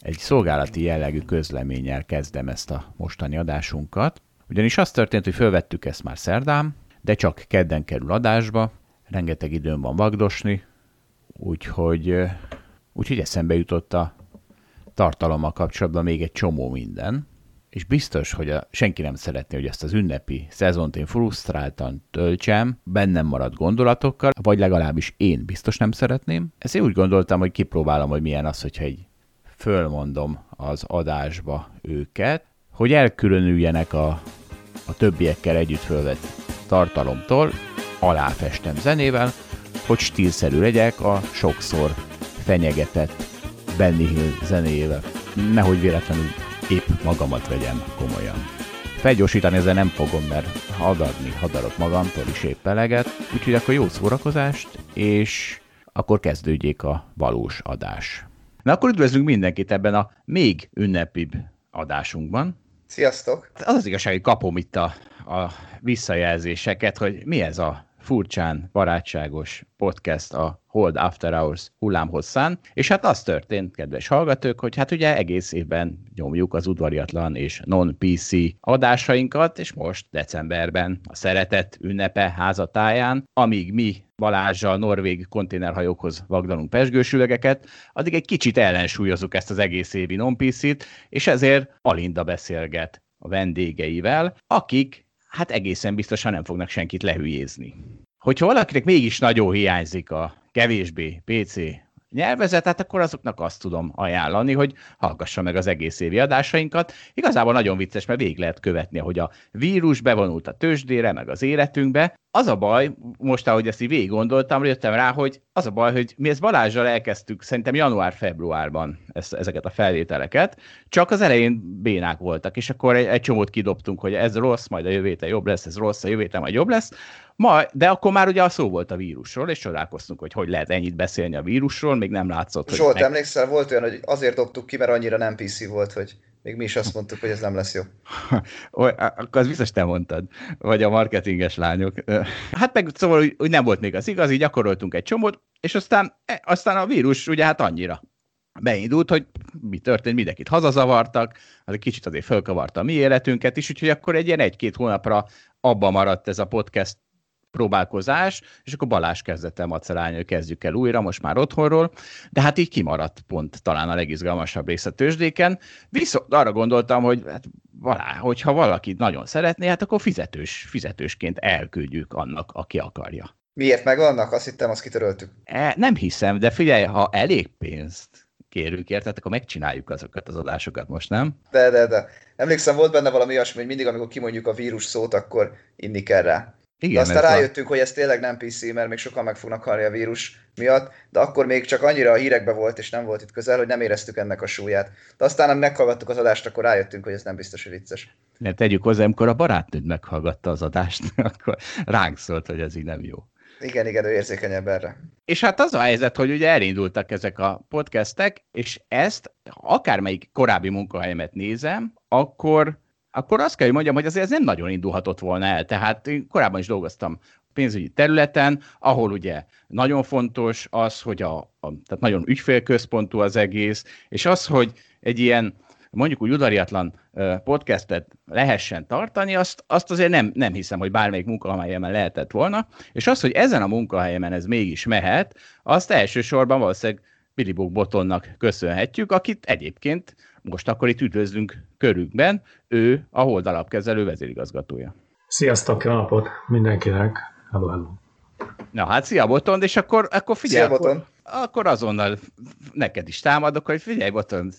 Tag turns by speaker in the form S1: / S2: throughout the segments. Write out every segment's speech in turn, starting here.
S1: egy szolgálati jellegű közleménnyel kezdem ezt a mostani adásunkat. Ugyanis az történt, hogy fölvettük ezt már szerdán, de csak kedden kerül adásba, rengeteg időm van vagdosni, úgyhogy, úgyhogy eszembe jutott a tartalommal kapcsolatban még egy csomó minden, és biztos, hogy a, senki nem szeretné, hogy ezt az ünnepi szezont én frusztráltan töltsem, bennem maradt gondolatokkal, vagy legalábbis én biztos nem szeretném. Én úgy gondoltam, hogy kipróbálom, hogy milyen az, hogyha egy fölmondom az adásba őket, hogy elkülönüljenek a, a többiekkel együtt fölvett tartalomtól, aláfestem zenével, hogy stílszerű legyek a sokszor fenyegetett Benny Hill zenéjével. Nehogy véletlenül épp magamat vegyem komolyan. Felgyorsítani ezzel nem fogom, mert hadarni hadarok magamtól is épp eleget, úgyhogy akkor jó szórakozást, és akkor kezdődjék a valós adás. Na akkor üdvözlünk mindenkit ebben a még ünnepibb adásunkban.
S2: Sziasztok!
S1: Az az igazság, hogy kapom itt a, a visszajelzéseket, hogy mi ez a furcsán barátságos podcast a Hold After Hours hullámhosszán, és hát az történt, kedves hallgatók, hogy hát ugye egész évben nyomjuk az udvariatlan és non-PC adásainkat, és most decemberben a szeretet ünnepe házatáján, amíg mi Balázsjal norvég konténerhajókhoz vagdalunk pesgősülegeket, addig egy kicsit ellensúlyozunk ezt az egész évi non t és ezért Alinda beszélget a vendégeivel, akik hát egészen biztosan nem fognak senkit lehülyézni. Hogyha valakinek mégis nagyon hiányzik a kevésbé PC nyelvezet, hát akkor azoknak azt tudom ajánlani, hogy hallgassa meg az egész évi adásainkat. Igazából nagyon vicces, mert végig lehet követni, hogy a vírus bevonult a tőzsdére, meg az életünkbe. Az a baj, most ahogy ezt így végig gondoltam, jöttem rá, hogy az a baj, hogy mi ezt Balázsral elkezdtük szerintem január-februárban ezt, ezeket a felvételeket, csak az elején bénák voltak, és akkor egy, egy csomót kidobtunk, hogy ez rossz, majd a jövő jobb lesz, ez rossz, a jövő majd jobb lesz. Ma, de akkor már ugye a szó volt a vírusról, és csodálkoztunk, hogy hogy lehet ennyit beszélni a vírusról, még nem látszott.
S2: Zsolt, meg... emlékszel, volt olyan, hogy azért dobtuk ki, mert annyira nem PC volt, hogy még mi is azt mondtuk, hogy ez nem lesz jó.
S1: akkor az biztos te mondtad, vagy a marketinges lányok. Hát meg szóval, hogy nem volt még az igazi, gyakoroltunk egy csomót, és aztán, e, aztán a vírus ugye hát annyira beindult, hogy mi történt, mindenkit hazazavartak, az egy kicsit azért fölkavarta a mi életünket is, úgyhogy akkor egy ilyen egy-két hónapra abba maradt ez a podcast próbálkozás, és akkor Balázs kezdett el macerálni, hogy kezdjük el újra, most már otthonról, de hát így kimaradt pont talán a legizgalmasabb rész a tőzsdéken. Viszont arra gondoltam, hogy hát, valá, hogyha valaki nagyon szeretné, hát akkor fizetős, fizetősként elküldjük annak, aki akarja.
S2: Miért megvannak? Azt hittem, azt kitöröltük.
S1: E, nem hiszem, de figyelj, ha elég pénzt kérünk érted, akkor megcsináljuk azokat az adásokat most, nem?
S2: De, de, de. Emlékszem, volt benne valami olyasmi, hogy mindig, amikor kimondjuk a vírus szót, akkor inni kell rá. Igen, de aztán rájöttünk, a... hogy ez tényleg nem PC, mert még sokan meg fognak halni a vírus miatt, de akkor még csak annyira a hírekbe volt, és nem volt itt közel, hogy nem éreztük ennek a súlyát. De aztán, amikor meghallgattuk az adást, akkor rájöttünk, hogy ez nem biztos, hogy vicces.
S1: Mert tegyük hozzá, amikor a barátnőd meghallgatta az adást, akkor ránk szólt, hogy ez így nem jó.
S2: Igen, igen, ő érzékenyebb erre.
S1: És hát az a helyzet, hogy ugye elindultak ezek a podcastek, és ezt akármelyik korábbi munkahelyemet nézem, akkor akkor azt kell, hogy mondjam, hogy azért ez nem nagyon indulhatott volna el. Tehát én korábban is dolgoztam pénzügyi területen, ahol ugye nagyon fontos az, hogy a, a tehát nagyon ügyfélközpontú az egész, és az, hogy egy ilyen mondjuk úgy udariatlan podcastet lehessen tartani, azt, azt azért nem, nem hiszem, hogy bármelyik munkahelyemen lehetett volna, és az, hogy ezen a munkahelyemen ez mégis mehet, azt elsősorban valószínűleg Billy Book Botonnak köszönhetjük, akit egyébként most akkor itt üdvözlünk körükben, ő a holdalapkezelő vezérigazgatója.
S3: Sziasztok, jó napot mindenkinek! Hello, hello!
S1: Na hát, szia Botond, és akkor, akkor figyelj, szia, akkor, akkor azonnal neked is támadok, hogy figyelj Botond,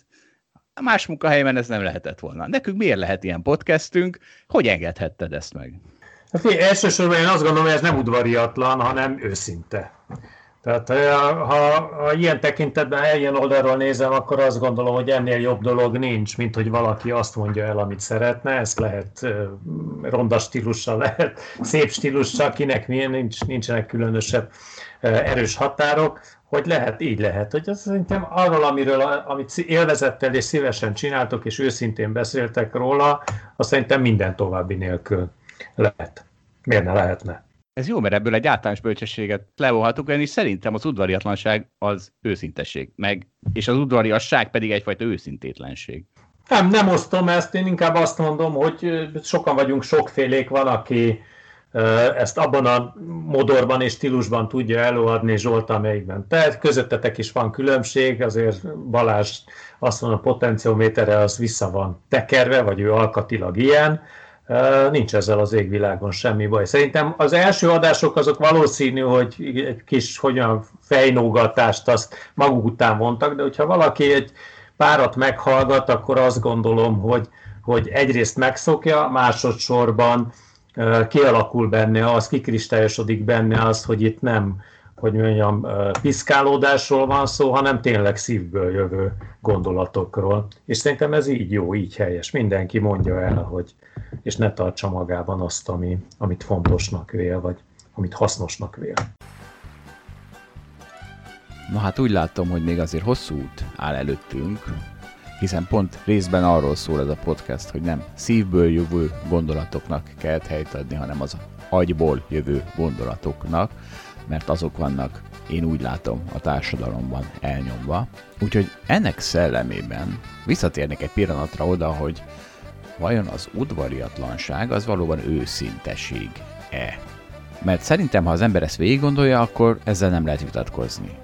S1: más munkahelyemen ez nem lehetett volna. Nekünk miért lehet ilyen podcastünk? Hogy engedhetted ezt meg?
S3: Hát, elsősorban én azt gondolom, hogy ez nem udvariatlan, hanem őszinte. Tehát ha, ha ilyen tekintetben ilyen oldalról nézem, akkor azt gondolom, hogy ennél jobb dolog nincs, mint hogy valaki azt mondja el, amit szeretne. Ezt lehet ronda stílussal, lehet szép stílussal, kinek milyen, nincs, nincsenek különösebb erős határok, hogy lehet, így lehet. Hogy az szerintem arról, amiről, amit élvezettel és szívesen csináltok, és őszintén beszéltek róla, azt szerintem minden további nélkül lehet. Miért ne lehetne?
S1: Ez jó, mert ebből egy általános bölcsességet levonhatunk, és szerintem az udvariatlanság az őszintesség, meg, és az udvariasság pedig egyfajta őszintétlenség.
S3: Nem, nem osztom ezt, én inkább azt mondom, hogy sokan vagyunk, sokfélék van, aki ezt abban a modorban és stílusban tudja előadni Zsolt, amelyikben te. Közöttetek is van különbség, azért Balázs azt mondja, a potenciométere az vissza van tekerve, vagy ő alkatilag ilyen, Nincs ezzel az égvilágon semmi baj. Szerintem az első adások azok valószínű, hogy egy kis hogyan fejnógatást azt maguk után mondtak, de hogyha valaki egy párat meghallgat, akkor azt gondolom, hogy, hogy egyrészt megszokja, másodszorban kialakul benne az, kikristályosodik benne az, hogy itt nem hogy mondjam, piszkálódásról van szó, hanem tényleg szívből jövő gondolatokról. És szerintem ez így jó, így helyes. Mindenki mondja el, hogy, és ne tartsa magában azt, ami, amit fontosnak vél, vagy amit hasznosnak vél.
S1: Na hát úgy látom, hogy még azért hosszú út áll előttünk, hiszen pont részben arról szól ez a podcast, hogy nem szívből jövő gondolatoknak kell helyt adni, hanem az agyból jövő gondolatoknak, mert azok vannak, én úgy látom, a társadalomban elnyomva. Úgyhogy ennek szellemében visszatérnék egy pillanatra oda, hogy vajon az udvariatlanság az valóban őszinteség-e? Mert szerintem, ha az ember ezt végig gondolja, akkor ezzel nem lehet vitatkozni.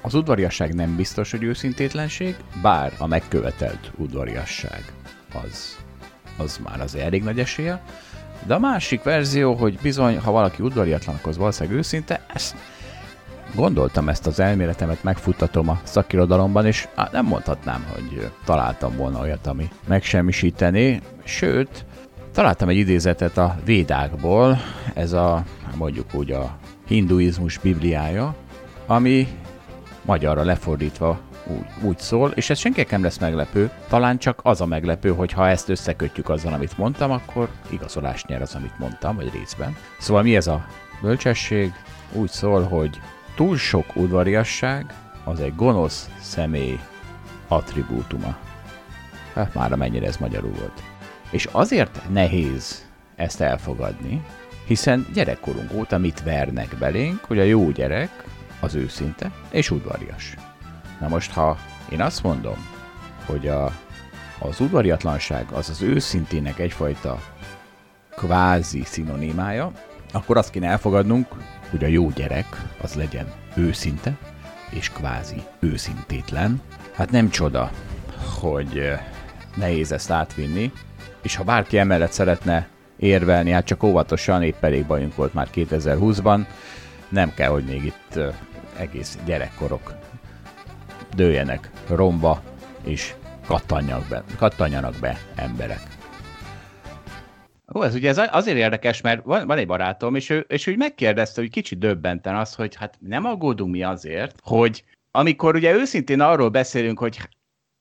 S1: Az udvariasság nem biztos, hogy őszintétlenség, bár a megkövetelt udvariasság az, az már az elég nagy esélye, de a másik verzió, hogy bizony, ha valaki udvariatlan, akkor valószínűleg őszinte, ezt gondoltam ezt az elméletemet, megfuttatom a szakirodalomban, és nem mondhatnám, hogy találtam volna olyat, ami megsemmisíteni, sőt, találtam egy idézetet a Védákból, ez a, mondjuk úgy a hinduizmus bibliája, ami magyarra lefordítva úgy, úgy szól, és ez senkinek nem lesz meglepő, talán csak az a meglepő, hogy ha ezt összekötjük azzal, amit mondtam, akkor igazolást nyer az, amit mondtam, vagy részben. Szóval mi ez a bölcsesség? Úgy szól, hogy túl sok udvariasság az egy gonosz személy attribútuma. Hát már amennyire ez magyarul volt. És azért nehéz ezt elfogadni, hiszen gyerekkorunk óta mit vernek belénk, hogy a jó gyerek az őszinte és udvarias. Na most, ha én azt mondom, hogy a, az udvariatlanság az az őszintének egyfajta kvázi szinonimája, akkor azt kéne elfogadnunk, hogy a jó gyerek az legyen őszinte, és kvázi őszintétlen. Hát nem csoda, hogy nehéz ezt átvinni, és ha bárki emellett szeretne érvelni, hát csak óvatosan, épp elég bajunk volt már 2020-ban, nem kell, hogy még itt egész gyerekkorok dőljenek romba, és kattanjanak be, kattanjanak be emberek. Ó, ez ugye ez azért érdekes, mert van, van egy barátom, és ő, és ő megkérdezte, hogy kicsit döbbenten az, hogy hát nem aggódunk mi azért, hogy amikor ugye őszintén arról beszélünk, hogy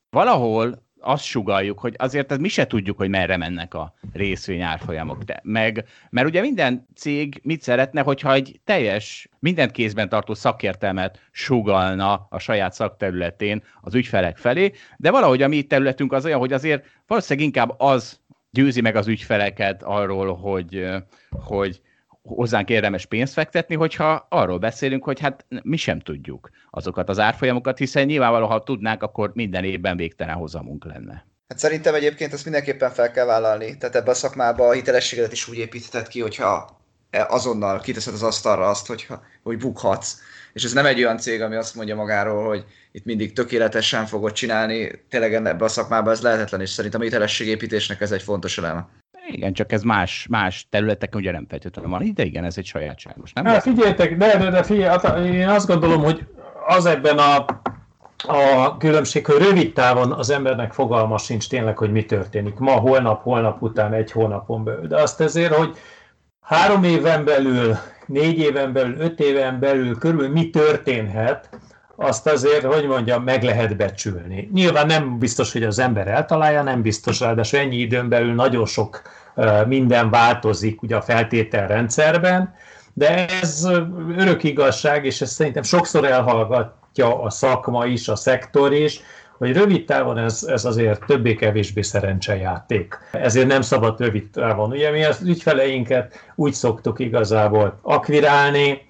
S1: valahol azt sugaljuk, hogy azért mi se tudjuk, hogy merre mennek a részvényárfolyamok. De meg, mert ugye minden cég mit szeretne, hogyha egy teljes, mindent kézben tartó szakértelmet sugalna a saját szakterületén az ügyfelek felé, de valahogy a mi területünk az olyan, hogy azért valószínűleg inkább az győzi meg az ügyfeleket arról, hogy, hogy hozzánk érdemes pénzt fektetni, hogyha arról beszélünk, hogy hát mi sem tudjuk azokat az árfolyamokat, hiszen nyilvánvalóan, ha tudnánk, akkor minden évben végtelen hozamunk lenne.
S2: Hát szerintem egyébként ezt mindenképpen fel kell vállalni. Tehát ebbe a szakmába a hitelességet is úgy építheted ki, hogyha azonnal kiteszed az asztalra azt, hogyha, hogy bukhatsz. És ez nem egy olyan cég, ami azt mondja magáról, hogy itt mindig tökéletesen fogod csinálni. Tényleg ebbe a szakmába ez lehetetlen, és szerintem a hitelességépítésnek ez egy fontos eleme.
S1: Igen, csak ez más, más területeken ugye nem feltétlenül van, de igen, ez egy sajátságos, nem?
S3: Hát figyeljetek, de, de, de figyelj, hát én azt gondolom, hogy az ebben a a különbség, hogy rövid távon az embernek fogalma sincs tényleg, hogy mi történik. Ma, holnap, holnap után, egy hónapon belül. De azt ezért, hogy három éven belül, négy éven belül, öt éven belül körül mi történhet, azt azért, hogy mondjam, meg lehet becsülni. Nyilván nem biztos, hogy az ember eltalálja, nem biztos, ráadásul ennyi időn belül nagyon sok minden változik ugye a feltételrendszerben, de ez örök igazság, és ezt szerintem sokszor elhallgatja a szakma is, a szektor is, hogy rövid távon ez, ez azért többé-kevésbé szerencsejáték. Ezért nem szabad rövid távon. Ugye mi az ügyfeleinket úgy szoktuk igazából akvirálni,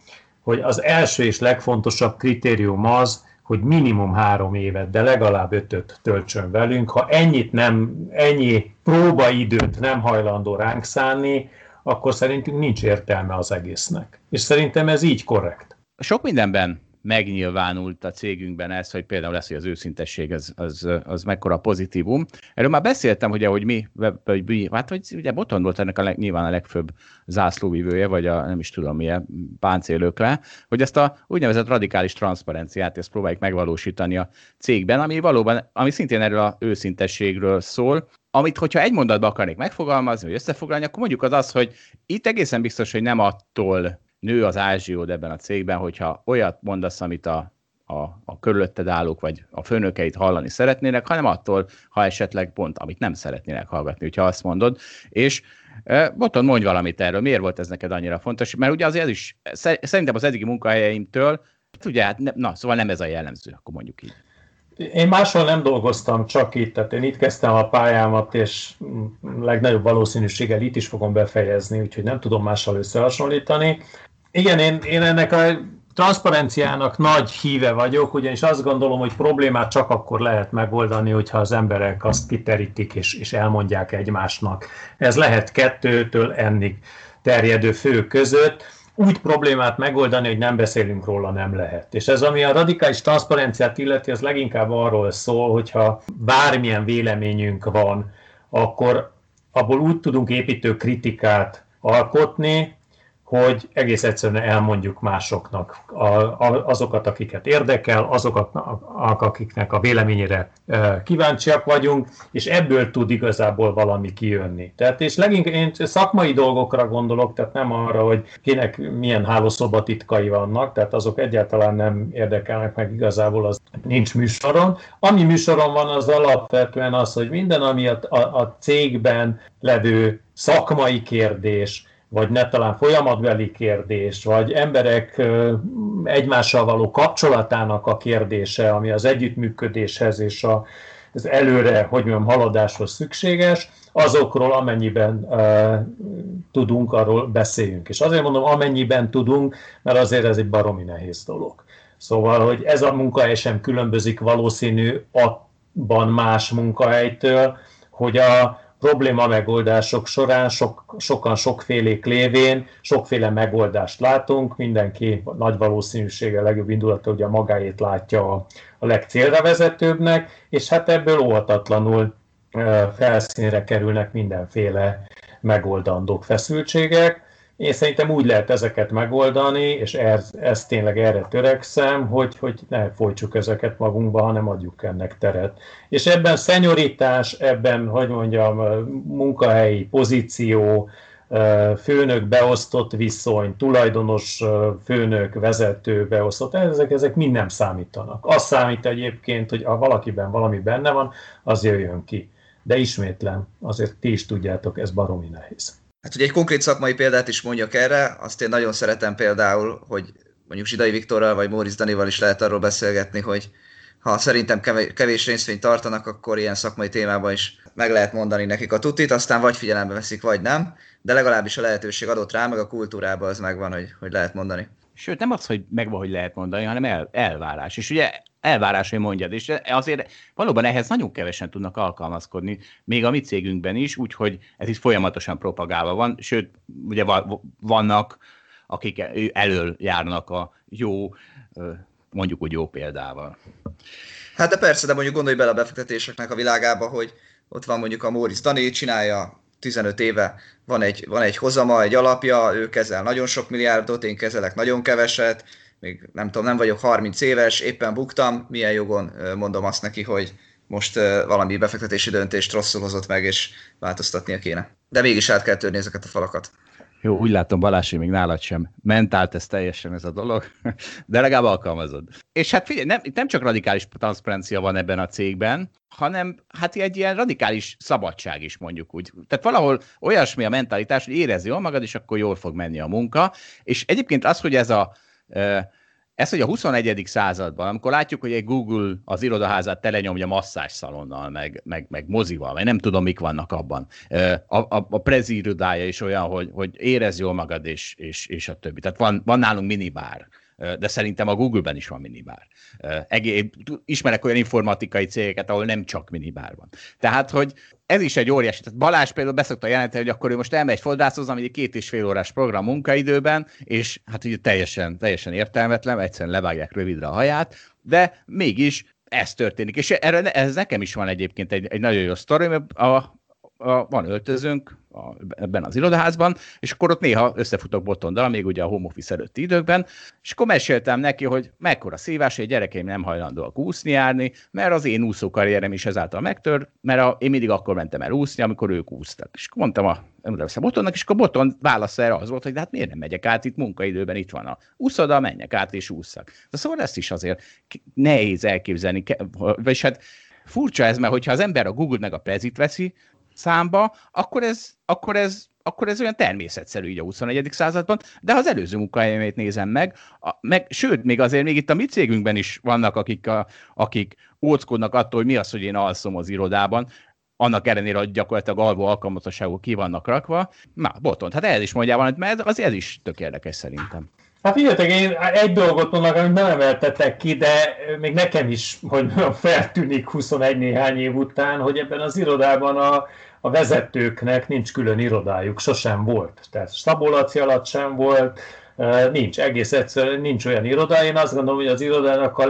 S3: hogy az első és legfontosabb kritérium az, hogy minimum három évet, de legalább ötöt töltsön velünk. Ha ennyit nem, ennyi próbaidőt nem hajlandó ránk szánni, akkor szerintünk nincs értelme az egésznek. És szerintem ez így korrekt.
S1: Sok mindenben megnyilvánult a cégünkben ez, hogy például lesz, hogy az őszintesség az, az, az mekkora pozitívum. Erről már beszéltem, ugye, hogy mi, hogy mi hát hogy ugye Boton volt ennek a leg, nyilván a legfőbb zászlóvivője, vagy a nem is tudom milyen páncélökle, hogy ezt a úgynevezett radikális transzparenciát ezt próbáljuk megvalósítani a cégben, ami valóban, ami szintén erről a őszintességről szól, amit, hogyha egy mondatban akarnék megfogalmazni, vagy összefoglalni, akkor mondjuk az az, hogy itt egészen biztos, hogy nem attól nő az ázsiód ebben a cégben, hogyha olyat mondasz, amit a, a, a körülötted állók, vagy a főnökeit hallani szeretnének, hanem attól, ha esetleg pont, amit nem szeretnének hallgatni, hogyha azt mondod. És e, Boton, mondj valamit erről, miért volt ez neked annyira fontos? Mert ugye azért ez is, szerintem az eddigi munkahelyeimtől, ugye hát, na, szóval nem ez a jellemző, akkor mondjuk így.
S3: Én máshol nem dolgoztam, csak itt, tehát én itt kezdtem a pályámat, és legnagyobb valószínűséggel itt is fogom befejezni, úgyhogy nem tudom mással összehasonlítani. Igen, én, én ennek a transzparenciának nagy híve vagyok, ugyanis azt gondolom, hogy problémát csak akkor lehet megoldani, hogyha az emberek azt kiterítik és, és elmondják egymásnak. Ez lehet kettőtől ennig terjedő fő között. Úgy problémát megoldani, hogy nem beszélünk róla, nem lehet. És ez, ami a radikális transzparenciát illeti, az leginkább arról szól, hogyha bármilyen véleményünk van, akkor abból úgy tudunk építő kritikát alkotni, hogy egész egyszerűen elmondjuk másoknak azokat, akiket érdekel, azokat, akiknek a véleményére kíváncsiak vagyunk, és ebből tud igazából valami kijönni. Tehát és leginkább én szakmai dolgokra gondolok, tehát nem arra, hogy kinek milyen hálószobatitkai vannak, tehát azok egyáltalán nem érdekelnek meg igazából, az nincs műsoron. Ami műsoron van, az alapvetően az, hogy minden, ami a, a, a cégben levő szakmai kérdés, vagy ne talán folyamatbeli kérdés, vagy emberek egymással való kapcsolatának a kérdése, ami az együttműködéshez és a, az előre, hogy mondjam, haladáshoz szükséges, azokról amennyiben uh, tudunk, arról beszéljünk. És azért mondom, amennyiben tudunk, mert azért ez egy baromi nehéz dolog. Szóval, hogy ez a munkahely sem különbözik valószínű abban más munkahelytől, hogy a, probléma megoldások során sok, sokan sokfélék lévén sokféle megoldást látunk, mindenki nagy valószínűséggel legjobb indulata ugye magáét látja a, a legcélra vezetőbbnek, és hát ebből óhatatlanul felszínre kerülnek mindenféle megoldandók, feszültségek, én szerintem úgy lehet ezeket megoldani, és ez, ez tényleg erre törekszem, hogy, hogy ne folytsuk ezeket magunkba, hanem adjuk ennek teret. És ebben szenyoritás, ebben, hogy mondjam, munkahelyi pozíció, főnök beosztott viszony, tulajdonos főnök, vezető beosztott, ezek, ezek mind nem számítanak. Az számít egyébként, hogy ha valakiben valami benne van, az jöjjön ki. De ismétlen, azért ti is tudjátok, ez baromi nehéz.
S2: Hát, hogy egy konkrét szakmai példát is mondjak erre, azt én nagyon szeretem például, hogy mondjuk Zsidai Viktorral vagy Móricz Danival is lehet arról beszélgetni, hogy ha szerintem kevés részvényt tartanak, akkor ilyen szakmai témában is meg lehet mondani nekik a tutit, aztán vagy figyelembe veszik, vagy nem, de legalábbis a lehetőség adott rá, meg a kultúrában az megvan, hogy, hogy lehet mondani.
S1: Sőt, nem az, hogy megvan, hogy lehet mondani, hanem el, elvárás. És ugye elvárás, hogy mondjad. És azért valóban ehhez nagyon kevesen tudnak alkalmazkodni, még a mi cégünkben is, úgyhogy ez is folyamatosan propagálva van, sőt, ugye vannak, akik elől járnak a jó, mondjuk úgy jó példával.
S2: Hát de persze, de mondjuk gondolj bele a befektetéseknek a világába, hogy ott van mondjuk a Móricz Dani, csinálja 15 éve, van egy, van egy hozama, egy alapja, ő kezel nagyon sok milliárdot, én kezelek nagyon keveset, még nem tudom, nem vagyok 30 éves, éppen buktam, milyen jogon mondom azt neki, hogy most valami befektetési döntést rosszul hozott meg, és változtatnia kéne. De mégis át kell törni ezeket a falakat.
S1: Jó, úgy látom, Balázs, még nálad sem mentált ez teljesen ez a dolog, de legalább alkalmazod. És hát figyelj, nem, nem csak radikális transzparencia van ebben a cégben, hanem hát egy ilyen radikális szabadság is mondjuk úgy. Tehát valahol olyasmi a mentalitás, hogy érezi jól magad, és akkor jól fog menni a munka. És egyébként az, hogy ez a ez, hogy a 21. században, amikor látjuk, hogy egy Google az irodaházát telenyomja masszás szalonnal, meg, meg, meg mozival, vagy nem tudom, mik vannak abban. A, a, a prezi irodája is olyan, hogy, hogy érez jól magad, és, és, és a többi. Tehát van, van nálunk minibár de szerintem a Google-ben is van minibár. Ismerek olyan informatikai cégeket, ahol nem csak minibár van. Tehát, hogy ez is egy óriási. Tehát Balázs például beszokta jelenteni, hogy akkor ő most elmegy fodrászhoz, ami egy két és fél órás program munkaidőben, és hát ugye teljesen, teljesen értelmetlen, egyszerűen levágják rövidre a haját, de mégis ez történik. És erre, ez nekem is van egyébként egy, egy nagyon jó sztori, mert a, a, van öltözőnk a, ebben az irodaházban, és akkor ott néha összefutok botondal, még ugye a home office előtti időkben, és akkor meséltem neki, hogy mekkora szívás, hogy gyerekeim nem hajlandóak úszni járni, mert az én úszókarrierem is ezáltal megtör, mert a, én mindig akkor mentem el úszni, amikor ők úsztak. És akkor mondtam a a Botonnak, és akkor Boton válasz erre az volt, hogy de hát miért nem megyek át itt munkaidőben, itt van a úszoda, menjek át és ússzak. De szóval ezt is azért nehéz elképzelni, vagyis hát furcsa ez, mert hogyha az ember a Google meg a Prezit veszi, számba, akkor ez, akkor ez, akkor ez olyan természetszerű így a 21. században, de ha az előző munkahelyemét nézem meg, a, meg, sőt, még azért még itt a mi cégünkben is vannak, akik, a, akik óckodnak attól, hogy mi az, hogy én alszom az irodában, annak ellenére, hogy gyakorlatilag alvó alkalmatosságok ki vannak rakva. Na, boton, hát ez is mondjál valamit, mert az ez is tök érdekes szerintem.
S3: Hát figyeljetek, én egy dolgot mondok, amit nem emeltetek ki, de még nekem is, hogy feltűnik 21 néhány év után, hogy ebben az irodában a, a vezetőknek nincs külön irodájuk, sosem volt. Tehát Szabolaci alatt sem volt, nincs, egész egyszerűen nincs olyan iroda. Én azt gondolom, hogy az irodának a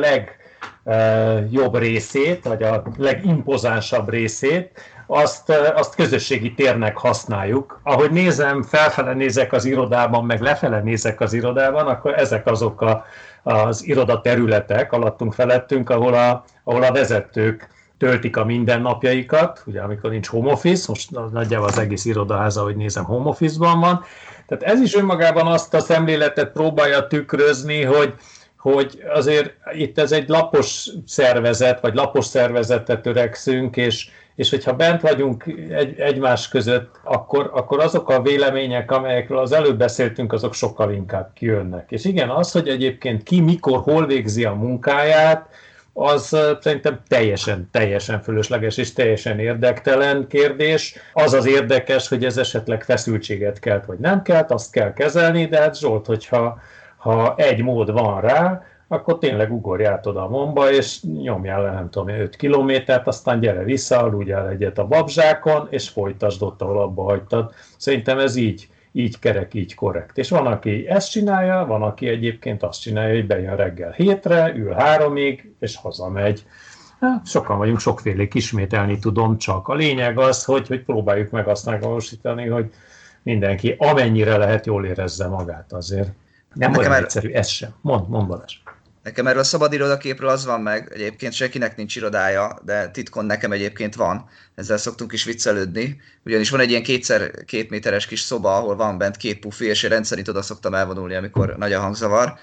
S3: legjobb részét, vagy a legimpozánsabb részét, azt, azt közösségi térnek használjuk. Ahogy nézem, felfele nézek az irodában, meg lefele nézek az irodában, akkor ezek azok a, az irodaterületek alattunk felettünk, ahol a, ahol a vezetők töltik a mindennapjaikat, ugye amikor nincs home office, most nagyjából az egész irodaháza, ahogy nézem, home office-ban van. Tehát ez is önmagában azt a szemléletet próbálja tükrözni, hogy, hogy azért itt ez egy lapos szervezet, vagy lapos szervezetet törekszünk, és, és hogyha bent vagyunk egy, egymás között, akkor, akkor azok a vélemények, amelyekről az előbb beszéltünk, azok sokkal inkább kijönnek. És igen, az, hogy egyébként ki mikor, hol végzi a munkáját, az szerintem teljesen, teljesen fölösleges és teljesen érdektelen kérdés. Az az érdekes, hogy ez esetleg feszültséget kelt, vagy nem kelt, azt kell kezelni, de hát Zsolt, hogyha ha egy mód van rá, akkor tényleg ugorj át oda a momba, és nyomjál le, nem tudom, 5 kilométert, aztán gyere vissza, aludjál egyet a babzsákon, és folytasd ott, ahol abba hagytad. Szerintem ez így, így kerek, így korrekt. És van, aki ezt csinálja, van, aki egyébként azt csinálja, hogy bejön reggel hétre, ül háromig, és hazamegy. Hát, sokan vagyunk, sokfélék ismételni tudom, csak a lényeg az, hogy, hogy próbáljuk meg azt megvalósítani, hogy mindenki amennyire lehet jól érezze magát azért. Nem olyan egyszerű, ez sem. Mond, mond Balázs.
S2: Nekem erről a szabad irodaképről az van meg, egyébként senkinek nincs irodája, de titkon nekem egyébként van, ezzel szoktunk is viccelődni, ugyanis van egy ilyen kétszer két méteres kis szoba, ahol van bent két pufi, és én rendszerint oda szoktam elvonulni, amikor nagy a hangzavar,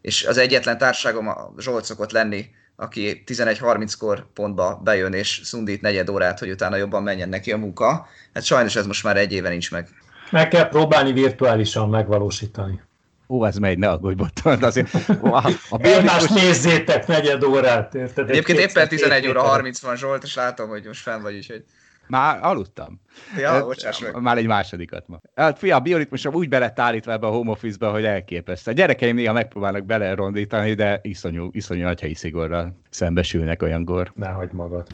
S2: és az egyetlen társágom a Zsolt szokott lenni, aki 11.30-kor pontba bejön és szundít negyed órát, hogy utána jobban menjen neki a munka. Hát sajnos ez most már egy éve nincs meg.
S3: Meg kell próbálni virtuálisan megvalósítani.
S1: Ó, ez megy, ne aggódj, boton, azért.
S3: A, a bionikus... nézzétek negyed órát, érted?
S2: Egyébként éppen 11 óra 30 van Zsolt, és látom, hogy most fenn vagy is, hogy...
S1: Már aludtam.
S2: Ja, bocsáss meg.
S1: Már egy másodikat ma. Hát fia, a bioritmusom úgy bele állítva ebbe a home office-ba, hogy elképesztő. A gyerekeim néha megpróbálnak belerondítani, de iszonyú, iszonyú nagyhelyi szigorral szembesülnek olyankor.
S3: Nehogy magad.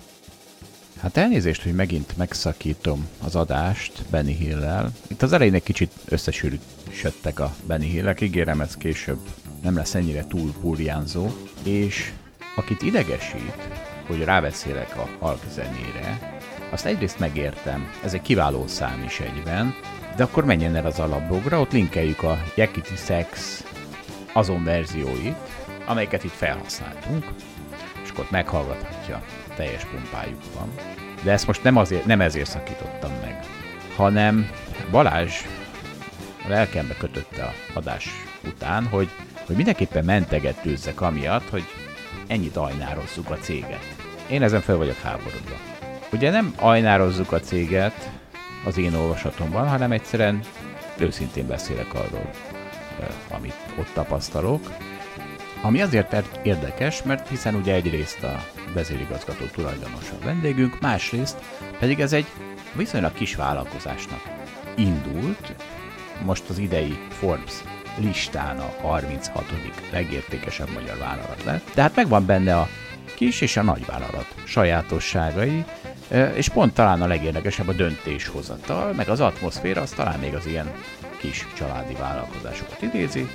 S1: Hát elnézést, hogy megint megszakítom az adást Benny Hill-lel. Itt az elején egy kicsit összesűrűsödtek a Benny Hill-ek, ígérem ez később nem lesz ennyire túl burjánzó, és akit idegesít, hogy ráveszélek a halk zenére, azt egyrészt megértem, ez egy kiváló szám is egyben, de akkor menjen el az alapblogra, ott linkeljük a Yakiti Sex azon verzióit, amelyeket itt felhasználtunk, és akkor meghallgathatja teljes pumpájukban. De ezt most nem, azért, nem ezért szakítottam meg, hanem Balázs lelkembe kötötte a adás után, hogy, hogy mindenképpen mentegetőzzek amiatt, hogy ennyit ajnározzuk a céget. Én ezen fel vagyok háborodva. Ugye nem ajnározzuk a céget az én olvasatomban, hanem egyszerűen őszintén beszélek arról, amit ott tapasztalok, ami azért érdekes, mert hiszen ugye egyrészt a vezérigazgató tulajdonos a vendégünk, másrészt pedig ez egy viszonylag kis vállalkozásnak indult, most az idei Forbes listán a 36. legértékesebb magyar vállalat lett. Tehát megvan benne a kis és a nagy vállalat sajátosságai, és pont talán a legérdekesebb a döntéshozatal, meg az atmoszféra, az talán még az ilyen kis családi vállalkozásokat idézi.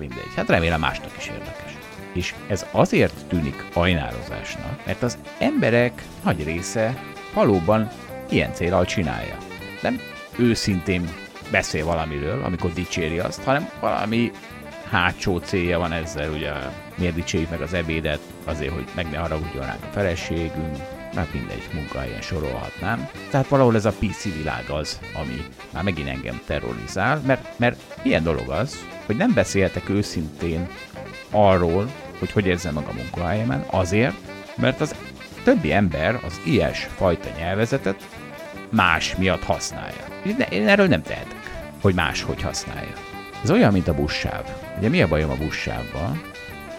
S1: Mindegy, hát remélem másnak is érdekes. És ez azért tűnik ajnározásnak, mert az emberek nagy része valóban ilyen célral csinálja. Nem őszintén beszél valamiről, amikor dicséri azt, hanem valami hátsó célja van ezzel, ugye miért dicsérjük meg az ebédet, azért, hogy meg ne haragudjon ránk a feleségünk, mert mindegy munkahelyen sorolhatnám. Tehát valahol ez a PC világ az, ami már megint engem terrorizál, mert, mert ilyen dolog az, hogy nem beszéltek őszintén arról, hogy hogy érzem meg a munkahelyemen, azért, mert az többi ember az ilyes fajta nyelvezetet más miatt használja. Én erről nem tehetek, hogy más hogy használja. Ez olyan, mint a buszsáv. Ugye mi a bajom a buszsávban?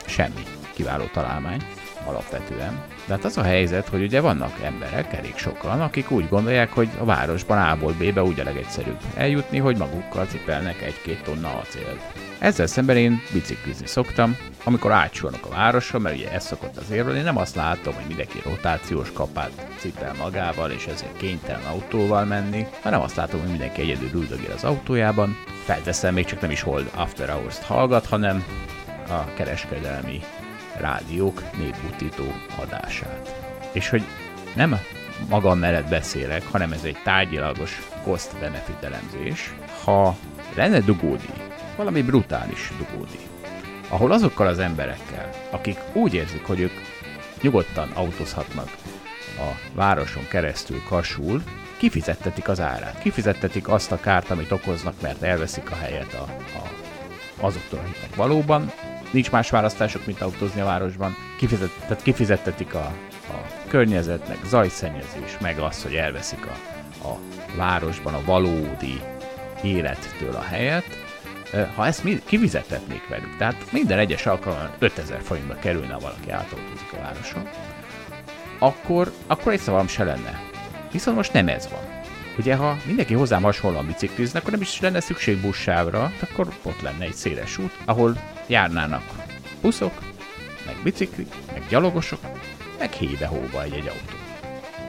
S1: Semmi. Kiváló találmány, alapvetően. De hát az a helyzet, hogy ugye vannak emberek, elég sokan, akik úgy gondolják, hogy a városban A-ból B-be úgy a legegyszerűbb eljutni, hogy magukkal cipelnek egy-két tonna acélt. Ezzel szemben én biciklizni szoktam, amikor átsornak a városra, mert ugye ez szokott az érről, én nem azt látom, hogy mindenki rotációs kapát cipel magával, és ezért kénytelen autóval menni, hanem azt látom, hogy mindenki egyedül üldögél az autójában. Felteszem, még csak nem is Hold After Hours-t hallgat, hanem a kereskedelmi rádiók néputító adását. És hogy nem magam mellett beszélek, hanem ez egy tárgyilagos cost-benefit elemzés. Ha lenne dugódi, valami brutális dugódi, ahol azokkal az emberekkel, akik úgy érzik, hogy ők nyugodtan autózhatnak a városon keresztül kasul, kifizettetik az árát. Kifizettetik azt a kárt, amit okoznak, mert elveszik a helyet a, a, azoktól, akiknek valóban nincs más választások, mint autózni a városban. Kifizet, tehát kifizettetik a, a környezetnek, zajszennyezés, meg az, hogy elveszik a, a városban a valódi élettől a helyet, ha ezt mi, kifizetetnék velük, tehát minden egyes alkalommal 5000 forintba kerülne, ha valaki átautózik a városon, akkor, akkor egy szavam se lenne. Viszont most nem ez van. Ugye, ha mindenki hozzám hasonlóan biciklizne, akkor nem is lenne szükség buszsávra, akkor ott lenne egy széles út, ahol járnának buszok, meg biciklik, meg gyalogosok, meg hébe-hóba egy-egy autó.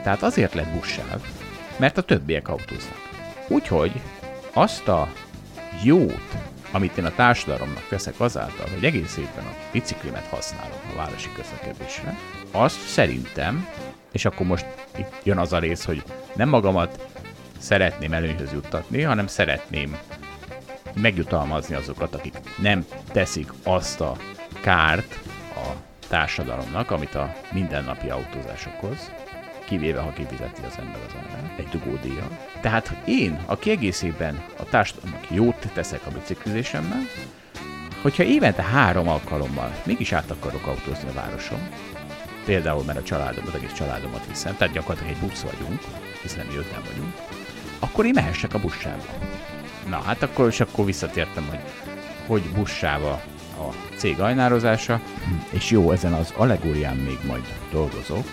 S1: Tehát azért lett buszsáv, mert a többiek autóznak. Úgyhogy azt a jót, amit én a társadalomnak veszek azáltal, hogy egész évben a biciklimet használom a városi közlekedésre, azt szerintem, és akkor most itt jön az a rész, hogy nem magamat szeretném előnyhöz juttatni, hanem szeretném megjutalmazni azokat, akik nem teszik azt a kárt a társadalomnak, amit a mindennapi autózás okoz, kivéve, ha kifizeti az ember az ember, egy dugódíjjal. Tehát én, aki egész a társadalomnak jót teszek a biciklizésemmel, hogyha évente három alkalommal mégis át akarok autózni a városon, például mert a családom, az egész családomat viszem, tehát gyakorlatilag egy busz vagyunk, hiszen mi öten vagyunk, akkor én mehessek a buszsába. Na, hát akkor is akkor visszatértem, hogy hogy buszsába a cég ajnározása, és jó, ezen az allegórián még majd dolgozok,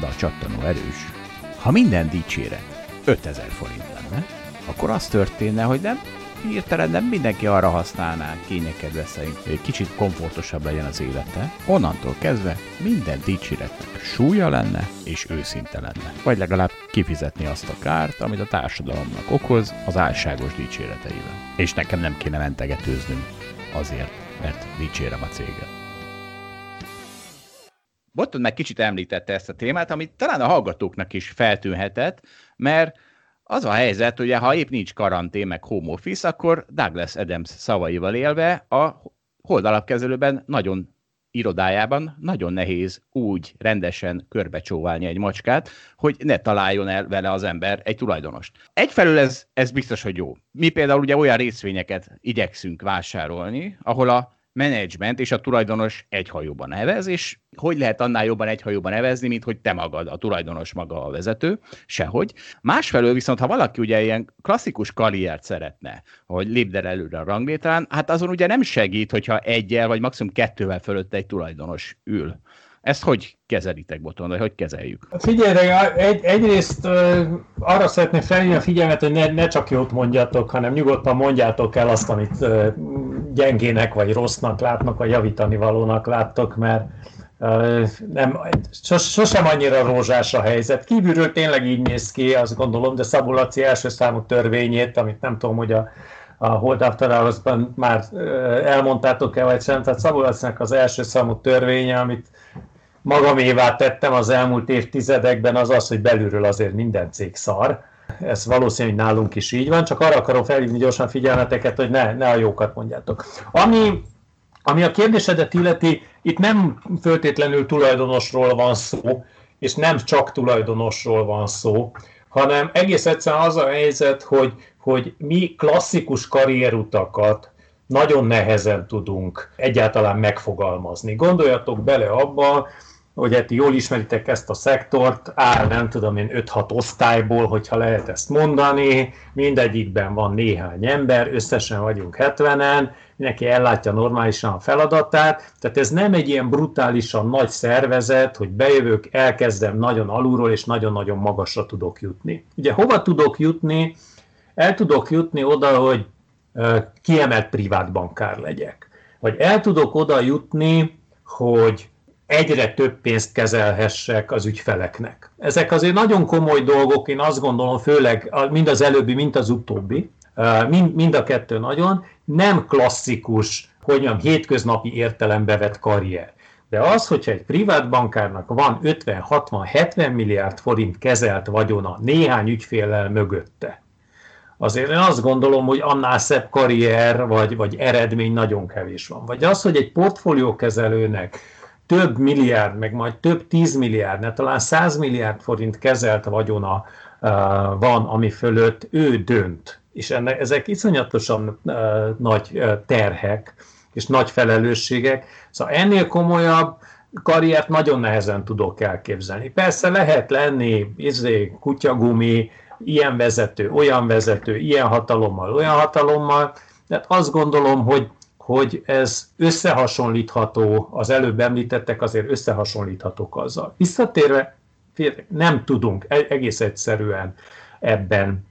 S1: de a csattanó erős. Ha minden dicséret 5000 forint lenne, akkor az történne, hogy nem hirtelen nem mindenki arra használná kényekedve szerint, hogy egy kicsit komfortosabb legyen az élete. Onnantól kezdve minden dicséretnek súlya lenne és őszinte lenne. Vagy legalább kifizetni azt a kárt, amit a társadalomnak okoz az álságos dicséreteivel. És nekem nem kéne mentegetőznünk azért, mert dicsérem a céget. Botton meg kicsit említette ezt a témát, amit talán a hallgatóknak is feltűnhetett, mert az a helyzet, hogy ha épp nincs karantén, meg home office, akkor Douglas Adams szavaival élve a holdalapkezelőben nagyon irodájában nagyon nehéz úgy rendesen körbecsóválni egy macskát, hogy ne találjon el vele az ember egy tulajdonost. Egyfelől ez, ez biztos, hogy jó. Mi például ugye olyan részvényeket igyekszünk vásárolni, ahol a menedzsment és a tulajdonos egy hajóban nevez, és hogy lehet annál jobban egy hajóban nevezni, mint hogy te magad, a tulajdonos maga a vezető, sehogy. Másfelől viszont, ha valaki ugye ilyen klasszikus karriert szeretne, hogy lépd előre a ranglétrán, hát azon ugye nem segít, hogyha egyel vagy maximum kettővel fölött egy tulajdonos ül. Ezt hogy kezelitek, Boton, vagy hogy kezeljük?
S3: Figyelj, egy, egyrészt arra szeretném felhívni a figyelmet, hogy ne, ne csak jót mondjatok, hanem nyugodtan mondjátok el azt, amit gyengének, vagy rossznak látnak, vagy javítani valónak láttok, mert nem, sos, sosem annyira rózsás a helyzet. Kívülről tényleg így néz ki, azt gondolom, de Szabó Laci első számú törvényét, amit nem tudom, hogy a a Hold After Hours-ban már elmondtátok-e, vagy sem, tehát Szabó az első számú törvénye, amit magamévá tettem az elmúlt évtizedekben, az az, hogy belülről azért minden cég szar. Ez valószínű, hogy nálunk is így van, csak arra akarom felhívni gyorsan figyelmeteket, hogy ne, ne a jókat mondjátok. Ami, ami a kérdésedet illeti, itt nem föltétlenül tulajdonosról van szó, és nem csak tulajdonosról van szó, hanem egész egyszerűen az a helyzet, hogy, hogy mi klasszikus karrierutakat nagyon nehezen tudunk egyáltalán megfogalmazni. Gondoljatok bele abba, hogy hát jól ismeritek ezt a szektort, áll nem tudom én 5-6 osztályból, hogyha lehet ezt mondani, mindegyikben van néhány ember, összesen vagyunk 70-en, mindenki ellátja normálisan a feladatát, tehát ez nem egy ilyen brutálisan nagy szervezet, hogy bejövök, elkezdem nagyon alulról, és nagyon-nagyon magasra tudok jutni. Ugye hova tudok jutni? El tudok jutni oda, hogy kiemelt privát bankár legyek. Vagy el tudok oda jutni, hogy egyre több pénzt kezelhessek az ügyfeleknek. Ezek azért nagyon komoly dolgok, én azt gondolom, főleg mind az előbbi, mint az utóbbi, mind, mind a kettő nagyon, nem klasszikus, hogy mondjam, hétköznapi értelembe vett karrier. De az, hogyha egy privát bankárnak van 50-60-70 milliárd forint kezelt vagyona néhány ügyféllel mögötte, azért én azt gondolom, hogy annál szebb karrier vagy, vagy eredmény nagyon kevés van. Vagy az, hogy egy portfóliókezelőnek több milliárd, meg majd több tízmilliárd, ne talán százmilliárd forint kezelt vagyona van, ami fölött ő dönt. És ennek, ezek iszonyatosan nagy terhek és nagy felelősségek. Szóval ennél komolyabb karriert nagyon nehezen tudok elképzelni. Persze lehet lenni izé, kutyagumi, ilyen vezető, olyan vezető, ilyen hatalommal, olyan hatalommal, de azt gondolom, hogy hogy ez összehasonlítható, az előbb említettek azért összehasonlíthatók azzal. Visszatérve, nem tudunk e-, egész egyszerűen ebben,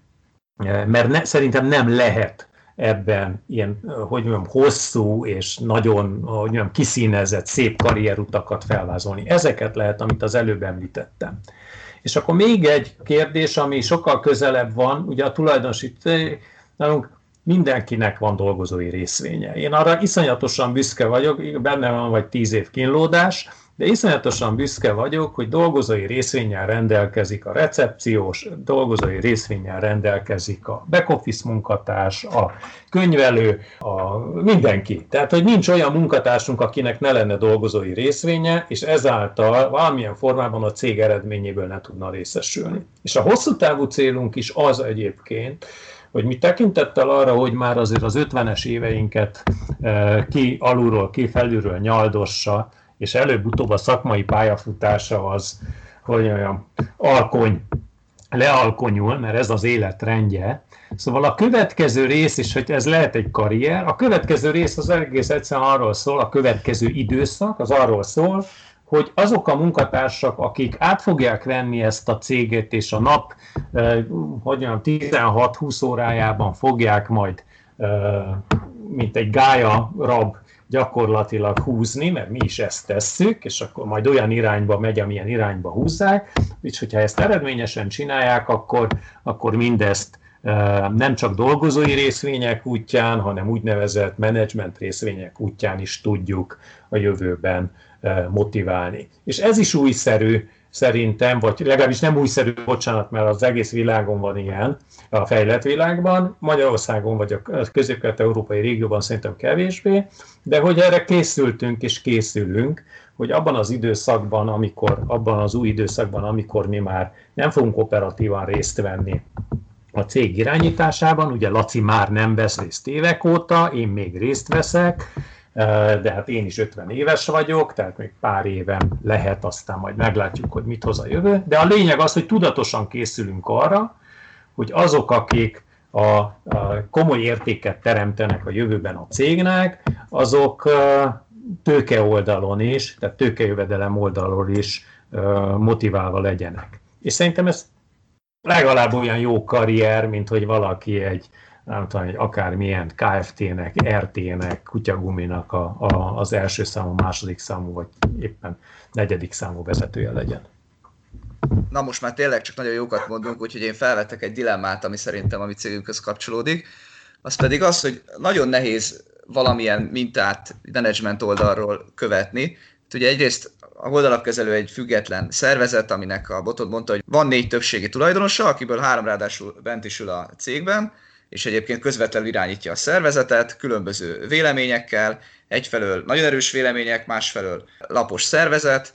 S3: e, mert ne, szerintem nem lehet ebben ilyen, hogy mondjam, hosszú és nagyon, hogy mondjam, kiszínezett, szép karrierutakat felvázolni. Ezeket lehet, amit az előbb említettem. És akkor még egy kérdés, ami sokkal közelebb van, ugye a tulajdonosi, nálunk mindenkinek van dolgozói részvénye. Én arra iszonyatosan büszke vagyok, benne van vagy tíz év kínlódás, de iszonyatosan büszke vagyok, hogy dolgozói részvényel rendelkezik a recepciós, dolgozói részvényel rendelkezik a back-office munkatárs, a könyvelő, a mindenki. Tehát, hogy nincs olyan munkatársunk, akinek ne lenne dolgozói részvénye, és ezáltal valamilyen formában a cég eredményéből ne tudna részesülni. És a hosszú távú célunk is az egyébként, hogy mi tekintettel arra, hogy már azért az 50-es éveinket eh, ki alulról, ki felülről nyaldossa, és előbb-utóbb a szakmai pályafutása az, hogy olyan alkony, lealkonyul, mert ez az életrendje. Szóval a következő rész is, hogy ez lehet egy karrier, a következő rész az egész egyszerűen arról szól, a következő időszak az arról szól, hogy azok a munkatársak, akik át fogják venni ezt a céget, és a nap, hogy mondjam, 16-20 órájában fogják majd, mint egy gája rab gyakorlatilag húzni, mert mi is ezt tesszük, és akkor majd olyan irányba megy, amilyen irányba húzzák, és hogyha ezt eredményesen csinálják, akkor, akkor mindezt nem csak dolgozói részvények útján, hanem úgynevezett menedzsment részvények útján is tudjuk a jövőben motiválni. És ez is újszerű szerintem, vagy legalábbis nem újszerű, bocsánat, mert az egész világon van ilyen, a fejlett világban, Magyarországon vagy a közép-kelet-európai régióban szerintem kevésbé, de hogy erre készültünk és készülünk, hogy abban az időszakban, amikor, abban az új időszakban, amikor mi már nem fogunk operatívan részt venni a cég irányításában, ugye Laci már nem vesz részt évek óta, én még részt veszek, de hát én is 50 éves vagyok, tehát még pár éven lehet, aztán majd meglátjuk, hogy mit hoz a jövő. De a lényeg az, hogy tudatosan készülünk arra, hogy azok, akik a, komoly értéket teremtenek a jövőben a cégnek, azok tőke oldalon is, tehát tőkejövedelem oldalon is motiválva legyenek. És szerintem ez legalább olyan jó karrier, mint hogy valaki egy nem tudom, hogy akármilyen KFT-nek, RT-nek, kutyaguminak a, a, az első számú, második számú, vagy éppen negyedik számú vezetője legyen.
S2: Na most már tényleg csak nagyon jókat mondunk, úgyhogy én felvettek egy dilemmát, ami szerintem a mi cégünkhöz kapcsolódik. Az pedig az, hogy nagyon nehéz valamilyen mintát management oldalról követni. Ugye egyrészt a oldalapkezelő egy független szervezet, aminek a botod mondta, hogy van négy többségi tulajdonosa, akiből három ráadásul bent is ül a cégben, és egyébként közvetlenül irányítja a szervezetet, különböző véleményekkel, egyfelől nagyon erős vélemények, másfelől lapos szervezet,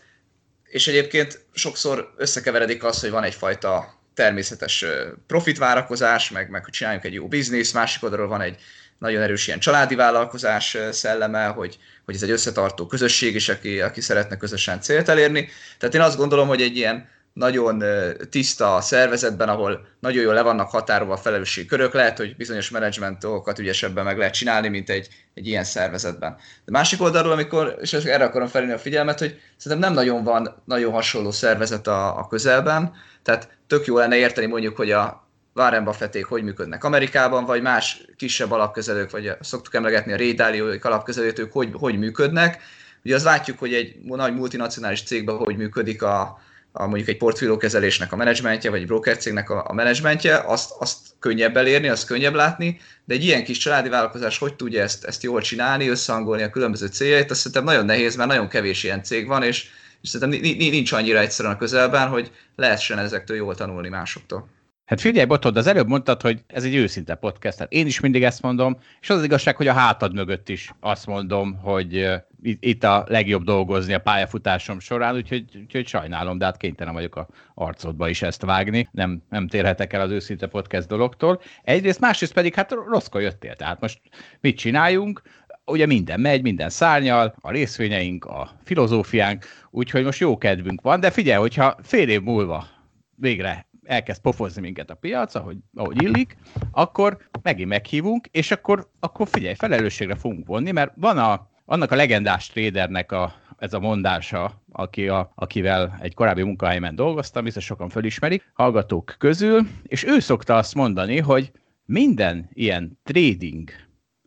S2: és egyébként sokszor összekeveredik az, hogy van egyfajta természetes profitvárakozás, meg, meg hogy csináljunk egy jó biznisz, másik oldalról van egy nagyon erős ilyen családi vállalkozás szelleme, hogy, hogy ez egy összetartó közösség is, aki, aki szeretne közösen célt elérni. Tehát én azt gondolom, hogy egy ilyen nagyon tiszta szervezetben, ahol nagyon jól le vannak határolva a felelősségi körök, lehet, hogy bizonyos menedzsment dolgokat ügyesebben meg lehet csinálni, mint egy, egy ilyen szervezetben. De másik oldalról, amikor, és erre akarom felülni a figyelmet, hogy szerintem nem nagyon van nagyon hasonló szervezet a, a közelben, tehát tök jó lenne érteni mondjuk, hogy a Warren Buffették hogy működnek Amerikában, vagy más kisebb alapkezelők, vagy szoktuk emlegetni a Ray Dalio alapkezelőt, hogy, hogy működnek. Ugye azt látjuk, hogy egy nagy multinacionális cégben hogy működik a, a mondjuk egy portfóliókezelésnek a menedzsmentje, vagy egy broker cégnek a, a menedzsmentje, azt, azt könnyebb elérni, azt könnyebb látni, de egy ilyen kis családi vállalkozás hogy tudja ezt, ezt jól csinálni, összehangolni a különböző céljait, azt szerintem nagyon nehéz, mert nagyon kevés ilyen cég van, és, és szerintem nincs annyira egyszerűen a közelben, hogy lehessen ezektől jól tanulni másoktól.
S1: Hát figyelj, Botod, az előbb mondtad, hogy ez egy őszinte podcast. Hát én is mindig ezt mondom, és az az igazság, hogy a hátad mögött is azt mondom, hogy itt a legjobb dolgozni a pályafutásom során, úgyhogy, úgyhogy sajnálom, de hát kénytelen vagyok a arcodba is ezt vágni. Nem, nem térhetek el az őszinte podcast dologtól. Egyrészt, másrészt pedig hát rosszkor jöttél. Tehát most mit csináljunk? ugye minden megy, minden szárnyal, a részvényeink, a filozófiánk, úgyhogy most jó kedvünk van, de figyelj, hogyha fél év múlva végre elkezd pofozni minket a piac, ahogy, ahogy illik, akkor megint meghívunk, és akkor, akkor figyelj, felelősségre fogunk vonni, mert van a, annak a legendás tradernek a, ez a mondása, aki a, akivel egy korábbi munkahelyemen dolgoztam, biztos sokan fölismerik, hallgatók közül, és ő szokta azt mondani, hogy minden ilyen trading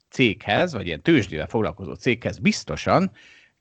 S1: céghez, vagy ilyen tőzsdével foglalkozó céghez biztosan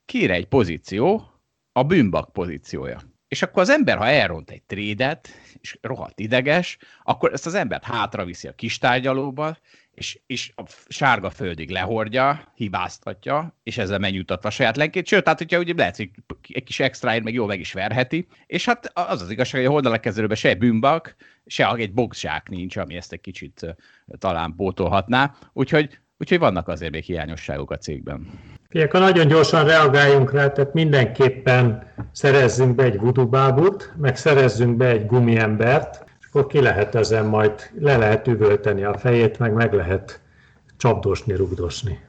S1: kér egy pozíció, a bűnbak pozíciója. És akkor az ember, ha elront egy trédet, és rohadt ideges, akkor ezt az embert hátra viszi a kis tárgyalóba, és, és a sárga földig lehordja, hibáztatja, és ezzel megnyugtatva a saját lenkét. Sőt, tehát hogyha ugye lehet, hogy egy kis extraért meg jól meg is verheti, és hát az az igazság, hogy a holdalak se bűnbak, se egy boxzsák nincs, ami ezt egy kicsit talán pótolhatná. Úgyhogy, úgyhogy vannak azért még hiányosságok a cégben.
S3: Figyelj, nagyon gyorsan reagáljunk rá, tehát mindenképpen szerezzünk be egy vudubábut, meg szerezzünk be egy gumiembert, és akkor ki lehet ezen majd, le lehet üvölteni a fejét, meg meg lehet csapdosni, rugdosni.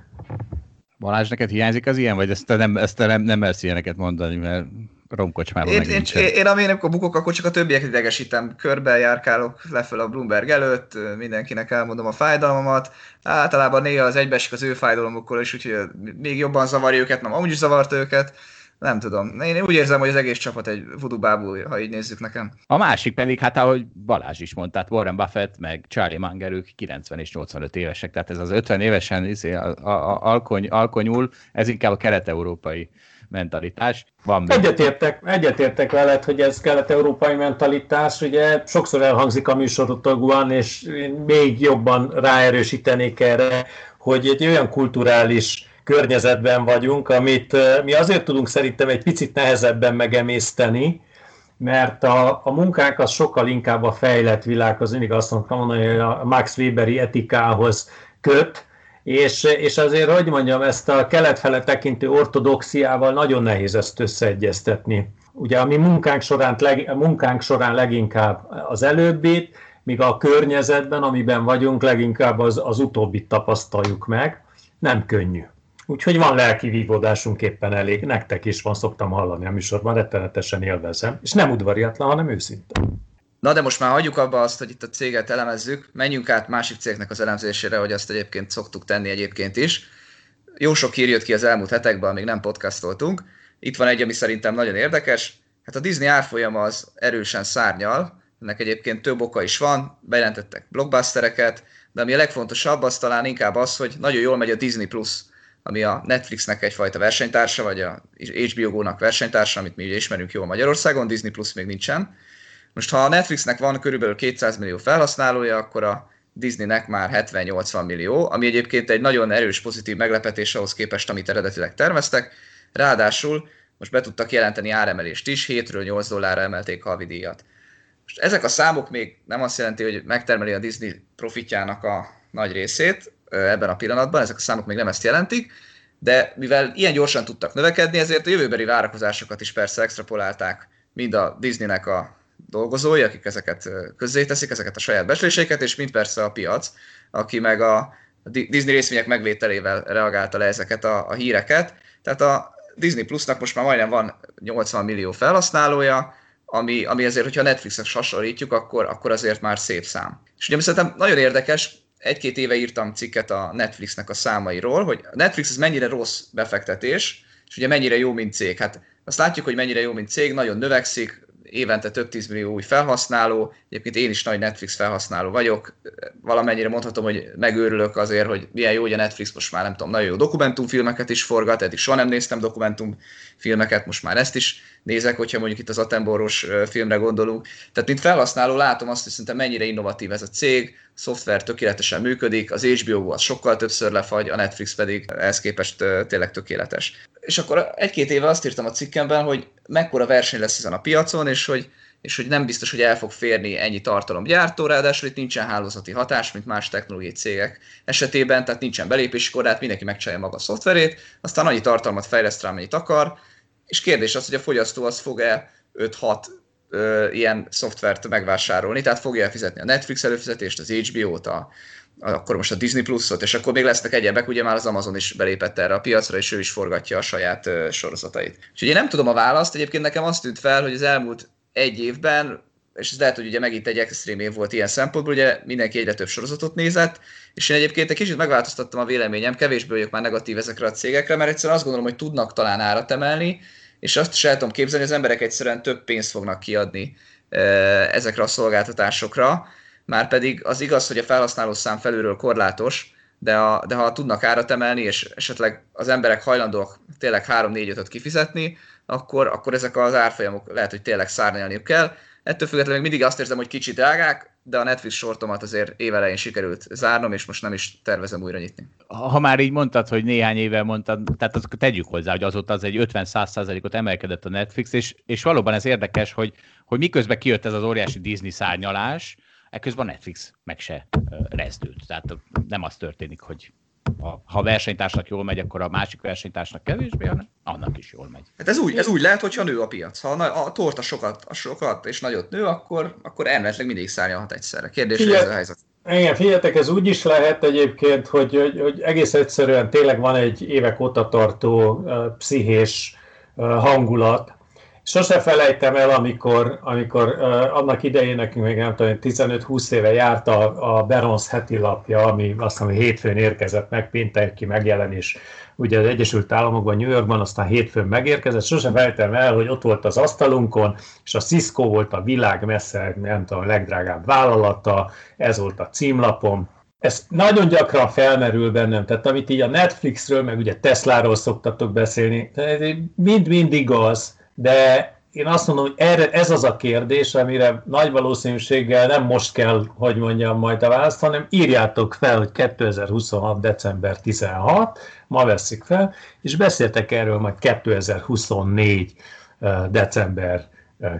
S1: Balázs, neked hiányzik az ilyen, vagy ezt te nem, ezt te nem, nem mersz ilyeneket mondani, mert romkocsmában
S2: én, én, én, én, amíg amikor bukok, akkor csak a többieket idegesítem. Körbe járkálok leföl a Bloomberg előtt, mindenkinek elmondom a fájdalmamat. Általában néha az egybeesik az ő fájdalomukkal, és úgyhogy még jobban zavarja őket, nem amúgy is zavart őket. Nem tudom. Én úgy érzem, hogy az egész csapat egy vudubábú, ha így nézzük nekem.
S1: A másik pedig, hát ahogy Balázs is mondta, tehát Warren Buffett meg Charlie Munger, ők 90 és 85 évesek, tehát ez az 50 évesen izé, a, a, a, alkony, alkonyul, ez inkább a kelet-európai mentalitás. Van
S3: egyetértek, egyetértek veled, hogy ez kelet-európai mentalitás, ugye sokszor elhangzik a műsorotokban, és még jobban ráerősítenék erre, hogy egy olyan kulturális környezetben vagyunk, amit mi azért tudunk szerintem egy picit nehezebben megemészteni, mert a, a munkánk az sokkal inkább a fejlett világhoz, mindig azt mondtam hogy a Max Weberi etikához köt, és, és azért, hogy mondjam, ezt a kelet-fele tekintő ortodoxiával nagyon nehéz ezt összeegyeztetni. Ugye a mi munkánk során, leg, munkánk során leginkább az előbbit, míg a környezetben, amiben vagyunk, leginkább az, az utóbbit tapasztaljuk meg. Nem könnyű. Úgyhogy van lelki vívódásunk éppen elég. Nektek is van, szoktam hallani a műsorban, rettenetesen élvezem. És nem udvariatlan, hanem őszinte.
S2: Na de most már hagyjuk abba azt, hogy itt a céget elemezzük, menjünk át másik cégnek az elemzésére, hogy azt egyébként szoktuk tenni egyébként is. Jó sok hír jött ki az elmúlt hetekben, amíg nem podcastoltunk. Itt van egy, ami szerintem nagyon érdekes. Hát a Disney árfolyama az erősen szárnyal, ennek egyébként több oka is van, bejelentettek blockbustereket, de ami a legfontosabb, az talán inkább az, hogy nagyon jól megy a Disney Plus, ami a Netflixnek egyfajta versenytársa, vagy a HBO Go-nak versenytársa, amit mi ugye ismerünk jól Magyarországon, Disney Plus még nincsen. Most ha a Netflixnek van körülbelül 200 millió felhasználója, akkor a Disneynek már 70-80 millió, ami egyébként egy nagyon erős pozitív meglepetés ahhoz képest, amit eredetileg terveztek. Ráadásul most be tudtak jelenteni áremelést is, 7-ről 8 dollárra emelték a díjat. Most ezek a számok még nem azt jelenti, hogy megtermeli a Disney profitjának a nagy részét ebben a pillanatban, ezek a számok még nem ezt jelentik, de mivel ilyen gyorsan tudtak növekedni, ezért a jövőbeli várakozásokat is persze extrapolálták mind a Disneynek a dolgozói, akik ezeket közzéteszik, ezeket a saját becsléseiket, és mint persze a piac, aki meg a Disney részvények megvételével reagálta le ezeket a, a híreket. Tehát a Disney Plusnak most már majdnem van 80 millió felhasználója, ami, ami azért, hogyha Netflixet hasonlítjuk, akkor, akkor azért már szép szám. És ugye szerintem nagyon érdekes, egy-két éve írtam cikket a Netflixnek a számairól, hogy a Netflix ez mennyire rossz befektetés, és ugye mennyire jó, mint cég. Hát azt látjuk, hogy mennyire jó, mint cég, nagyon növekszik, évente több tízmillió új felhasználó, egyébként én is nagy Netflix felhasználó vagyok, valamennyire mondhatom, hogy megőrülök azért, hogy milyen jó, hogy a Netflix most már nem tudom, nagyon jó dokumentumfilmeket is forgat, eddig soha nem néztem dokumentumfilmeket, most már ezt is nézek, hogyha mondjuk itt az Atemboros filmre gondolunk. Tehát mint felhasználó látom azt, hogy szerintem mennyire innovatív ez a cég, a szoftver tökéletesen működik, az HBO az sokkal többször lefagy, a Netflix pedig ehhez képest tényleg tökéletes. És akkor egy-két éve azt írtam a cikkemben, hogy mekkora verseny lesz ezen a piacon, és hogy és hogy nem biztos, hogy el fog férni ennyi tartalomgyártó, ráadásul itt nincsen hálózati hatás, mint más technológiai cégek esetében, tehát nincsen belépési korlát, mindenki megcsinálja maga a szoftverét, aztán annyi tartalmat fejleszt rá, amennyit akar, és kérdés az, hogy a fogyasztó az fog-e 5-6 ö, ilyen szoftvert megvásárolni, tehát fogja fizetni a Netflix előfizetést, az HBO-t, a, akkor most a Disney Plus-ot, és akkor még lesznek egyebek, ugye már az Amazon is belépett erre a piacra, és ő is forgatja a saját ö, sorozatait. Úgyhogy én nem tudom a választ, egyébként nekem azt tűnt fel, hogy az elmúlt egy évben, és ez lehet, hogy ugye megint egy extrém év volt ilyen szempontból, ugye mindenki egyre több sorozatot nézett, és én egyébként egy kicsit megváltoztattam a véleményem, kevésbé vagyok már negatív ezekre a cégekre, mert egyszerűen azt gondolom, hogy tudnak talán árat emelni, és azt is el tudom képzelni, hogy az emberek egyszerűen több pénzt fognak kiadni ezekre a szolgáltatásokra, már pedig az igaz, hogy a felhasználó szám felülről korlátos, de, a, de ha tudnak árat emelni, és esetleg az emberek hajlandóak tényleg 3-4-5-öt kifizetni, akkor, akkor ezek az árfolyamok lehet, hogy tényleg szárnyalniuk kell. Ettől függetlenül még mindig azt érzem, hogy kicsit drágák, de a Netflix sortomat azért évelején sikerült zárnom, és most nem is tervezem újra nyitni.
S1: Ha már így mondtad, hogy néhány éve mondtad, tehát azt tegyük hozzá, hogy azóta az egy 50-100%-ot emelkedett a Netflix, és, és valóban ez érdekes, hogy, hogy miközben kijött ez az óriási Disney szárnyalás, ekközben a Netflix meg se rezdült. Tehát nem az történik, hogy ha a versenytársnak jól megy, akkor a másik versenytársnak kevésbé, hanem annak is jól megy.
S2: Hát ez úgy, ez úgy lehet, hogyha nő a piac. Ha a, a torta sokat, a sokat és nagyot nő, akkor, akkor elméletileg mindig szárnyalhat egyszerre. Kérdés, hogy ez a helyzet.
S3: Igen, figyeljetek, ez úgy is lehet egyébként, hogy, hogy, hogy egész egyszerűen tényleg van egy évek óta tartó uh, pszichés uh, hangulat, Sose felejtem el, amikor, amikor uh, annak idején nekünk még nem tudom, 15-20 éve járt a, a Berons heti lapja, ami azt hiszem, hétfőn érkezett meg, pénteki megjelenés ugye az Egyesült Államokban, New Yorkban, aztán hétfőn megérkezett, sose felejtem el, hogy ott volt az asztalunkon, és a Cisco volt a világ messze, nem tudom, a legdrágább vállalata, ez volt a címlapom, ez nagyon gyakran felmerül bennem, tehát amit így a Netflixről, meg ugye Tesláról szoktatok beszélni, mind-mind igaz, de én azt mondom, hogy erre, ez az a kérdés, amire nagy valószínűséggel nem most kell, hogy mondjam majd a választ, hanem írjátok fel, hogy 2026. december 16, ma veszik fel, és beszéltek erről majd 2024. december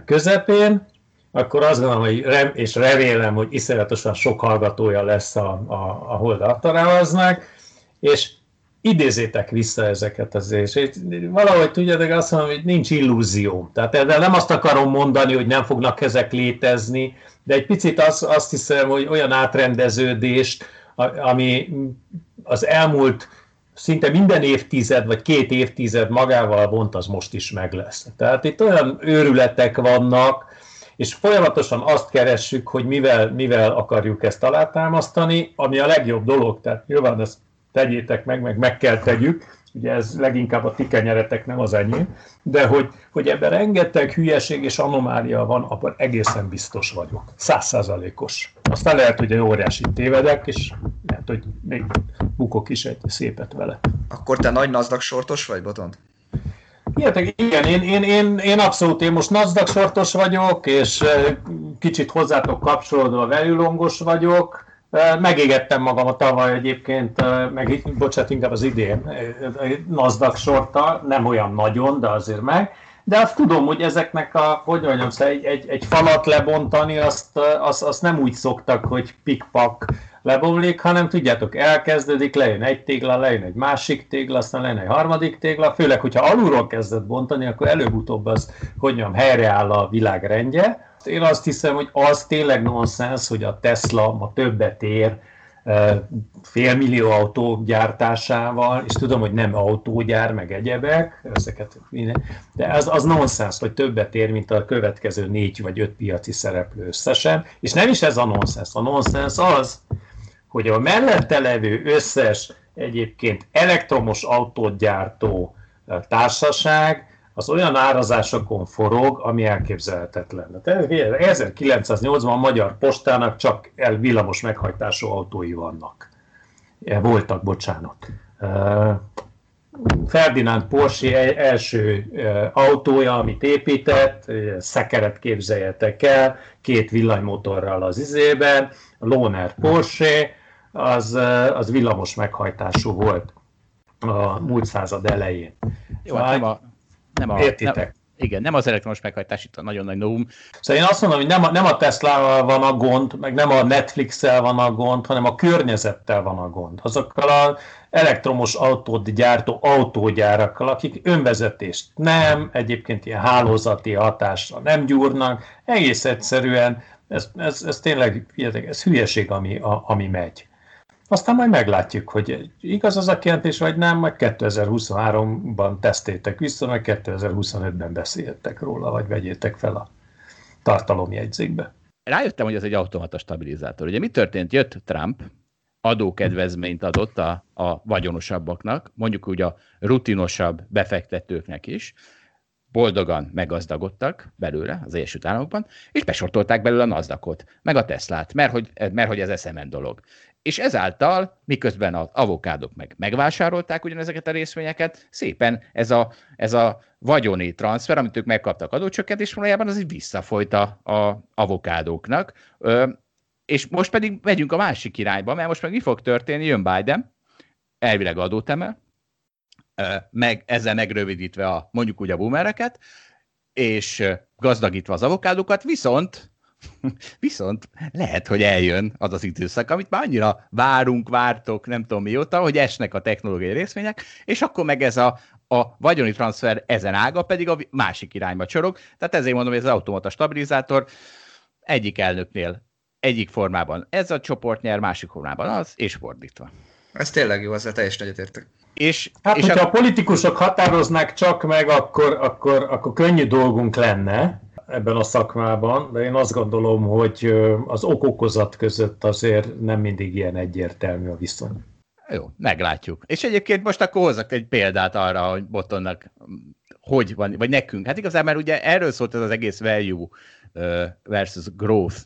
S3: közepén, akkor azt gondolom, hogy rem, és remélem, hogy iszonyatosan sok hallgatója lesz a, a, a Hold és idézétek vissza ezeket az és valahogy tudjátok azt mondom, hogy nincs illúzió. Tehát ezzel nem azt akarom mondani, hogy nem fognak ezek létezni, de egy picit azt, azt hiszem, hogy olyan átrendeződést, ami az elmúlt szinte minden évtized, vagy két évtized magával vont, az most is meg lesz. Tehát itt olyan őrületek vannak, és folyamatosan azt keressük, hogy mivel, mivel akarjuk ezt alátámasztani, ami a legjobb dolog, tehát nyilván ezt tegyétek meg, meg meg kell tegyük, ugye ez leginkább a ti kenyeretek, nem az enyém, de hogy, hogy ebben rengeteg hülyeség és anomália van, abban egészen biztos vagyok. Százszázalékos. Aztán lehet, hogy egy óriási tévedek, és lehet, hogy még bukok is egy szépet vele.
S2: Akkor te nagy nazdak sortos vagy, Botond?
S3: Igen, igen én, én, én, én abszolút, én most Nasdaq sortos vagyok, és kicsit hozzátok kapcsolódva velülongos vagyok, Megégettem magam a tavaly egyébként, meg, bocsánat, inkább az idén Nasdaq sorttal, nem olyan nagyon, de azért meg. De azt tudom, hogy ezeknek a, hogy mondjam, szóval egy, egy, egy falat lebontani, azt, azt, azt nem úgy szoktak, hogy pikpak lebomlik, hanem tudjátok, elkezdődik, lejön egy tégla, lejön egy másik tégla, aztán lejön egy harmadik tégla, főleg, hogyha alulról kezdett bontani, akkor előbb-utóbb az, hogy mondjam, helyreáll a világ rendje, én azt hiszem, hogy az tényleg nonsens, hogy a Tesla ma többet ér félmillió autó gyártásával, és tudom, hogy nem autógyár, meg egyebek, ezeket de az, az nonsens, hogy többet ér, mint a következő négy vagy öt piaci szereplő összesen, és nem is ez a nonsens. A nonsens az, hogy a mellette levő összes egyébként elektromos autót gyártó társaság az olyan árazásokon forog, ami elképzelhetetlen. Tehát 1980 a Magyar Postának csak el villamos meghajtású autói vannak. E, voltak, bocsánat. E, Ferdinand Porsche e, első autója, amit épített, szekeret képzeljetek el, két villanymotorral az izében, Lohner Porsche, az, az villamos meghajtású volt a múlt század elején.
S1: Jó, hát nem a, nem a, Értitek? Nem, igen, nem az elektromos meghajtás itt a nagyon nagy novum.
S3: Szóval én azt mondom, hogy nem a, nem a Tesla van a gond, meg nem a Netflix-el van a gond, hanem a környezettel van a gond. Azokkal az elektromos autót gyártó autógyárakkal, akik önvezetést nem, egyébként ilyen hálózati hatásra nem gyúrnak, egész egyszerűen ez, ez, ez tényleg ez hülyeség, ami, a, ami megy. Aztán majd meglátjuk, hogy igaz az a kijelentés, vagy nem, majd 2023-ban tesztétek vissza, majd 2025-ben beszéltek róla, vagy vegyétek fel a tartalomjegyzékbe.
S1: Rájöttem, hogy ez egy automata stabilizátor. Ugye mi történt? Jött Trump, adókedvezményt adott a, a vagyonosabbaknak, mondjuk úgy a rutinosabb befektetőknek is, boldogan meggazdagodtak belőle az Egyesült Államokban, és besortolták belőle a nasdaq meg a Teslát, mert hogy, mert hogy ez eszemen dolog és ezáltal, miközben az avokádok meg megvásárolták ugyanezeket a részvényeket, szépen ez a, ez a vagyoni transfer, amit ők megkaptak adócsökkentés, valójában az így visszafolyt a, avokádóknak. És most pedig megyünk a másik irányba, mert most meg mi fog történni? Jön Biden, elvileg adót emel, meg, ezzel megrövidítve a, mondjuk úgy a boomereket, és gazdagítva az avokádokat, viszont Viszont lehet, hogy eljön az az időszak, amit már annyira várunk, vártok, nem tudom mióta, hogy esnek a technológiai részvények, és akkor meg ez a, a vagyoni transfer ezen ága pedig a másik irányba csorog. Tehát ezért mondom, hogy ez az automata stabilizátor egyik elnöknél egyik formában ez a csoport nyer, másik formában az, és fordítva.
S2: Ez tényleg jó, ezzel teljesen egyetértek.
S3: És, hát, és hogyha a... a politikusok határoznák csak meg, akkor, akkor, akkor könnyű dolgunk lenne, ebben a szakmában, de én azt gondolom, hogy az okokozat között azért nem mindig ilyen egyértelmű a viszony.
S1: Jó, meglátjuk. És egyébként most akkor hozzak egy példát arra, hogy Botonnak hogy van, vagy nekünk. Hát igazából mert ugye erről szólt ez az egész value versus growth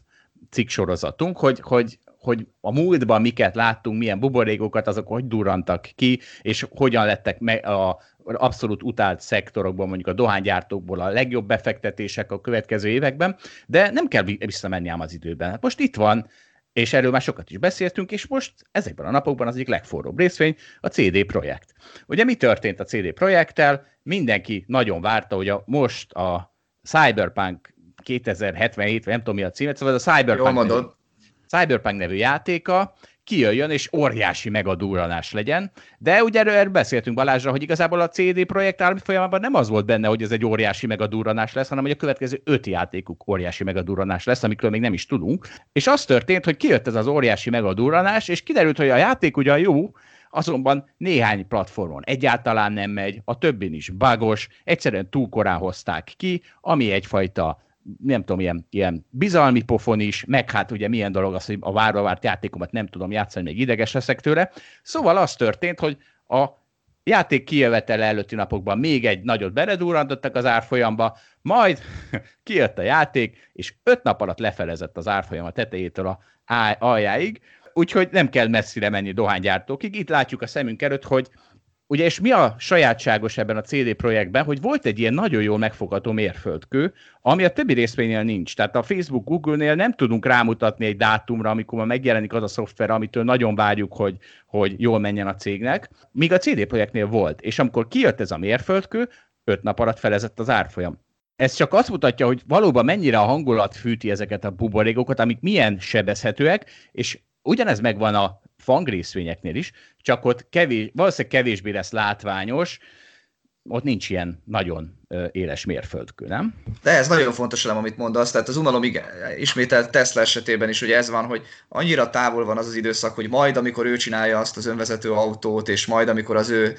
S1: cikk sorozatunk, hogy, hogy hogy a múltban miket láttunk, milyen buborékokat, azok hogy durrantak ki, és hogyan lettek me- a abszolút utált szektorokban, mondjuk a dohánygyártókból a legjobb befektetések a következő években, de nem kell visszamenni ám az időben. Hát most itt van, és erről már sokat is beszéltünk, és most ezekben a napokban az egyik legforróbb részvény a CD projekt. Ugye mi történt a CD projekttel? Mindenki nagyon várta, hogy a, most a Cyberpunk 2077, vagy nem tudom mi a címe, szóval a Cyberpunk, nevű, Cyberpunk nevű játéka, kijöjjön, és óriási megadúranás legyen. De ugye erről beszéltünk Balázsra, hogy igazából a CD projekt állami folyamában nem az volt benne, hogy ez egy óriási megadúranás lesz, hanem hogy a következő öt játékuk óriási megadúranás lesz, amikről még nem is tudunk. És az történt, hogy kijött ez az óriási megadúranás, és kiderült, hogy a játék ugyan jó, azonban néhány platformon egyáltalán nem megy, a többin is bagos, egyszerűen túl korán hozták ki, ami egyfajta nem tudom, ilyen, ilyen bizalmi pofon is, meg hát ugye milyen dolog az, hogy a várva várt játékomat nem tudom játszani, még ideges leszek tőle. Szóval az történt, hogy a játék kijövetele előtti napokban még egy nagyot beredúrantottak az árfolyamba, majd kijött a játék, és öt nap alatt lefelezett az árfolyam a tetejétől a aljáig, úgyhogy nem kell messzire menni dohánygyártókig. Itt látjuk a szemünk előtt, hogy Ugye, és mi a sajátságos ebben a CD projektben, hogy volt egy ilyen nagyon jól megfogható mérföldkő, ami a többi részvénynél nincs. Tehát a Facebook, Google-nél nem tudunk rámutatni egy dátumra, amikor már megjelenik az a szoftver, amitől nagyon várjuk, hogy, hogy jól menjen a cégnek, míg a CD projektnél volt. És amikor kijött ez a mérföldkő, öt nap alatt felezett az árfolyam. Ez csak azt mutatja, hogy valóban mennyire a hangulat fűti ezeket a buborékokat, amik milyen sebezhetőek, és ugyanez megvan a fangrészvényeknél is, csak ott kevés, valószínűleg kevésbé lesz látványos, ott nincs ilyen nagyon éles mérföldkő, nem?
S2: De ez nagyon fontos elem, amit mondasz, tehát az unalom ismételt Tesla esetében is ugye ez van, hogy annyira távol van az az időszak, hogy majd amikor ő csinálja azt az önvezető autót, és majd amikor az ő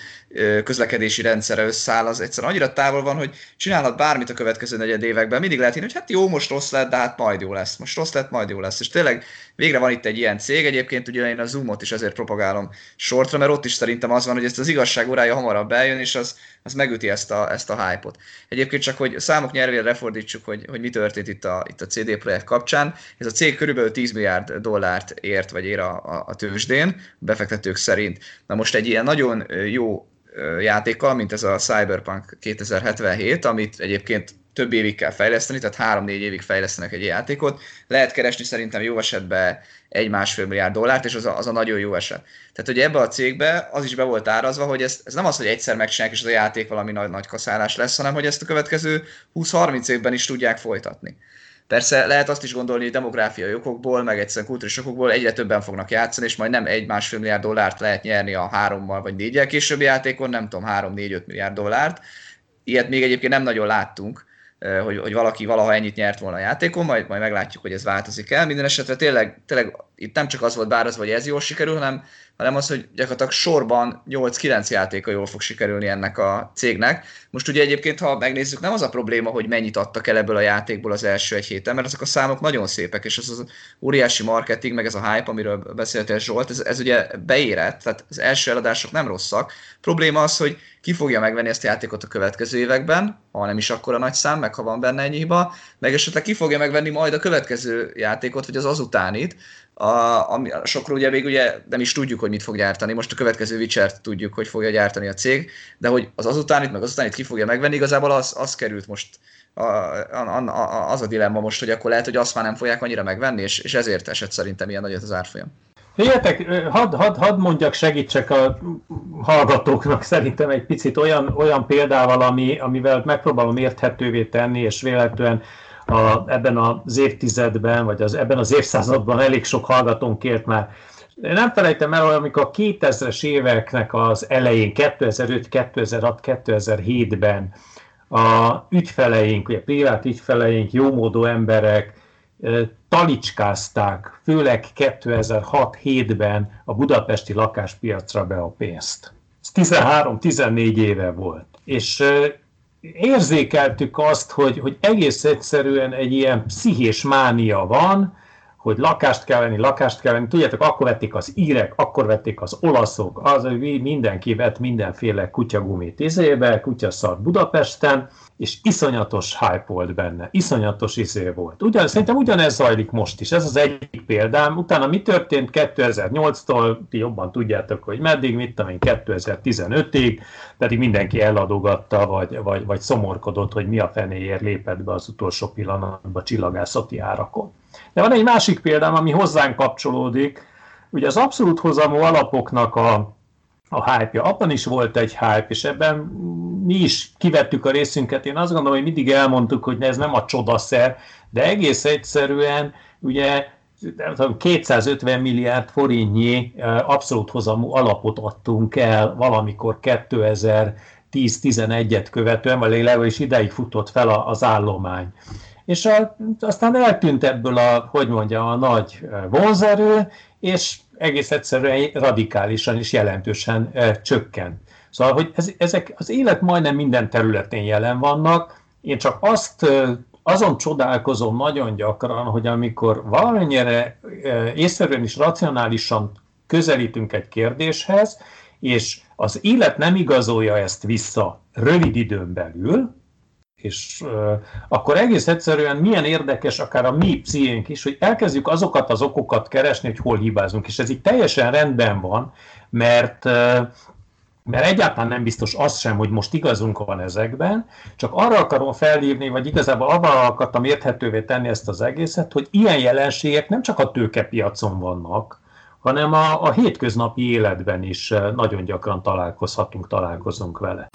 S2: közlekedési rendszere összeáll, az egyszerűen annyira távol van, hogy csinálhat bármit a következő negyed években, mindig lehet hinni, hogy hát jó, most rossz lett, de hát majd jó lesz, most rossz lett, majd jó lesz. És tényleg végre van itt egy ilyen cég, egyébként ugye én a Zoomot is ezért propagálom sortra, mert ott is szerintem az van, hogy ezt az igazság órája hamarabb eljön, és az, az megüti ezt a, ezt a hype-ot. Egyébként csak, hogy számok nyelvére lefordítsuk, hogy, hogy mi történt itt a, itt a CD projekt kapcsán. Ez a cég körülbelül 10 milliárd dollárt ért, vagy ér a, a, a tőzsdén, befektetők szerint. Na most egy ilyen nagyon jó játékkal, mint ez a Cyberpunk 2077, amit egyébként több évig kell fejleszteni, tehát 3-4 évig fejlesztenek egy játékot. Lehet keresni szerintem jó esetben egy másfél milliárd dollárt, és az a, az a nagyon jó eset. Tehát, hogy ebbe a cégbe az is be volt árazva, hogy ez, ez nem az, hogy egyszer megcsinálják, és az a játék valami nagy, nagy kaszálás lesz, hanem hogy ezt a következő 20-30 évben is tudják folytatni. Persze lehet azt is gondolni, hogy demográfiai okokból, meg egyszerűen kulturális okokból egyre többen fognak játszani, és majd nem egy-másfél milliárd dollárt lehet nyerni a hárommal vagy négyel későbbi játékon, nem tudom, három, négy, öt milliárd dollárt. Ilyet még egyébként nem nagyon láttunk, hogy, hogy valaki valaha ennyit nyert volna a játékon, majd, majd meglátjuk, hogy ez változik el. Minden esetre tényleg, tényleg itt nem csak az volt bárazva, hogy ez jól sikerül, hanem hanem az, hogy gyakorlatilag sorban 8-9 játéka jól fog sikerülni ennek a cégnek. Most ugye egyébként, ha megnézzük, nem az a probléma, hogy mennyit adtak el ebből a játékból az első egy héten, mert ezek a számok nagyon szépek, és ez az óriási marketing, meg ez a hype, amiről beszéltél Zsolt, ez, ez ugye beérett, tehát az első eladások nem rosszak. Probléma az, hogy ki fogja megvenni ezt a játékot a következő években, ha nem is akkor a nagy szám, meg ha van benne ennyi hiba, meg esetleg ki fogja megvenni majd a következő játékot, vagy az azutánit, a, ami, sokról ugye még ugye nem is tudjuk, hogy mit fog gyártani. Most a következő witcher tudjuk, hogy fogja gyártani a cég, de hogy az azutánit, meg azutánit ki fogja megvenni, igazából az, az került most a, a, a, az a dilemma most, hogy akkor lehet, hogy azt már nem fogják annyira megvenni, és, és ezért esett szerintem ilyen nagyot az árfolyam.
S3: Figyeljetek, hadd had, had mondjak, segítsek a hallgatóknak szerintem egy picit olyan, olyan példával, ami, amivel megpróbálom érthetővé tenni, és véletlenül a, ebben az évtizedben, vagy az, ebben az évszázadban elég sok hallgatónk kért már. Nem felejtem el, hogy amikor a 2000-es éveknek az elején, 2005, 2006, 2007-ben a ügyfeleink, ugye privát ügyfeleink, jómódó emberek talicskázták, főleg 2006-7-ben a budapesti lakáspiacra be a pénzt. Ez 13-14 éve volt. És érzékeltük azt, hogy, hogy egész egyszerűen egy ilyen pszichés mánia van, hogy lakást kell venni, lakást kell venni. Tudjátok, akkor vették az írek, akkor vették az olaszok, az, mindenki vett mindenféle kutyagumit izébe, kutyaszart Budapesten, és iszonyatos hype volt benne, iszonyatos izé volt. Ugyan, szerintem ugyanez zajlik most is, ez az egyik példám. Utána mi történt 2008-tól, ti jobban tudjátok, hogy meddig, mit tudom én, 2015-ig, pedig mindenki eladogatta, vagy, vagy, vagy szomorkodott, hogy mi a fenéért lépett be az utolsó pillanatban csillagászati árakon. De van egy másik példám, ami hozzánk kapcsolódik, ugye az abszolút hozamú alapoknak a a hype-ja. Abban is volt egy hype, és ebben mi is kivettük a részünket. Én azt gondolom, hogy mindig elmondtuk, hogy ez nem a csodaszer, de egész egyszerűen ugye 250 milliárd forintnyi abszolút hozamú alapot adtunk el valamikor 2010-11-et követően, vagy legalábbis ideig futott fel az állomány. És a, aztán eltűnt ebből a, hogy mondjam, a nagy vonzerő, és egész egyszerűen radikálisan és jelentősen csökkent. Szóval, hogy ez, ezek az élet majdnem minden területén jelen vannak, én csak azt azon csodálkozom nagyon gyakran, hogy amikor valamennyire észszerűen és racionálisan közelítünk egy kérdéshez, és az élet nem igazolja ezt vissza rövid időn belül, és akkor egész egyszerűen milyen érdekes akár a mi pszichénk is, hogy elkezdjük azokat az okokat keresni, hogy hol hibázunk, és ez így teljesen rendben van, mert mert egyáltalán nem biztos az sem, hogy most igazunk van ezekben, csak arra akarom felhívni, vagy igazából arra akartam érthetővé tenni ezt az egészet, hogy ilyen jelenségek nem csak a tőkepiacon vannak, hanem a, a hétköznapi életben is nagyon gyakran találkozhatunk, találkozunk vele.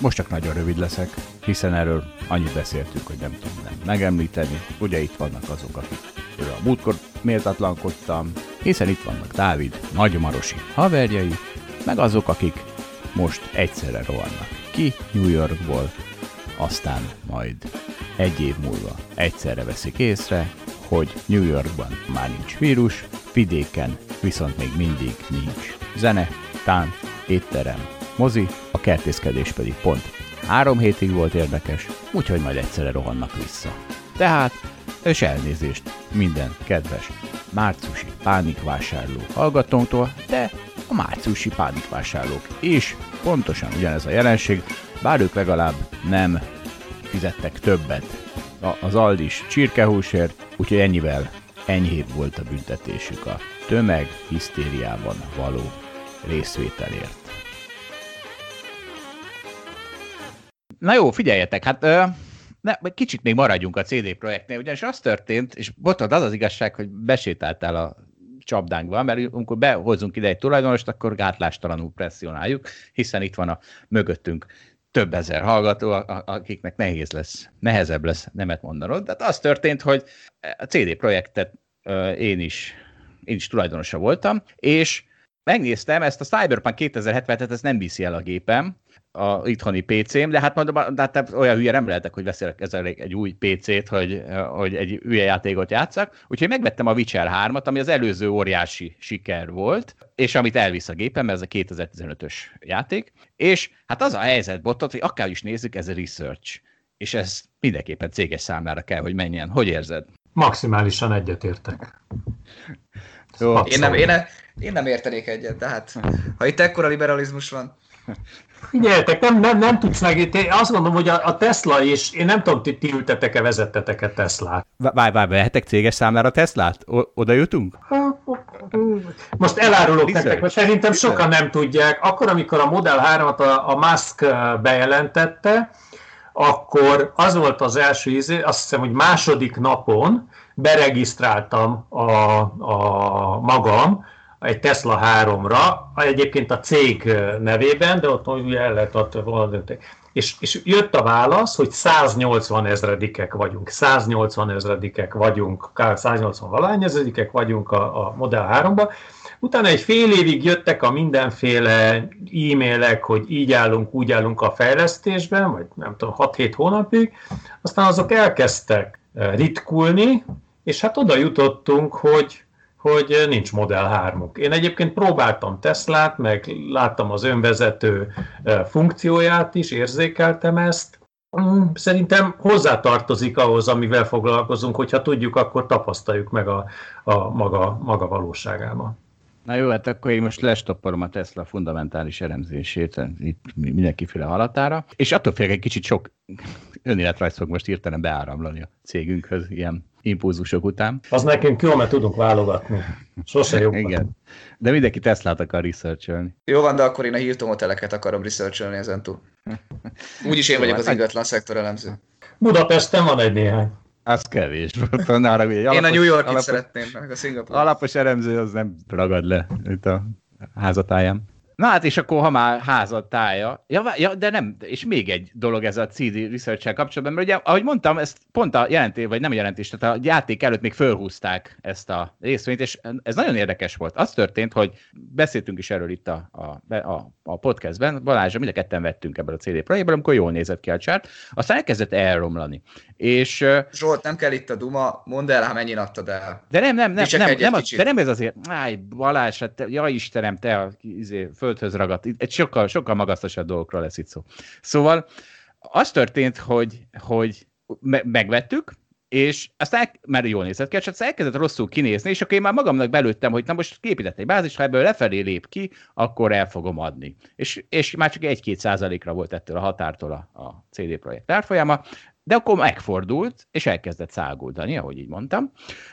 S1: Most csak nagyon rövid leszek, hiszen erről annyit beszéltünk, hogy nem tudom nem megemlíteni. Ugye itt vannak azok, akik a múltkor méltatlankodtam, hiszen itt vannak Dávid, Nagymarosi haverjai, meg azok, akik most egyszerre rohannak ki New Yorkból, aztán majd egy év múlva egyszerre veszik észre, hogy New Yorkban már nincs vírus, vidéken viszont még mindig nincs zene, tánc, étterem, mozi, a kertészkedés pedig pont három hétig volt érdekes, úgyhogy majd egyszerre rohannak vissza. Tehát, és elnézést minden kedves márciusi pánikvásárló hallgatónktól, de a márciusi pánikvásárlók. És pontosan ugyanez a jelenség, bár ők legalább nem fizettek többet az Aldis csirkehúsért, úgyhogy ennyivel enyhébb volt a büntetésük a tömeg hisztériában való részvételért. Na jó, figyeljetek, hát ö, ne, kicsit még maradjunk a CD projektnél, ugyanis az történt, és botod az az igazság, hogy besétáltál a csapdánkba, mert amikor behozunk ide egy tulajdonost, akkor gátlástalanul presszionáljuk, hiszen itt van a mögöttünk több ezer hallgató, akiknek nehéz lesz, nehezebb lesz nemet mondanod. Tehát az történt, hogy a CD projektet én is, én is tulajdonosa voltam, és megnéztem, ezt a Cyberpunk 2070-et, ez nem viszi el a gépem, a itthoni PC-m, de hát mondom, de hát olyan hülye nem lehetek, hogy veszek ezzel egy új PC-t, hogy, hogy egy hülye játékot játszak. Úgyhogy megvettem a Witcher 3-at, ami az előző óriási siker volt, és amit elvisz a gépem, ez a 2015-ös játék. És hát az a helyzet botot, hogy akár is nézzük, ez a research. És ez mindenképpen céges számára kell, hogy menjen. Hogy érzed?
S3: Maximálisan egyetértek.
S2: Jó. Én, nem, én, nem, én nem értenék egyet, tehát ha itt ekkora liberalizmus van.
S3: Figyeljetek, nem, nem, nem tudsz meg, én azt gondolom, hogy a, a Tesla is, én nem tudom, ti, ti ültetek-e, vezettetek-e Teslát.
S1: Várj, várj, vehetek céges számlára Teslát? O- oda jutunk?
S3: Most elárulok Research. nektek, mert szerintem sokan nem tudják. Akkor, amikor a Model 3-at a, a Musk bejelentette, akkor az volt az első ízé, azt hiszem, hogy második napon beregisztráltam a, a magam, egy Tesla 3-ra, egyébként a cég nevében, de ott ugye el lehet adni. És, és jött a válasz, hogy 180 ezredikek vagyunk, 180 ezredikek vagyunk, 180 valány ezredikek vagyunk a, a Model 3-ba. Utána egy fél évig jöttek a mindenféle e-mailek, hogy így állunk, úgy állunk a fejlesztésben, vagy nem tudom, 6-7 hónapig. Aztán azok elkezdtek ritkulni, és hát oda jutottunk, hogy hogy nincs Model 3-uk. Én egyébként próbáltam Teslát, meg láttam az önvezető funkcióját is, érzékeltem ezt. Mm, szerintem hozzátartozik ahhoz, amivel foglalkozunk, hogyha tudjuk, akkor tapasztaljuk meg a, a maga, maga valóságában.
S1: Na jó, hát akkor én most lestopporom a Tesla fundamentális elemzését itt mindenkiféle halatára, és attól félek egy kicsit sok önéletrajz fog most hirtelen beáramlani a cégünkhöz ilyen impulzusok után.
S3: Az nekünk jó, mert tudunk válogatni. Sose jobb.
S1: Igen. De mindenki Teslát akar researcholni.
S2: Jó van, de akkor én a Hilton hoteleket akarom researcholni ezen túl. Úgyis én vagyok az hát- ingatlan szektor elemző.
S3: Budapesten van egy néhány.
S1: Az kevés.
S2: Arra, Én a New York-it alapos, szeretném, meg a Singapore.
S1: Alapos elemző az nem ragad le itt a házatáján. Na hát, és akkor, ha már házad tája, ja, ja, de nem, és még egy dolog ez a CD research kapcsolatban, mert ugye, ahogy mondtam, ezt pont a jelentés, vagy nem a jelentés, tehát a játék előtt még fölhúzták ezt a részvényt, és ez nagyon érdekes volt. Az történt, hogy beszéltünk is erről itt a, a, a, a podcastben, Balázsa, mind a ketten vettünk ebből a CD projektből, amikor jól nézett ki a csárt, aztán elkezdett elromlani. És,
S2: Zsolt, nem kell itt a duma, mondd el, ha mennyit adtad el.
S1: De nem, nem, nem, nem, nem az, de nem ez azért, áj, Balázs, hát te, ja Istenem, te a izé, földhöz ragadt, egy sokkal, sokkal magasztosabb dolgokról lesz itt szó. Szóval az történt, hogy, hogy me- megvettük, és aztán, el, mert jól nézett ki, és aztán elkezdett rosszul kinézni, és akkor én már magamnak belőttem, hogy na most képített egy bázis, ha ebből lefelé lép ki, akkor el fogom adni. És, és már csak egy-két százalékra volt ettől a határtól a, a CD projekt árfolyama, de akkor megfordult, és elkezdett száguldani, ahogy így mondtam,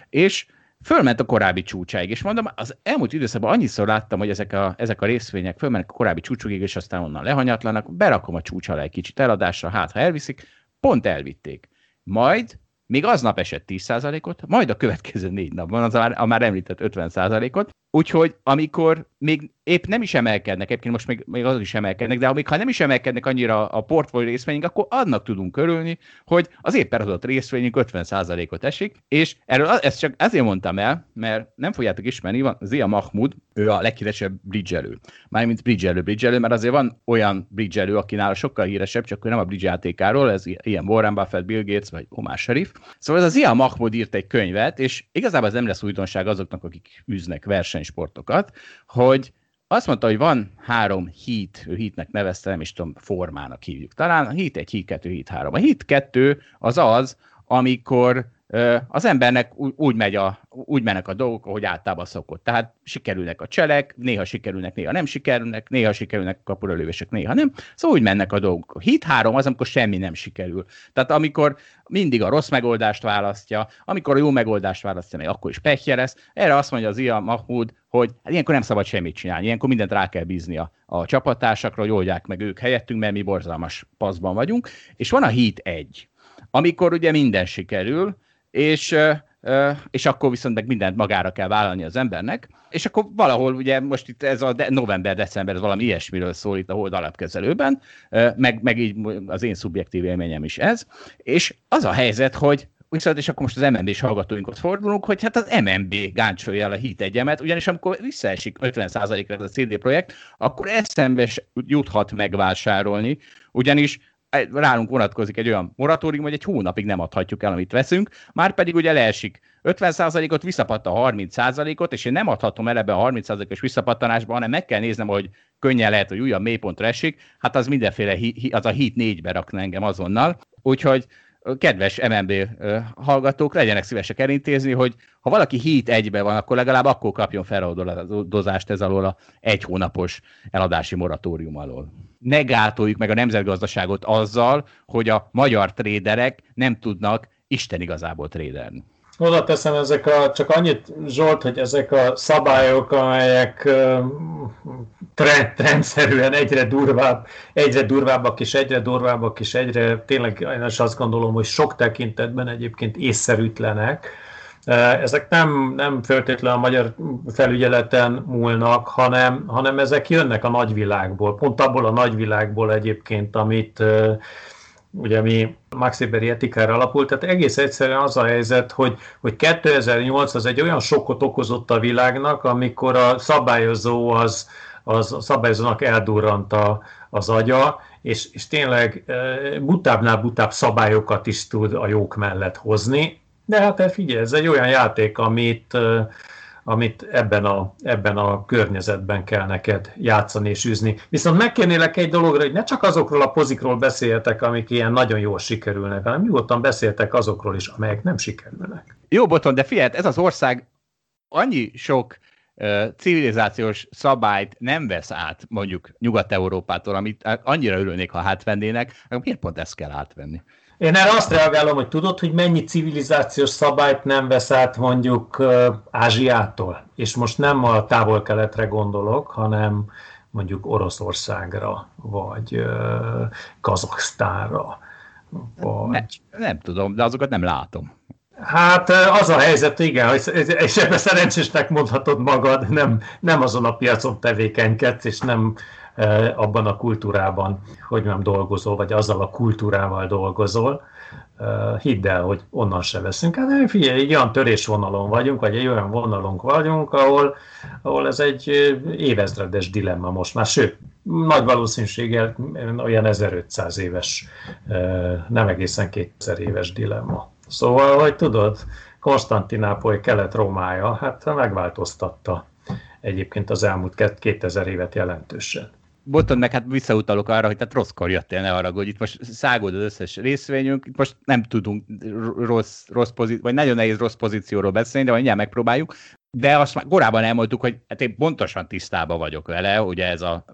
S1: és fölment a korábbi csúcsáig, és mondom, az elmúlt időszakban annyiszor láttam, hogy ezek a, ezek a részvények fölmennek a korábbi csúcsokig, és aztán onnan lehanyatlanak, berakom a csúcs alá egy kicsit eladásra, hát ha elviszik, pont elvitték. Majd még aznap esett 10%-ot, majd a következő négy napban az a már említett 50%-ot, úgyhogy amikor még épp nem is emelkednek, egyébként most még, még azok is emelkednek, de amíg ha nem is emelkednek annyira a portfólió részvényünk, akkor annak tudunk örülni, hogy az éppen adott részvényünk 50%-ot esik, és erről ezt csak ezért mondtam el, mert nem fogjátok ismerni, van Zia Mahmud, ő a leghíresebb bridgelő. Mármint bridgelő, bridgelő, mert azért van olyan bridgelő, aki nála sokkal híresebb, csak ő nem a bridge játékáról, ez ilyen Warren Buffett, Bill Gates vagy Omar Sharif. Szóval ez a Zia Mahmud írt egy könyvet, és igazából ez nem lesz újdonság azoknak, akik űznek versenysportokat, hogy azt mondta, hogy van három hít, ő hítnek nevezte, nem is tudom, formának hívjuk. Talán a hít egy, hít kettő, hít három. A hít kettő az az, amikor az embernek úgy, megy a, úgy mennek a dolgok, ahogy általában szokott. Tehát sikerülnek a cselek, néha sikerülnek, néha nem sikerülnek, néha sikerülnek a kapuralövések, néha nem. Szóval úgy mennek a dolgok. A hit három az, amikor semmi nem sikerül. Tehát amikor mindig a rossz megoldást választja, amikor a jó megoldást választja, még akkor is pehje lesz. Erre azt mondja az Ia Mahmoud, hogy hát ilyenkor nem szabad semmit csinálni, ilyenkor mindent rá kell bízni a, a csapattársakra, hogy oldják meg ők helyettünk, mert mi borzalmas paszban vagyunk. És van a hit egy, amikor ugye minden sikerül, és, és akkor viszont meg mindent magára kell vállalni az embernek, és akkor valahol ugye most itt ez a november-december, ez valami ilyesmiről szól itt a Hold alapkezelőben, meg, meg így az én szubjektív élményem is ez, és az a helyzet, hogy viszont, és akkor most az MNB-s hallgatóinkhoz fordulunk, hogy hát az MNB gáncsolja el a hit egyemet, ugyanis amikor visszaesik 50%-ra ez a CD projekt, akkor eszembe juthat megvásárolni, ugyanis rálunk vonatkozik egy olyan moratórium, hogy egy hónapig nem adhatjuk el, amit veszünk, már pedig ugye leesik. 50%-ot, visszapatt a 30%-ot, és én nem adhatom el ebbe a 30%-os visszapattanásba, hanem meg kell néznem, hogy könnyen lehet, hogy újabb mélypontra esik, hát az mindenféle, az a hit négybe rakna engem azonnal. Úgyhogy kedves MNB hallgatók, legyenek szívesek elintézni, hogy ha valaki hit egybe van, akkor legalább akkor kapjon feloldozást ez alól a egy hónapos eladási moratórium alól. Ne gátoljuk meg a nemzetgazdaságot azzal, hogy a magyar tréderek nem tudnak Isten igazából tréderni.
S3: Oda teszem ezek a, csak annyit Zsolt, hogy ezek a szabályok, amelyek trend, egyre durvább, egyre durvábbak és egyre durvábbak és egyre tényleg én is azt gondolom, hogy sok tekintetben egyébként észszerűtlenek. Ezek nem, nem feltétlenül a magyar felügyeleten múlnak, hanem, hanem ezek jönnek a nagyvilágból, pont abból a nagyvilágból egyébként, amit ugye mi Max Weberi etikára alapult, tehát egész egyszerűen az a helyzet, hogy, hogy 2008 az egy olyan sokkot okozott a világnak, amikor a szabályozó az, az a szabályozónak eldurrant a, az agya, és, és tényleg butábbnál butább szabályokat is tud a jók mellett hozni. De hát figyelj, ez egy olyan játék, amit, amit ebben a, ebben a környezetben kell neked játszani és űzni. Viszont megkérnélek egy dologra, hogy ne csak azokról a pozikról beszéljetek, amik ilyen nagyon jól sikerülnek, hanem nyugodtan beszéltek azokról is, amelyek nem sikerülnek.
S1: Jó, Boton, de figyelj, ez az ország annyi sok civilizációs szabályt nem vesz át mondjuk Nyugat-Európától, amit annyira örülnék, ha átvennének, akkor miért pont ezt kell átvenni?
S3: Én erre azt reagálom, hogy tudod, hogy mennyi civilizációs szabályt nem vesz át mondjuk Ázsiától, és most nem a távol-keletre gondolok, hanem mondjuk Oroszországra, vagy Kazaksztánra,
S1: vagy... Ne, nem tudom, de azokat nem látom.
S3: Hát az a helyzet, igen, és ebben szerencsésnek mondhatod magad, nem, nem azon a piacon tevékenykedsz, és nem abban a kultúrában, hogy nem dolgozol, vagy azzal a kultúrával dolgozol. Hidd el, hogy onnan se veszünk. Hát figyelj, egy olyan törésvonalon vagyunk, vagy egy olyan vonalon vagyunk, ahol, ahol ez egy évezredes dilemma most már, sőt, nagy valószínűséggel olyan 1500 éves, nem egészen 2000 éves dilemma. Szóval, hogy tudod, Konstantinápoly kelet-Rómája, hát megváltoztatta egyébként az elmúlt 2000 évet jelentősen.
S1: Boton, meg hát visszautalok arra, hogy tehát rosszkor jöttél, ne arra, hogy itt most szágod az összes részvényünk, itt most nem tudunk rossz, rossz pozíció, vagy nagyon nehéz rossz pozícióról beszélni, de mindjárt megpróbáljuk. De azt már korábban elmondtuk, hogy hát én pontosan tisztában vagyok vele, ugye ez a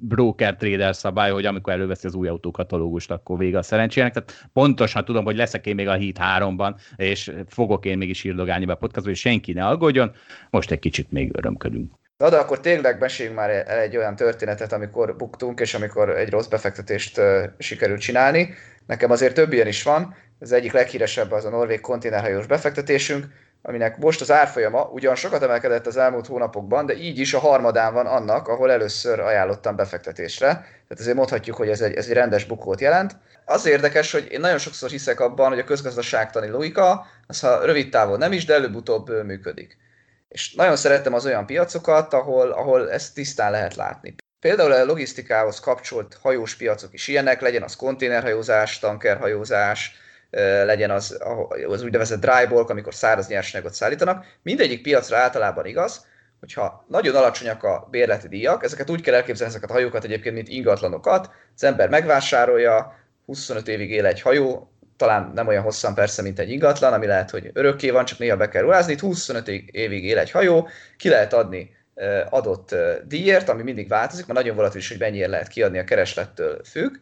S1: broker trader szabály, hogy amikor előveszi az új autókatalógust, akkor vége a szerencsének. Tehát pontosan tudom, hogy leszek én még a Heat 3-ban, és fogok én mégis írdogálni be a podcastba, hogy senki ne aggódjon. Most egy kicsit még örömködünk.
S2: Na de akkor tényleg meséljünk már el egy olyan történetet, amikor buktunk, és amikor egy rossz befektetést sikerült csinálni. Nekem azért több ilyen is van. Az egyik leghíresebb az a norvég konténerhajós befektetésünk, aminek most az árfolyama ugyan sokat emelkedett az elmúlt hónapokban, de így is a harmadán van annak, ahol először ajánlottam befektetésre. Tehát ezért mondhatjuk, hogy ez egy, ez egy rendes bukót jelent. Az érdekes, hogy én nagyon sokszor hiszek abban, hogy a közgazdaságtani logika, az ha rövid távon nem is, de előbb-utóbb működik. És nagyon szeretem az olyan piacokat, ahol, ahol ezt tisztán lehet látni. Például a logisztikához kapcsolt hajós piacok is ilyenek, legyen az konténerhajózás, tankerhajózás, legyen az, az úgynevezett dry bulk, amikor száraz nyersanyagot szállítanak. Mindegyik piacra általában igaz, hogyha nagyon alacsonyak a bérleti díjak, ezeket úgy kell elképzelni, ezeket a hajókat egyébként, mint ingatlanokat, az ember megvásárolja, 25 évig él egy hajó, talán nem olyan hosszan persze, mint egy ingatlan, ami lehet, hogy örökké van, csak néha be kell ruházni. Itt 25 évig él egy hajó, ki lehet adni adott díjért, ami mindig változik, mert nagyon volatilis, hogy mennyire lehet kiadni a kereslettől függ.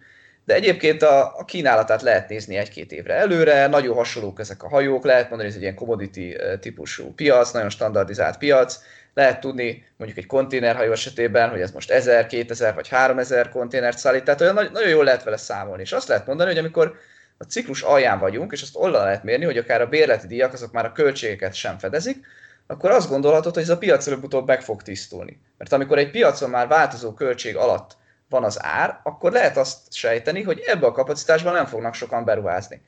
S2: De egyébként a, a kínálatát lehet nézni egy-két évre előre, nagyon hasonlók ezek a hajók, lehet mondani, hogy ez egy ilyen commodity típusú piac, nagyon standardizált piac, lehet tudni mondjuk egy konténerhajó esetében, hogy ez most 1000, 2000 vagy 3000 konténert szállít, tehát olyan nagyon jól lehet vele számolni. És azt lehet mondani, hogy amikor a ciklus alján vagyunk, és azt onnan lehet mérni, hogy akár a bérleti díjak azok már a költségeket sem fedezik, akkor azt gondolhatod, hogy ez a piac előbb-utóbb meg fog tisztulni. Mert amikor egy piacon már változó költség alatt van az ár, akkor lehet azt sejteni, hogy ebbe a kapacitásban nem fognak sokan beruházni.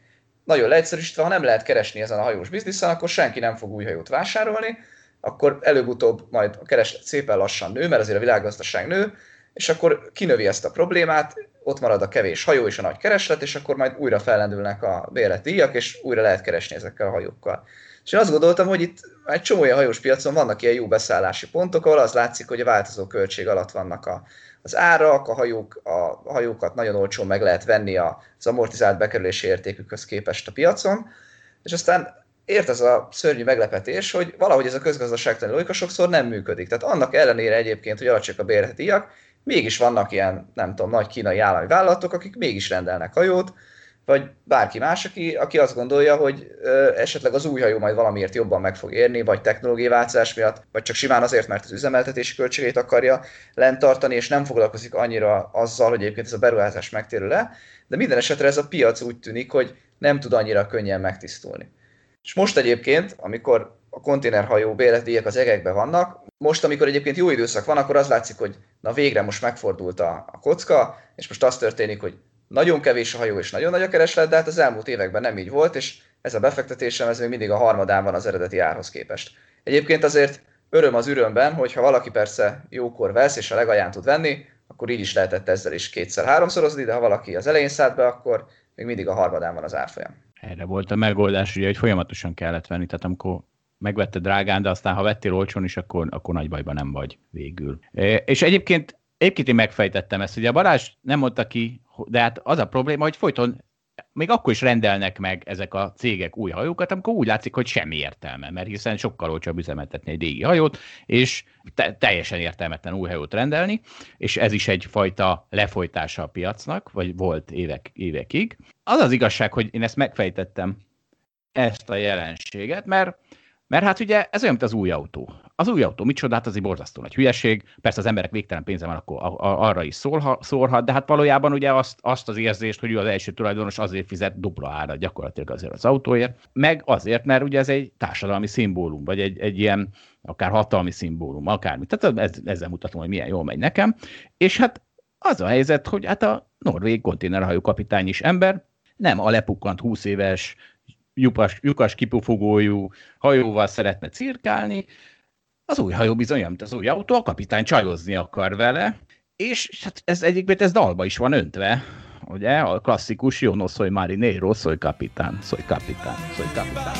S2: Nagyon leegyszerűsítve, ha nem lehet keresni ezen a hajós bizniszen, akkor senki nem fog új hajót vásárolni, akkor előbb-utóbb majd a kereslet szépen lassan nő, mert azért a világgazdaság nő, és akkor kinövi ezt a problémát, ott marad a kevés hajó és a nagy kereslet, és akkor majd újra fellendülnek a díjak, és újra lehet keresni ezekkel a hajókkal. És én azt gondoltam, hogy itt egy csomó olyan hajós piacon vannak ilyen jó beszállási pontok, ahol az látszik, hogy a változó költség alatt vannak a, az árak, a, hajók, a hajókat nagyon olcsón meg lehet venni az amortizált bekerülési értékükhöz képest a piacon, és aztán ért ez a szörnyű meglepetés, hogy valahogy ez a közgazdaságtani logika sokszor nem működik. Tehát annak ellenére egyébként, hogy alacsonyak a bérleti mégis vannak ilyen, nem tudom, nagy kínai állami vállalatok, akik mégis rendelnek hajót, vagy bárki más, aki, aki azt gondolja, hogy ö, esetleg az új hajó majd valamiért jobban meg fog érni, vagy technológiai változás miatt, vagy csak simán azért, mert az üzemeltetési költségeit akarja lent tartani, és nem foglalkozik annyira azzal, hogy egyébként ez a beruházás megtérül le, de minden esetre ez a piac úgy tűnik, hogy nem tud annyira könnyen megtisztulni. És most egyébként, amikor a konténerhajó béletíjek az egekben vannak, most, amikor egyébként jó időszak van, akkor az látszik, hogy na végre most megfordult a, a kocka, és most az történik, hogy nagyon kevés a hajó és nagyon nagy a kereslet, de hát az elmúlt években nem így volt, és ez a befektetésem ez még mindig a harmadán van az eredeti árhoz képest. Egyébként azért öröm az ürömben, hogy ha valaki persze jókor vesz, és a legalján tud venni, akkor így is lehetett ezzel is kétszer-háromszorozni, de ha valaki az elején szállt be, akkor még mindig a harmadán van az árfolyam.
S1: Erre volt a megoldás, ugye, hogy folyamatosan kellett venni, tehát amikor megvette drágán, de aztán ha vettél olcsón is, akkor, akkor nagy bajban nem vagy végül. És egyébként Egyébként én megfejtettem ezt, ugye a Balázs nem mondta ki, de hát az a probléma, hogy folyton még akkor is rendelnek meg ezek a cégek új hajókat, amikor úgy látszik, hogy semmi értelme, mert hiszen sokkal olcsóbb üzemeltetni egy régi hajót, és te- teljesen értelmetlen új hajót rendelni, és ez is egyfajta lefolytása a piacnak, vagy volt évek, évekig. Az az igazság, hogy én ezt megfejtettem, ezt a jelenséget, mert Mert hát ugye ez olyan, mint az új autó. Az új autó micsoda, hát az egy borzasztó nagy hülyeség. Persze az emberek végtelen pénze van, akkor arra is szólha, szólhat, de hát valójában ugye azt, azt az érzést, hogy ő az első tulajdonos azért fizet dupla árat gyakorlatilag azért az autóért, meg azért, mert ugye ez egy társadalmi szimbólum, vagy egy, egy ilyen akár hatalmi szimbólum, akármi. Tehát ez, ezzel mutatom, hogy milyen jól megy nekem. És hát az a helyzet, hogy hát a norvég konténerhajó kapitány is ember, nem a lepukkant 20 éves lyukas, lyukas kipufogójú hajóval szeretne cirkálni, az új hajó bizony, mint az új autó, a kapitány csajozni akar vele, és hát ez egyébként ez dalba is van öntve, ugye, a klasszikus Yo no soy marinero, soy capitán, soy capitán, soy capitán.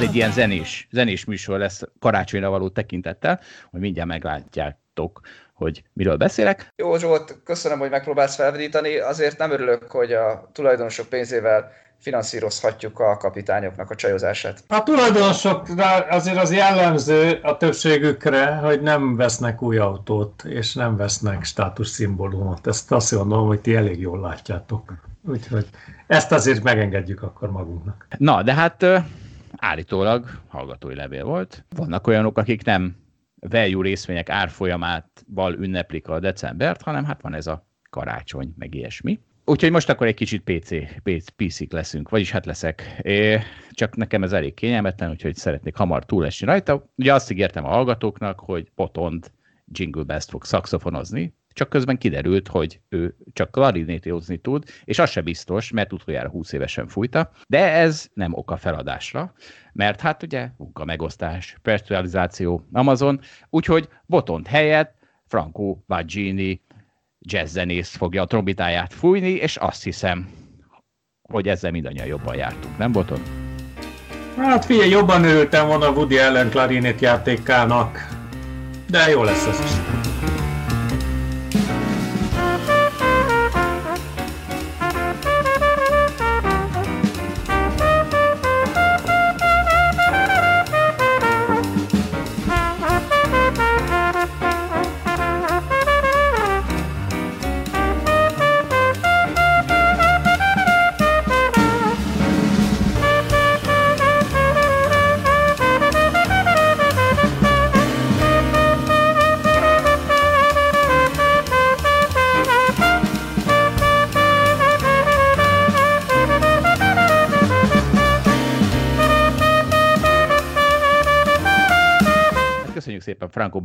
S1: Ez egy ilyen zenés, zenés műsor lesz karácsonyra való tekintettel, hogy mindjárt meglátjátok, hogy miről beszélek.
S2: Jó Zsolt, köszönöm, hogy megpróbálsz felvidítani. Azért nem örülök, hogy a tulajdonosok pénzével finanszírozhatjuk a kapitányoknak a csajozását.
S3: A tulajdonosok azért az jellemző a többségükre, hogy nem vesznek új autót, és nem vesznek státuszszimbólumot. Ezt azt gondolom, hogy ti elég jól látjátok. Úgyhogy ezt azért megengedjük akkor magunknak.
S1: Na, de hát állítólag hallgatói levél volt. Vannak olyanok, akik nem value részvények árfolyamátval ünneplik a decembert, hanem hát van ez a karácsony, meg ilyesmi. Úgyhogy most akkor egy kicsit PC, PC, PC leszünk, vagyis hát leszek. É, csak nekem ez elég kényelmetlen, úgyhogy szeretnék hamar túlesni rajta. Ugye azt ígértem a hallgatóknak, hogy Potond Jingle Best fog szakszofonozni, csak közben kiderült, hogy ő csak klarinétozni tud, és az se biztos, mert utoljára 20 évesen fújta, de ez nem oka feladásra, mert hát ugye munka megosztás, personalizáció, Amazon, úgyhogy Botont helyett Franco Vagini jazzzenész fogja a trombitáját fújni, és azt hiszem, hogy ezzel mindannyian jobban jártunk, nem Boton?
S3: Hát figyelj, jobban örültem volna Woody Allen klarinét játékának, de jó lesz ez is.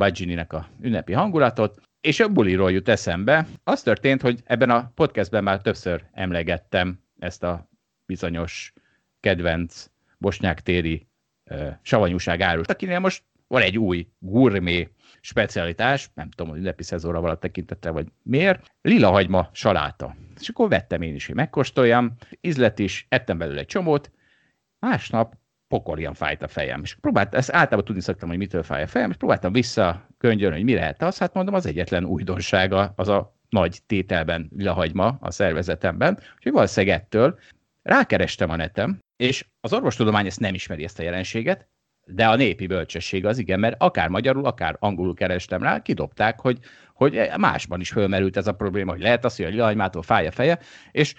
S1: Franco Baggini-nek a ünnepi hangulatot, és a buliról jut eszembe. Az történt, hogy ebben a podcastben már többször emlegettem ezt a bizonyos kedvenc bosnyák téri uh, savanyúság árust, akinél most van egy új gourmet specialitás, nem tudom, hogy ünnepi szezonra valatt tekintettel, vagy miért, lila hagyma saláta. És akkor vettem én is, hogy megkóstoljam, ízlet is, ettem belőle egy csomót, másnap pokorjan fájt a fejem. És próbált, ezt általában tudni szoktam, hogy mitől fáj a fejem, és próbáltam vissza könyörölni, hogy mi lehet az, hát mondom, az egyetlen újdonsága az a nagy tételben lehagyma a szervezetemben, úgyhogy valószínűleg ettől rákerestem a netem, és az orvostudomány ezt nem ismeri ezt a jelenséget, de a népi bölcsesség az igen, mert akár magyarul, akár angolul kerestem rá, kidobták, hogy, hogy másban is fölmerült ez a probléma, hogy lehet az, hogy a lilahagymától fáj a feje, és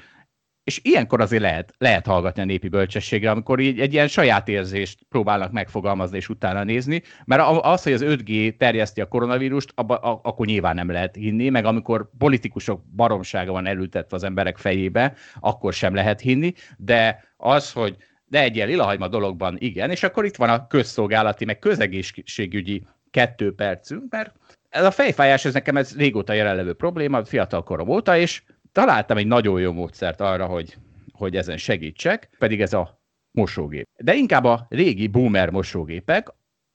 S1: és ilyenkor azért lehet, lehet hallgatni a népi bölcsességre, amikor így egy ilyen saját érzést próbálnak megfogalmazni és utána nézni, mert az, hogy az 5G terjeszti a koronavírust, abba, a, akkor nyilván nem lehet hinni, meg amikor politikusok baromsága van elültetve az emberek fejébe, akkor sem lehet hinni, de az, hogy de egy ilyen lilahagyma dologban igen, és akkor itt van a közszolgálati, meg közegészségügyi kettő percünk, mert ez a fejfájás, ez nekem ez régóta jelenlevő probléma, fiatal korom óta, és találtam egy nagyon jó módszert arra, hogy, hogy ezen segítsek, pedig ez a mosógép. De inkább a régi boomer mosógépek,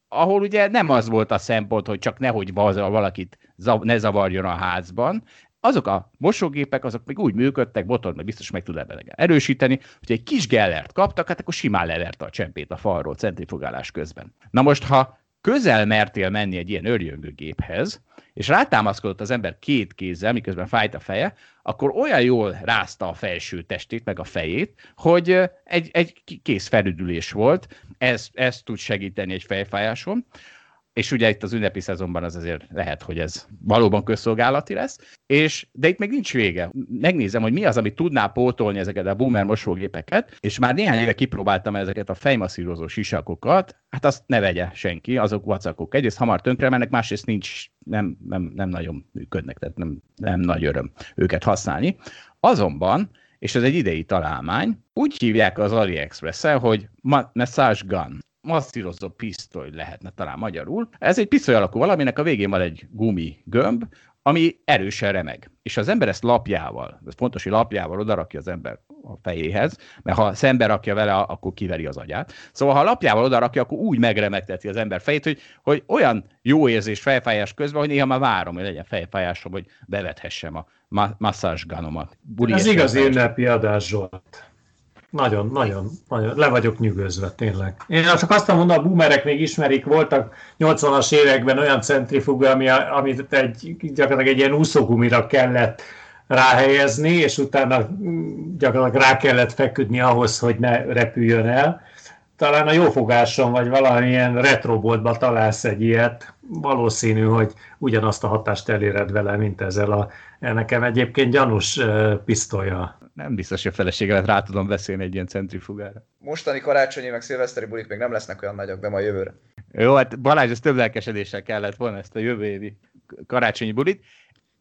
S1: ahol ugye nem az volt a szempont, hogy csak nehogy valakit ne zavarjon a házban, azok a mosógépek, azok még úgy működtek, botod meg biztos meg tud erősíteni, hogy egy kis gellert kaptak, hát akkor simán leverte a csempét a falról centrifugálás közben. Na most, ha közel mertél menni egy ilyen örjöngőgéphez, és rátámaszkodott az ember két kézzel, miközben fájt a feje, akkor olyan jól rázta a felső testét, meg a fejét, hogy egy, egy kész felüdülés volt, ez, ez tud segíteni egy fejfájáson és ugye itt az ünnepi szezonban az azért lehet, hogy ez valóban közszolgálati lesz, és, de itt még nincs vége. Megnézem, hogy mi az, amit tudná pótolni ezeket a boomer mosógépeket, és már néhány éve kipróbáltam ezeket a fejmasszírozó sisakokat, hát azt ne vegye senki, azok vacakok. Egyrészt hamar tönkre mennek, másrészt nincs, nem, nem, nem nagyon működnek, tehát nem, nem nagy öröm őket használni. Azonban és ez egy idei találmány. Úgy hívják az AliExpress-el, hogy massage gun masszírozó pisztoly lehetne talán magyarul. Ez egy pisztoly alakú valaminek a végén van egy gumi gömb, ami erősen remeg. És az ember ezt lapjával, ez fontos, hogy lapjával odarakja az ember a fejéhez, mert ha szembe rakja vele, akkor kiveri az agyát. Szóval, ha lapjával odarakja, akkor úgy megremegteti az ember fejét, hogy, hogy olyan jó érzés fejfájás közben, hogy néha már várom, hogy legyen fejfájásom, hogy bevethessem a ma- masszázs ganomat.
S3: Ez igazi ünnepi adás, Zsolt. Nagyon, nagyon, nagyon, le vagyok nyűgözve, tényleg. Én csak azt mondom, a boomerek még ismerik, voltak 80-as években olyan centrifuga, ami, amit egy, gyakorlatilag egy ilyen úszógumira kellett ráhelyezni, és utána gyakorlatilag rá kellett feküdni ahhoz, hogy ne repüljön el. Talán a jófogáson, vagy valamilyen retroboltban találsz egy ilyet, valószínű, hogy ugyanazt a hatást eléred vele, mint ezzel a nekem egyébként gyanús pisztolya
S1: nem biztos, hogy a feleségemet rá tudom beszélni egy ilyen centrifugára.
S2: Mostani karácsonyi meg szilveszteri bulik még nem lesznek olyan nagyok, de majd jövőre.
S1: Jó, hát Balázs, ez több lelkesedéssel kellett volna ezt a jövő évi karácsonyi bulit.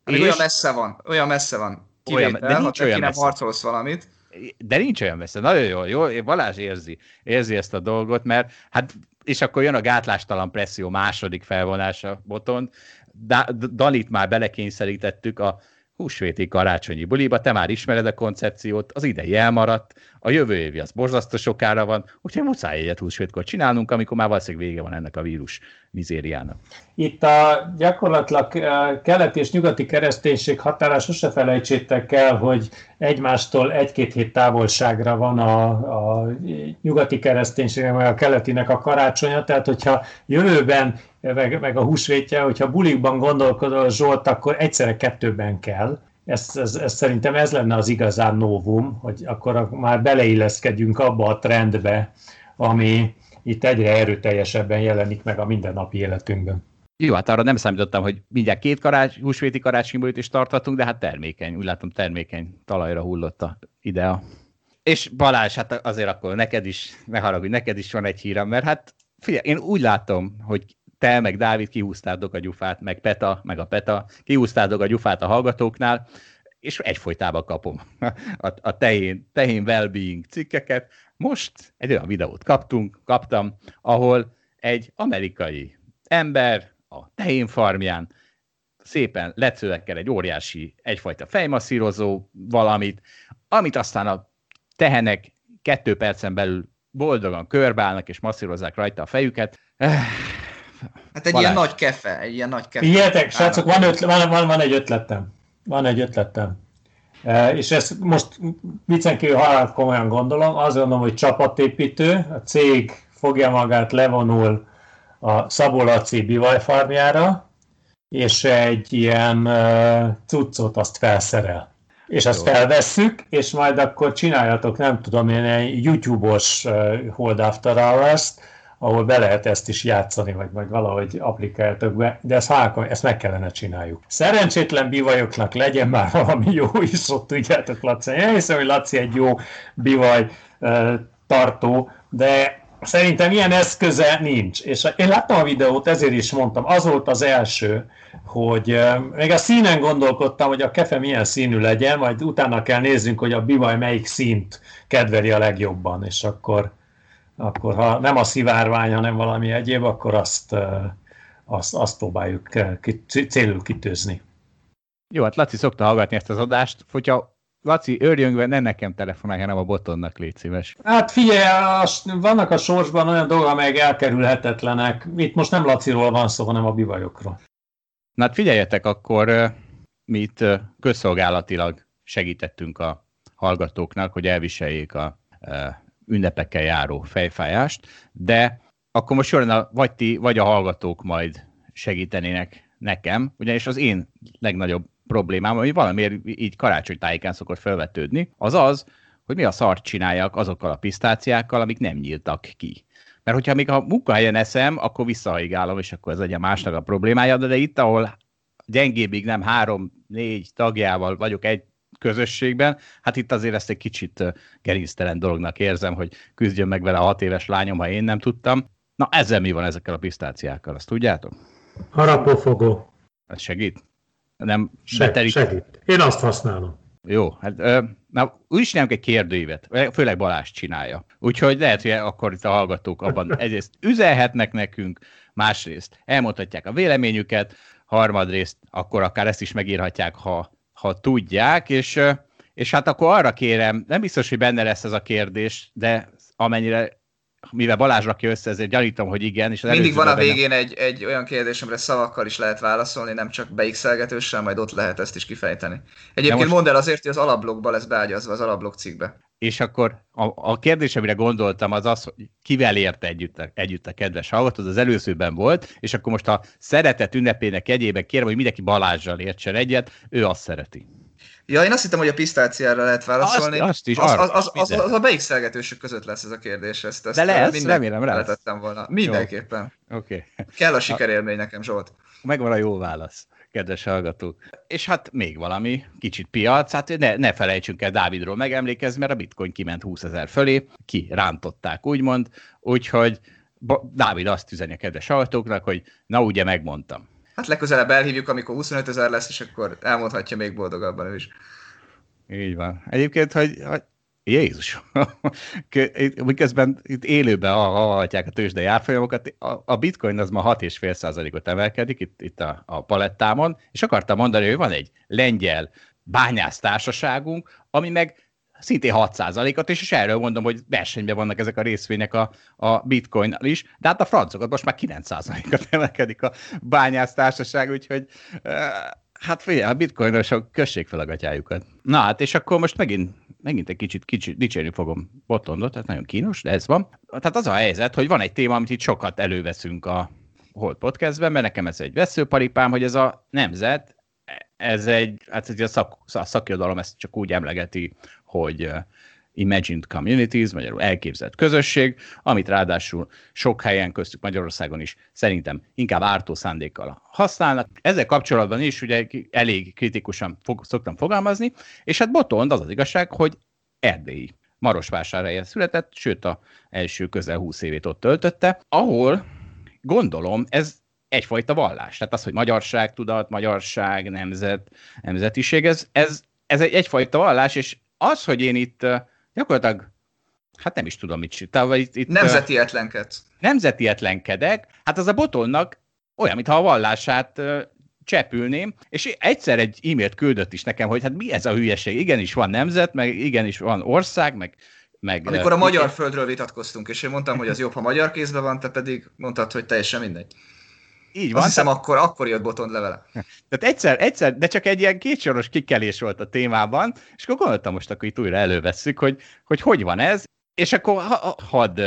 S2: és... olyan messze van, olyan messze van.
S1: Olyan, de nincs olyan
S2: messze. harcolsz valamit.
S1: De nincs olyan messze, nagyon jó, jó, Balázs érzi, érzi ezt a dolgot, mert hát, és akkor jön a gátlástalan presszió második felvonása boton, da- Danit már belekényszerítettük a húsvéti karácsonyi buliba, te már ismered a koncepciót, az idei elmaradt, a jövő évi az borzasztó sokára van, úgyhogy muszáj egyet húsvétkor csinálnunk, amikor már valószínűleg vége van ennek a vírus mizériának.
S3: Itt a gyakorlatilag eh, keleti és nyugati kereszténység határa sose felejtsétek el, hogy egymástól egy-két hét távolságra van a, a nyugati kereszténység, meg a keletinek a karácsonya, tehát hogyha jövőben meg, meg a húsvétje, hogyha bulikban gondolkodol Zsolt, akkor egyszerre kettőben kell. Ez, ez, ez, szerintem ez lenne az igazán novum, hogy akkor már beleilleszkedjünk abba a trendbe, ami itt egyre erőteljesebben jelenik meg a mindennapi életünkben.
S1: Jó, hát arra nem számítottam, hogy mindjárt két karács, húsvéti karácsonybulit is tarthatunk, de hát termékeny, úgy látom termékeny talajra hullott a idea. És Balázs, hát azért akkor neked is, ne haragudj, neked is van egy hírem, mert hát figyelj, én úgy látom, hogy te, meg Dávid kihúztátok a gyufát, meg Peta, meg a Peta, kihúztátok a gyufát a hallgatóknál, és egyfolytában kapom a, a tehén, tehén well-being cikkeket. Most egy olyan videót kaptunk, kaptam, ahol egy amerikai ember a tehén farmján szépen lecövekkel egy óriási, egyfajta fejmasszírozó valamit, amit aztán a tehenek kettő percen belül boldogan körbálnak és masszírozzák rajta a fejüket.
S2: Hát egy Balázs. ilyen nagy kefe, egy ilyen nagy kefe.
S3: Ilyetek, srácok, van, ötlet, van, van, van egy ötletem. Van egy ötletem. E, és ezt most viccen kívül halál komolyan gondolom, azt gondolom, hogy csapatépítő, a cég fogja magát, levonul a Szabó Laci bivajfarmjára, és egy ilyen uh, cuccot azt felszerel. És azt Jó. felvesszük, és majd akkor csináljatok, nem tudom én, egy YouTube-os uh, Hold After ahol be lehet ezt is játszani, vagy majd valahogy applikáltok be, de ezt, halkan, ezt meg kellene csináljuk. Szerencsétlen bivajoknak legyen már valami jó is, ott tudjátok, Laci. Én hiszem, hogy Laci egy jó bivaj tartó, de szerintem ilyen eszköze nincs. És én láttam a videót, ezért is mondtam, az volt az első, hogy még a színen gondolkodtam, hogy a kefe milyen színű legyen, majd utána kell néznünk, hogy a bivaj melyik színt kedveli a legjobban, és akkor akkor ha nem a szivárvány, hanem valami egyéb, akkor azt, azt, azt próbáljuk célul kitőzni.
S1: Jó, hát Laci szokta hallgatni ezt az adást, hogyha Laci, örjöngve, ne nekem telefonálj, hanem a botonnak légy szíves.
S3: Hát figyelj, vannak a sorsban olyan dolgok, amelyek elkerülhetetlenek. Itt most nem Laciról van szó, hanem a bivajokról.
S1: Na hát figyeljetek, akkor mi itt közszolgálatilag segítettünk a hallgatóknak, hogy elviseljék a ünnepekkel járó fejfájást, de akkor most során vagy ti, vagy a hallgatók majd segítenének nekem, ugyanis az én legnagyobb problémám, ami valamiért így karácsonytájékán szokott felvetődni, az az, hogy mi a szart csináljak azokkal a pisztáciákkal, amik nem nyíltak ki. Mert hogyha még a munkahelyen eszem, akkor visszahaigálom, és akkor ez legyen másnak a problémája, de, de itt, ahol gyengébbig nem három-négy tagjával vagyok egy közösségben, hát itt azért ezt egy kicsit gerinctelen dolognak érzem, hogy küzdjön meg vele a hat éves lányom, ha én nem tudtam. Na ezzel mi van ezekkel a pisztáciákkal, azt tudjátok?
S3: Harapófogó.
S1: Ez segít? Nem
S3: Se, Segít. Én azt használom.
S1: Jó, hát na, úgy is egy kérdőívet, főleg Balázs csinálja. Úgyhogy lehet, hogy akkor itt a hallgatók abban egyrészt üzelhetnek nekünk, másrészt elmondhatják a véleményüket, harmadrészt akkor akár ezt is megírhatják, ha, ha tudják, és, és hát akkor arra kérem, nem biztos, hogy benne lesz ez a kérdés, de amennyire mivel Balázs rakja össze, ezért gyanítom, hogy igen. És
S2: az Mindig van a végén egy, egy olyan kérdés, amire szavakkal is lehet válaszolni, nem csak beixelgetőssel, majd ott lehet ezt is kifejteni. Egyébként most... mondd el azért, hogy az alablogba lesz beágyazva, az alablog cikkbe.
S1: És akkor a, a kérdés, amire gondoltam, az az, hogy kivel érte együtt a, együtt a kedves hallgató, az az előzőben volt, és akkor most a szeretet ünnepének jegyében kérem, hogy mindenki Balázsjal értsen egyet, ő azt szereti.
S2: Ja, én azt hittem, hogy a pisztáciára lehet válaszolni.
S1: Azt, azt is,
S2: az, az, az, az, az, a beixelgetősök között lesz ez a kérdés. Ezt, ezt
S1: De lesz, remélem lesz.
S2: volna. Mindenképpen.
S1: Oké. Okay.
S2: Kell a sikerélmény nekem, Zsolt.
S1: Megvan a jó válasz kedves hallgatók. És hát még valami, kicsit piac, hát ne, ne felejtsünk el Dávidról megemlékezni, mert a bitcoin kiment 20 ezer fölé, ki rántották úgymond, úgyhogy Dávid azt üzeni a kedves hallgatóknak, hogy na ugye megmondtam.
S2: Hát legközelebb elhívjuk, amikor 25 ezer lesz, és akkor elmondhatja még boldogabban ő is.
S1: Így van. Egyébként, hogy, hogy Jézus! Miközben itt élőben hallhatják a tőzsdei árfolyamokat, a bitcoin az ma 6,5%-ot emelkedik itt, itt a, a palettámon, és akartam mondani, hogy van egy lengyel bányásztársaságunk, ami meg szintén 6%-ot, és, és erről mondom, hogy versenyben vannak ezek a részvények a, a bitcoin is, de hát a francokat most már 9%-ot emelkedik a bányásztársaság, úgyhogy hát figyelj, a bitcoinosok kössék fel a gatyájukat. Na hát, és akkor most megint, megint egy kicsit, kicsit dicsérni fogom Botondot, tehát nagyon kínos, de ez van. Tehát az a helyzet, hogy van egy téma, amit itt sokat előveszünk a Hold Podcastben, mert nekem ez egy veszőparipám, hogy ez a nemzet, ez egy, hát ez a, szak, a szakirodalom ezt csak úgy emlegeti, hogy imagined communities, magyarul elképzelt közösség, amit ráadásul sok helyen köztük Magyarországon is szerintem inkább ártó szándékkal használnak. Ezzel kapcsolatban is ugye elég kritikusan fog, szoktam fogalmazni, és hát Botond az az igazság, hogy erdélyi Marosvásárhelyen született, sőt a első közel 20 évét ott töltötte, ahol gondolom ez egyfajta vallás. Tehát az, hogy magyarság, tudat, magyarság, nemzet, nemzetiség, ez, ez, ez egy egyfajta vallás, és az, hogy én itt gyakorlatilag, hát nem is tudom, mit csináltam. Itt,
S2: itt, nemzeti etlenkedsz.
S1: Nemzeti etlenkedek, hát az a botonnak olyan, mintha a vallását csepülném, és egyszer egy e-mailt küldött is nekem, hogy hát mi ez a hülyeség, igenis van nemzet, meg igenis van ország, meg meg,
S2: Amikor a magyar földről vitatkoztunk, és én mondtam, hogy az jobb, ha magyar kézben van, te pedig mondtad, hogy teljesen mindegy. Így van. Azt hiszem, akkor, akkor jött Botond levele.
S1: Tehát egyszer, egyszer, de csak egy ilyen kétsoros kikelés volt a témában, és akkor gondoltam most, akkor itt újra elővesszük, hogy hogy, hogy van ez, és akkor ha, hadd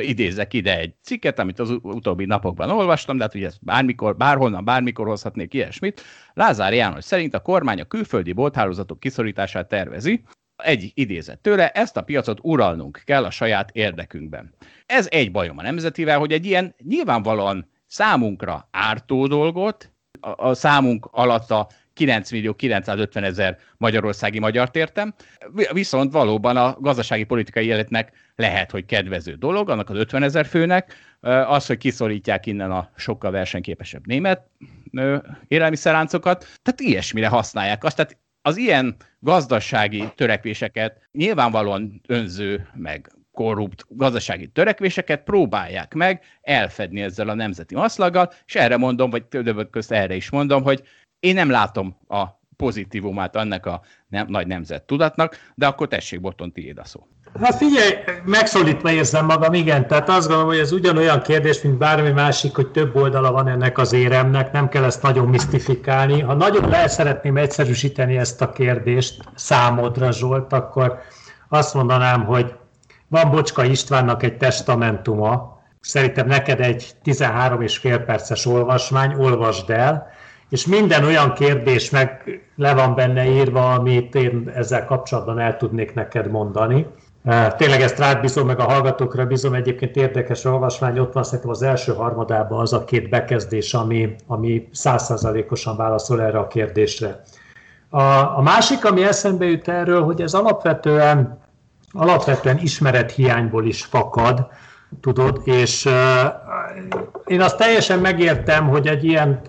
S1: idézek ide egy cikket, amit az utóbbi napokban olvastam, de hát ugye ezt bármikor, bárhonnan, bármikor hozhatnék ilyesmit. Lázár János szerint a kormány a külföldi bolthálózatok kiszorítását tervezi, egy idézet tőle, ezt a piacot uralnunk kell a saját érdekünkben. Ez egy bajom a nemzetivel, hogy egy ilyen nyilvánvalóan számunkra ártó dolgot, a, a számunk alatt a 9 millió 950 ezer magyarországi magyart értem, viszont valóban a gazdasági politikai életnek lehet, hogy kedvező dolog, annak az 50 ezer főnek, az, hogy kiszorítják innen a sokkal versenyképesebb német élelmiszerráncokat, tehát ilyesmire használják azt. Tehát az ilyen gazdasági törekvéseket nyilvánvalóan önző, meg korrupt gazdasági törekvéseket próbálják meg elfedni ezzel a nemzeti maszlaggal, és erre mondom, vagy többek közt erre is mondom, hogy én nem látom a pozitívumát annak a nem, nagy nemzet tudatnak, de akkor tessék, Botton, tiéd a szó.
S3: Hát figyelj, megszólítva érzem magam, igen, tehát azt gondolom, hogy ez ugyanolyan kérdés, mint bármi másik, hogy több oldala van ennek az éremnek, nem kell ezt nagyon misztifikálni. Ha nagyon le szeretném egyszerűsíteni ezt a kérdést számodra, Zsolt, akkor azt mondanám, hogy van Bocska Istvánnak egy testamentuma, szerintem neked egy 13 és fél perces olvasmány, olvasd el, és minden olyan kérdés meg le van benne írva, amit én ezzel kapcsolatban el tudnék neked mondani. Tényleg ezt rád bízom, meg a hallgatókra bízom, egyébként érdekes olvasmány, ott van szerintem az első harmadában az a két bekezdés, ami, ami százszázalékosan válaszol erre a kérdésre. A, a másik, ami eszembe jut erről, hogy ez alapvetően, alapvetően ismerethiányból is fakad, tudod, és én azt teljesen megértem, hogy egy ilyen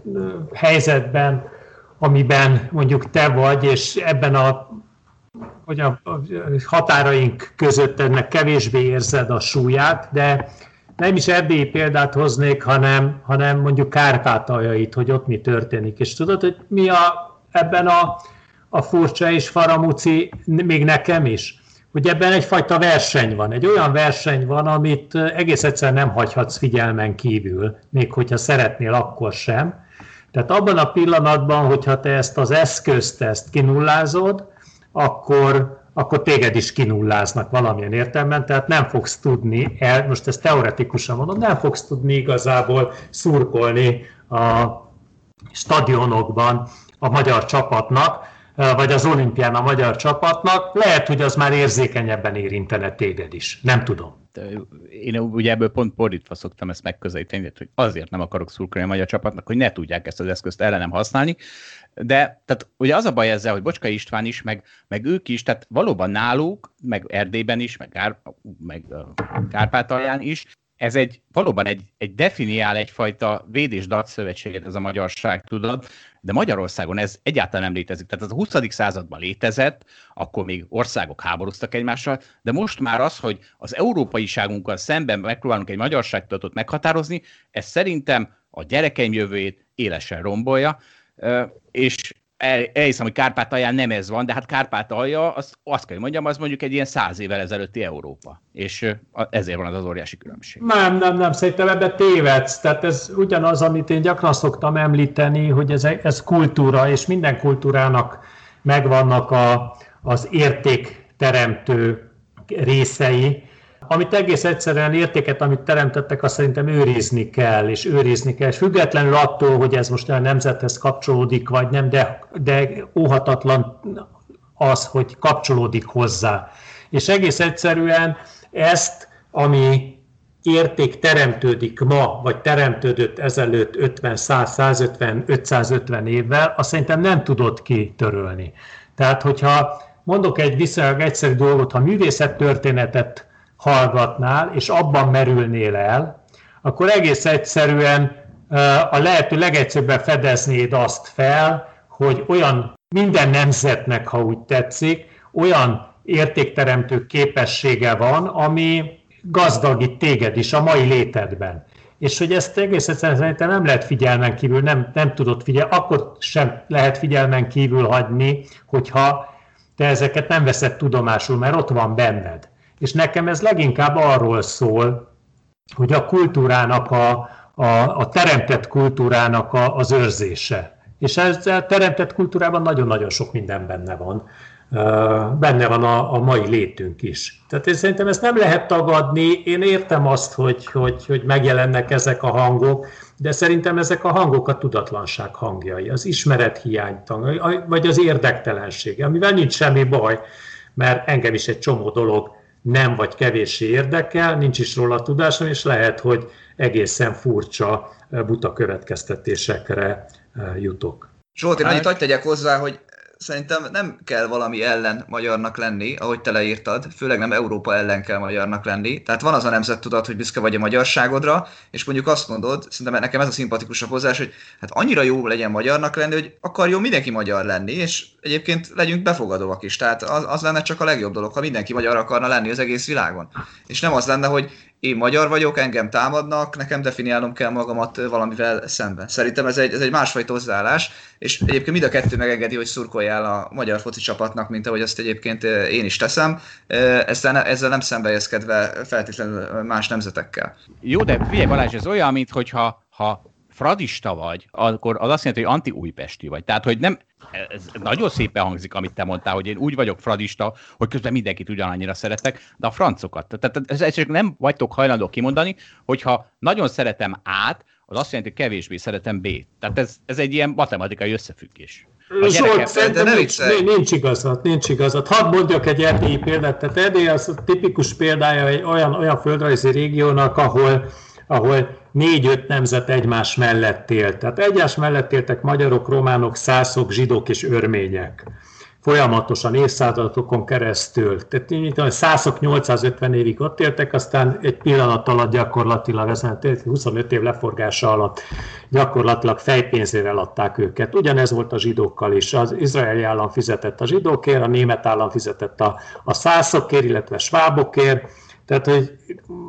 S3: helyzetben, amiben mondjuk te vagy, és ebben a hogy a határaink között ennek kevésbé érzed a súlyát, de nem is erdélyi példát hoznék, hanem, hanem mondjuk Kárpátaljait, hogy ott mi történik. És tudod, hogy mi a, ebben a, a furcsa és faramúci, még nekem is, hogy ebben egyfajta verseny van. Egy olyan verseny van, amit egész egyszer nem hagyhatsz figyelmen kívül, még hogyha szeretnél, akkor sem. Tehát abban a pillanatban, hogyha te ezt az eszközt, ezt kinullázod, akkor, akkor téged is kinulláznak valamilyen értelemben, tehát nem fogsz tudni, el, most ezt teoretikusan mondom, nem fogsz tudni igazából szurkolni a stadionokban a magyar csapatnak, vagy az olimpián a magyar csapatnak, lehet, hogy az már érzékenyebben érintene téged is. Nem tudom.
S1: Én ugye ebből pont fordítva szoktam ezt megközelíteni, hogy azért nem akarok szurkolni a magyar csapatnak, hogy ne tudják ezt az eszközt ellenem használni, de tehát ugye az a baj ezzel, hogy Bocska István is, meg, meg ők is, tehát valóban náluk, meg Erdélyben is, meg, Gár, meg Kárpátalján is, ez egy valóban egy, egy definiál egyfajta védés szövetséget ez a magyarság, tudod, de Magyarországon ez egyáltalán nem létezik. Tehát ez a 20. században létezett, akkor még országok háborúztak egymással, de most már az, hogy az európaiságunkkal szemben megpróbálunk egy magyarságtudatot meghatározni, ez szerintem a gyerekeim jövőjét élesen rombolja, és el, elhiszem, hogy Kárpátalján nem ez van, de hát Kárpátalja, az, azt kell mondjam, az mondjuk egy ilyen száz évvel ezelőtti Európa. És ezért van az az óriási különbség.
S3: Nem, nem, nem, szerintem ebbe tévedsz. Tehát ez ugyanaz, amit én gyakran szoktam említeni, hogy ez, ez kultúra, és minden kultúrának megvannak a, az értékteremtő részei, amit egész egyszerűen értéket, amit teremtettek, azt szerintem őrizni kell, és őrizni kell, és függetlenül attól, hogy ez most a nemzethez kapcsolódik, vagy nem, de, de óhatatlan az, hogy kapcsolódik hozzá. És egész egyszerűen ezt, ami érték teremtődik ma, vagy teremtődött ezelőtt 50, 100, 150, 550 évvel, azt szerintem nem tudod kitörölni. Tehát, hogyha mondok egy viszonylag egyszerű dolgot, ha művészettörténetet hallgatnál, és abban merülnél el, akkor egész egyszerűen a lehető legegyszerűbben fedeznéd azt fel, hogy olyan minden nemzetnek, ha úgy tetszik, olyan értékteremtő képessége van, ami gazdagít téged is a mai létedben. És hogy ezt egész egyszerűen szerintem nem lehet figyelmen kívül, nem, nem tudod figyelni, akkor sem lehet figyelmen kívül hagyni, hogyha te ezeket nem veszed tudomásul, mert ott van benned. És nekem ez leginkább arról szól, hogy a kultúrának, a, a, a teremtett kultúrának a, az őrzése. És ezzel teremtett kultúrában nagyon-nagyon sok minden benne van. Benne van a, a mai létünk is. Tehát én szerintem ezt nem lehet tagadni. Én értem azt, hogy, hogy, hogy megjelennek ezek a hangok, de szerintem ezek a hangok a tudatlanság hangjai, az ismerethiány vagy az érdektelenség, amivel nincs semmi baj, mert engem is egy csomó dolog nem vagy kevéssé érdekel, nincs is róla tudásom, és lehet, hogy egészen furcsa, buta következtetésekre eh, jutok.
S2: Zsolt, én annyit tegyek hozzá, hogy szerintem nem kell valami ellen magyarnak lenni, ahogy te leírtad, főleg nem Európa ellen kell magyarnak lenni. Tehát van az a nemzettudat, hogy büszke vagy a magyarságodra, és mondjuk azt mondod, szerintem nekem ez a szimpatikusabb hozzás, hogy hát annyira jó legyen magyarnak lenni, hogy akarjon mindenki magyar lenni, és egyébként legyünk befogadóak is. Tehát az, az lenne csak a legjobb dolog, ha mindenki magyar akarna lenni az egész világon. És nem az lenne, hogy én magyar vagyok, engem támadnak, nekem definiálnom kell magamat valamivel szemben. Szerintem ez egy, ez egy másfajta hozzáállás, és egyébként mind a kettő megengedi, hogy szurkoljál a magyar foci csapatnak, mint ahogy azt egyébként eh, én is teszem, eh, ezzel, ezzel nem szembejezkedve feltétlenül más nemzetekkel.
S1: Jó, de figyelj Balázs, ez olyan, mintha ha fradista vagy, akkor az azt jelenti, hogy anti-újpesti vagy. Tehát, hogy nem, ez nagyon szépen hangzik, amit te mondtál, hogy én úgy vagyok fradista, hogy közben mindenkit ugyanannyira szeretek, de a francokat. Tehát ez, ez nem vagytok hajlandók kimondani, hogyha nagyon szeretem át, az azt jelenti, hogy kevésbé szeretem B. Tehát ez, ez egy ilyen matematikai összefüggés.
S3: Zsolt, szerintem nincs, nincs igazad, nincs igazad. Hadd mondjak egy erdélyi példát. Tehát Erdély az a tipikus példája egy olyan, olyan földrajzi régiónak, ahol, ahol négy-öt nemzet egymás mellett élt. Tehát egymás mellett éltek magyarok, románok, szászok, zsidók és örmények folyamatosan évszázadokon keresztül. Tehát így, a szászok 850 évig ott éltek, aztán egy pillanat alatt gyakorlatilag, ezen 25 év leforgása alatt gyakorlatilag fejpénzével adták őket. Ugyanez volt a zsidókkal is. Az izraeli állam fizetett a zsidókért, a német állam fizetett a, a szászokért, illetve svábokért, tehát, hogy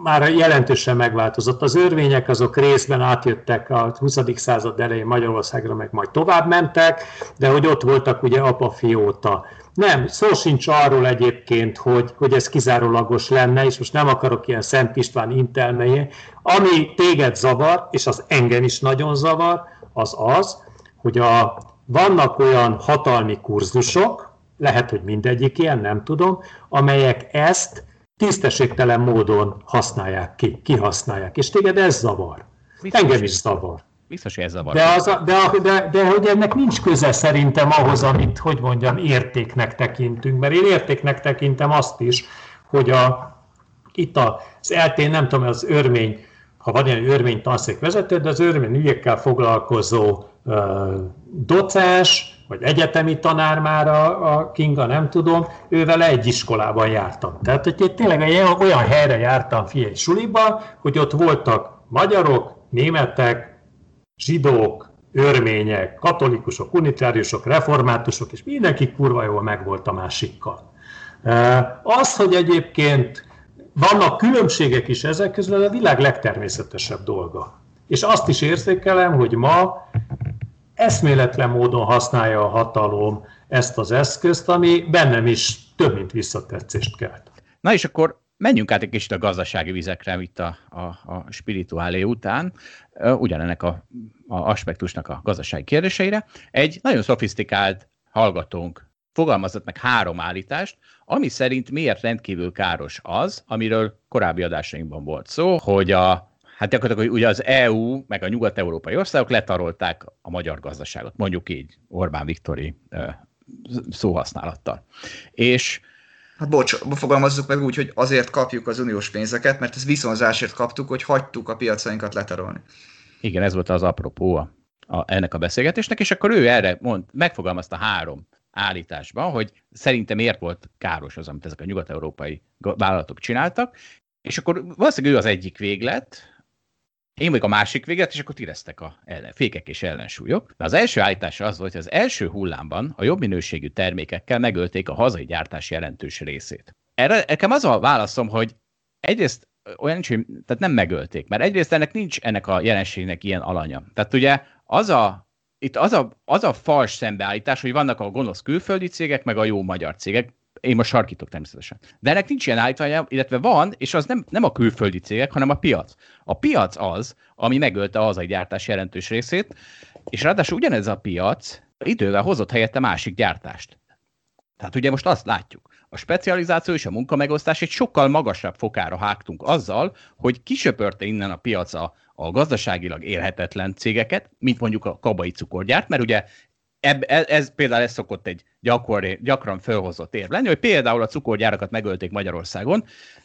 S3: már jelentősen megváltozott. Az örvények azok részben átjöttek a 20. század elején Magyarországra, meg majd tovább mentek, de hogy ott voltak ugye apa-fióta. Nem, szó sincs arról egyébként, hogy, hogy ez kizárólagos lenne, és most nem akarok ilyen Szent István intelmejé. Ami téged zavar, és az engem is nagyon zavar, az az, hogy a, vannak olyan hatalmi kurzusok, lehet, hogy mindegyik ilyen, nem tudom, amelyek ezt tisztességtelen módon használják ki, kihasználják. És téged ez zavar. Biztos, Engem is zavar.
S1: Biztos, hogy ez zavar.
S3: De, az, de, de, de hogy ennek nincs köze szerintem ahhoz, amit, hogy mondjam, értéknek tekintünk. Mert én értéknek tekintem azt is, hogy a, itt az eltén, nem tudom, az örmény, ha van ilyen örmény tanszék vezető, de az örmény ügyekkel foglalkozó docens, vagy egyetemi tanár már a, a Kinga, nem tudom, ővel egy iskolában jártam. Tehát, hogy én tényleg olyan helyre jártam fiai suliba, hogy ott voltak magyarok, németek, zsidók, örmények, katolikusok, unitáriusok, reformátusok, és mindenki kurva jól megvolt a másikkal. Az, hogy egyébként vannak különbségek is ezek közül, ez a világ legtermészetesebb dolga. És azt is érzékelem, hogy ma eszméletlen módon használja a hatalom ezt az eszközt, ami bennem is több mint visszatetszést kelt.
S1: Na és akkor menjünk át egy kicsit a gazdasági vizekre itt a, a, a spirituálé után, ugyanennek a, a aspektusnak a gazdasági kérdéseire. Egy nagyon szofisztikált hallgatónk fogalmazott meg három állítást, ami szerint miért rendkívül káros az, amiről korábbi adásainkban volt szó, hogy a hát gyakorlatilag ugye az EU, meg a nyugat-európai országok letarolták a magyar gazdaságot, mondjuk így Orbán Viktori szóhasználattal. És
S2: Hát bocs, fogalmazzuk meg úgy, hogy azért kapjuk az uniós pénzeket, mert ez viszonzásért kaptuk, hogy hagytuk a piacainkat letarolni.
S1: Igen, ez volt az apropó a, a, ennek a beszélgetésnek, és akkor ő erre mond, megfogalmazta három állításban, hogy szerintem miért volt káros az, amit ezek a nyugat-európai vállalatok csináltak, és akkor valószínűleg ő az egyik véglet, én vagyok a másik véget, és akkor tireztek a ellen, fékek és ellensúlyok. De az első állítása az volt, hogy az első hullámban a jobb minőségű termékekkel megölték a hazai gyártás jelentős részét. Erre nekem az a válaszom, hogy egyrészt olyan nincs, tehát nem megölték, mert egyrészt ennek nincs ennek a jelenségnek ilyen alanya. Tehát ugye az a, itt az a, az a fals szembeállítás, hogy vannak a gonosz külföldi cégek, meg a jó magyar cégek, én most sarkítok természetesen. De ennek nincs ilyen állítványa, illetve van, és az nem, nem a külföldi cégek, hanem a piac. A piac az, ami megölte a hazai gyártás jelentős részét, és ráadásul ugyanez a piac idővel hozott helyette másik gyártást. Tehát ugye most azt látjuk, a specializáció és a munkamegosztás egy sokkal magasabb fokára hágtunk azzal, hogy kisöpörte innen a piaca a gazdaságilag élhetetlen cégeket, mint mondjuk a kabai cukorgyárt, mert ugye eb, ez, ez például ez szokott egy gyakor, gyakran felhozott érv lenni, hogy például a cukorgyárakat megölték Magyarországon,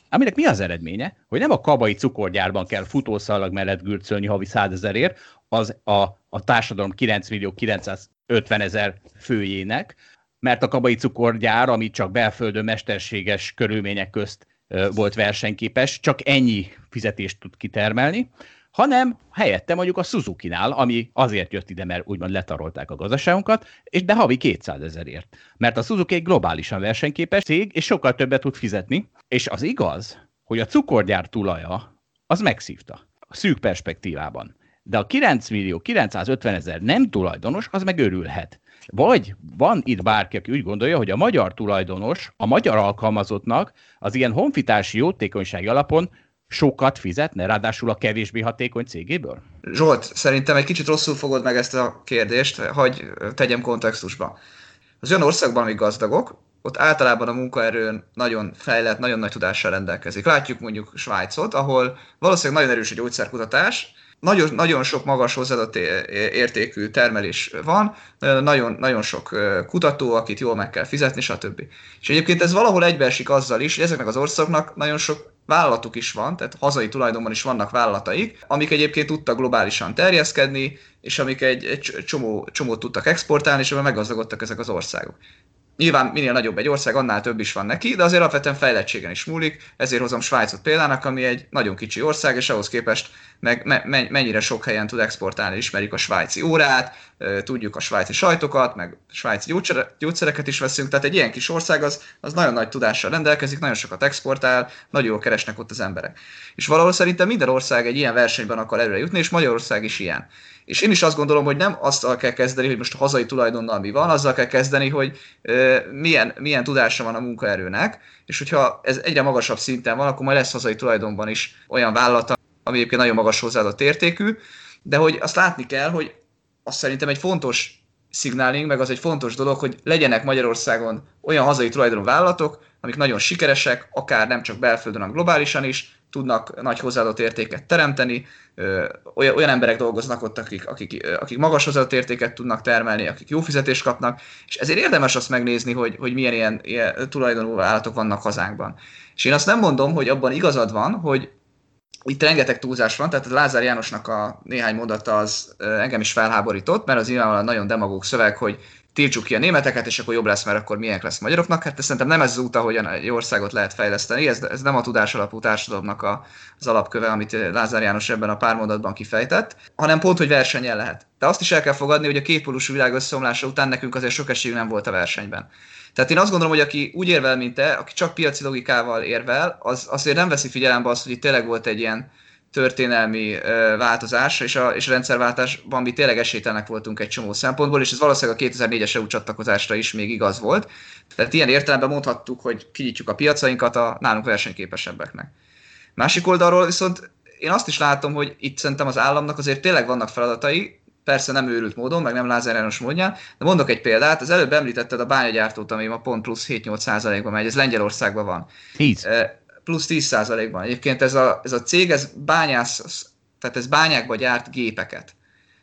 S1: aminek mi az eredménye, hogy nem a kabai cukorgyárban kell futószalag mellett gürcölni havi százezerért, az a, a társadalom 9 millió 950 ezer főjének, mert a kabai cukorgyár, ami csak belföldön mesterséges körülmények közt volt versenyképes, csak ennyi fizetést tud kitermelni, hanem helyette mondjuk a Suzuki-nál, ami azért jött ide, mert úgymond letarolták a gazdaságunkat, és de havi 200 ezerért. Mert a Suzuki egy globálisan versenyképes cég, és sokkal többet tud fizetni, és az igaz, hogy a cukorgyár tulaja az megszívta a szűk perspektívában. De a 9 millió 950 ezer nem tulajdonos, az megörülhet. Vagy van itt bárki, aki úgy gondolja, hogy a magyar tulajdonos, a magyar alkalmazottnak az ilyen honfitársi jótékonysági alapon sokat fizetne, ráadásul a kevésbé hatékony cégéből?
S2: Zsolt, szerintem egy kicsit rosszul fogod meg ezt a kérdést, hogy tegyem kontextusba. Az olyan országban, amik gazdagok, ott általában a munkaerőn nagyon fejlett, nagyon nagy tudással rendelkezik. Látjuk mondjuk Svájcot, ahol valószínűleg nagyon erős a gyógyszerkutatás, nagyon, nagyon sok magas hozzáadott értékű termelés van, nagyon, nagyon sok kutató, akit jól meg kell fizetni, stb. És egyébként ez valahol egybeesik azzal is, hogy ezeknek az országoknak nagyon sok vállalatuk is van, tehát hazai tulajdonban is vannak vállalataik, amik egyébként tudtak globálisan terjeszkedni, és amik egy, egy csomó, csomót tudtak exportálni, és ebben meggazdagodtak ezek az országok. Nyilván minél nagyobb egy ország, annál több is van neki, de azért alapvetően fejlettségen is múlik, ezért hozom Svájcot példának, ami egy nagyon kicsi ország, és ahhoz képest meg me- mennyire sok helyen tud exportálni, ismerjük a svájci órát, tudjuk a svájci sajtokat, meg svájci gyógyszer- gyógyszereket is veszünk, tehát egy ilyen kis ország az, az nagyon nagy tudással rendelkezik, nagyon sokat exportál, nagyon jól keresnek ott az emberek. És valahol szerintem minden ország egy ilyen versenyben akar előre jutni, és Magyarország is ilyen. És én is azt gondolom, hogy nem azt kell kezdeni, hogy most a hazai tulajdonnal mi van, azzal kell kezdeni, hogy milyen, milyen tudása van a munkaerőnek, és hogyha ez egyre magasabb szinten van, akkor majd lesz hazai tulajdonban is olyan vállalata, ami egyébként nagyon magas hozzáadott értékű, de hogy azt látni kell, hogy azt szerintem egy fontos szignálink, meg az egy fontos dolog, hogy legyenek Magyarországon olyan hazai tulajdonú vállalatok, amik nagyon sikeresek, akár nem csak belföldön, hanem globálisan is, tudnak nagy hozzáadott értéket teremteni, olyan, emberek dolgoznak ott, akik, akik, akik magas hozzáadott értéket tudnak termelni, akik jó fizetést kapnak, és ezért érdemes azt megnézni, hogy, hogy milyen ilyen, ilyen tulajdonú állatok vannak hazánkban. És én azt nem mondom, hogy abban igazad van, hogy itt rengeteg túlzás van, tehát Lázár Jánosnak a néhány mondata az engem is felháborított, mert az nyilvánvalóan nagyon demagóg szöveg, hogy tiltsuk ki a németeket, és akkor jobb lesz, mert akkor milyen lesz magyaroknak. Hát szerintem nem ez az út, ahogyan egy országot lehet fejleszteni, ez, ez nem a tudás alapú társadalomnak a, az alapköve, amit Lázár János ebben a pár mondatban kifejtett, hanem pont, hogy versenyen lehet. De azt is el kell fogadni, hogy a kétpólusú világ összeomlása után nekünk azért sok esélyünk nem volt a versenyben. Tehát én azt gondolom, hogy aki úgy érvel, mint te, aki csak piaci logikával érvel, az azért nem veszi figyelembe azt, hogy itt tényleg volt egy ilyen történelmi változás, és a, és a rendszerváltásban mi tényleg esélytelenek voltunk egy csomó szempontból, és ez valószínűleg a 2004-es EU csatlakozásra is még igaz volt. Tehát ilyen értelemben mondhattuk, hogy kinyitjuk a piacainkat a nálunk versenyképesebbeknek. Másik oldalról viszont én azt is látom, hogy itt szerintem az államnak azért tényleg vannak feladatai, persze nem őrült módon, meg nem Lázár János módján, de mondok egy példát, az előbb említetted a bányagyártót, ami ma pont plusz 7-8 ban megy, ez Lengyelországban van.
S1: 10
S2: plusz 10%-ban. Egyébként ez a, ez a cég, ez bányász, tehát ez bányákba gyárt gépeket.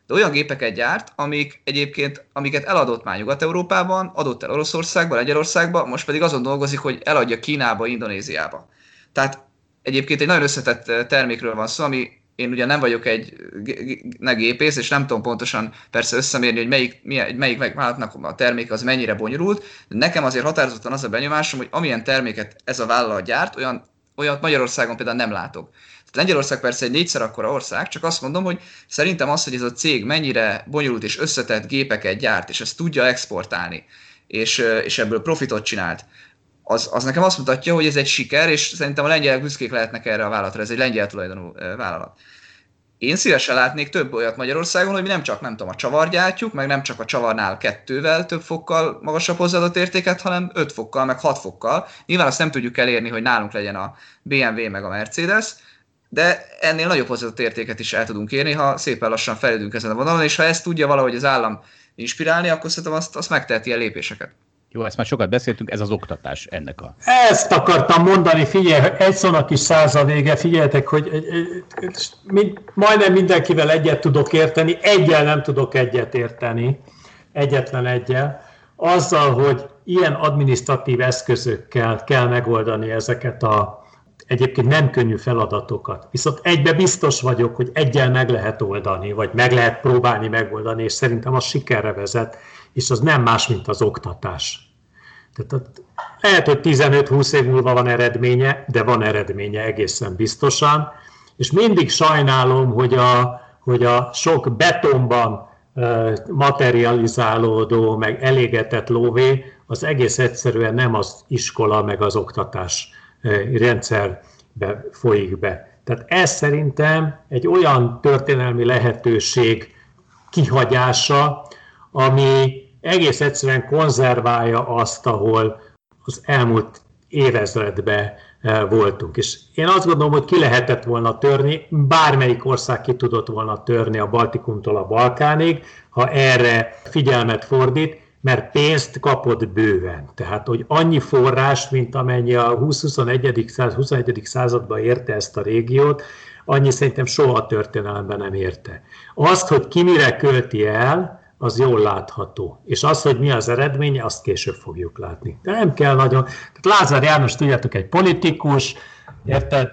S2: De olyan gépeket gyárt, amik egyébként, amiket eladott már Nyugat-Európában, adott el Oroszországba, Lengyelországba, most pedig azon dolgozik, hogy eladja Kínába, Indonéziába. Tehát egyébként egy nagyon összetett termékről van szó, ami én ugye nem vagyok egy ne gépész, és nem tudom pontosan persze összemérni, hogy melyik, melyik vállalatnak a termék az mennyire bonyolult, de nekem azért határozottan az a benyomásom, hogy amilyen terméket ez a vállalat gyárt, olyan, olyat Magyarországon például nem látok. Tehát Lengyelország persze egy négyszer akkora ország, csak azt mondom, hogy szerintem az, hogy ez a cég mennyire bonyolult és összetett gépeket gyárt, és ezt tudja exportálni, és, és ebből profitot csinált, az, az nekem azt mutatja, hogy ez egy siker, és szerintem a lengyelek büszkék lehetnek erre a vállalatra, ez egy lengyel tulajdonú vállalat. Én szívesen látnék több olyat Magyarországon, hogy mi nem csak, nem tudom, a csavar gyártjuk, meg nem csak a csavarnál kettővel több fokkal magasabb hozzáadott értéket, hanem öt fokkal, meg hat fokkal. Nyilván azt nem tudjuk elérni, hogy nálunk legyen a BMW meg a Mercedes, de ennél nagyobb hozzáadott értéket is el tudunk érni, ha szépen lassan fejlődünk ezen a vonalon, és ha ezt tudja valahogy az állam inspirálni, akkor szerintem azt, azt megteheti a lépéseket.
S1: Jó, ezt már sokat beszéltünk, ez az oktatás ennek a...
S3: Ezt akartam mondani, figyelj, egy szónak is száz a vége, figyeljetek, hogy mind, majdnem mindenkivel egyet tudok érteni, egyel nem tudok egyet érteni, egyetlen egyel, azzal, hogy ilyen administratív eszközökkel kell megoldani ezeket a egyébként nem könnyű feladatokat. Viszont egybe biztos vagyok, hogy egyel meg lehet oldani, vagy meg lehet próbálni megoldani, és szerintem az sikerre vezet, és az nem más, mint az oktatás. Tehát lehet, hogy 15-20 év múlva van eredménye, de van eredménye egészen biztosan, és mindig sajnálom, hogy a, hogy a sok betonban materializálódó, meg elégetett lóvé, az egész egyszerűen nem az iskola, meg az oktatás rendszerbe folyik be. Tehát ez szerintem egy olyan történelmi lehetőség kihagyása, ami egész egyszerűen konzerválja azt, ahol az elmúlt évezredben voltunk. És én azt gondolom, hogy ki lehetett volna törni, bármelyik ország ki tudott volna törni a Baltikumtól a Balkánig, ha erre figyelmet fordít, mert pénzt kapott bőven. Tehát, hogy annyi forrás, mint amennyi a 20-21. Száz, 21. században érte ezt a régiót, annyi szerintem soha a történelemben nem érte. Azt, hogy ki mire költi el, az jól látható. És az, hogy mi az eredménye, azt később fogjuk látni. De nem kell nagyon. Tehát Lázár János, tudjátok, egy politikus, érted?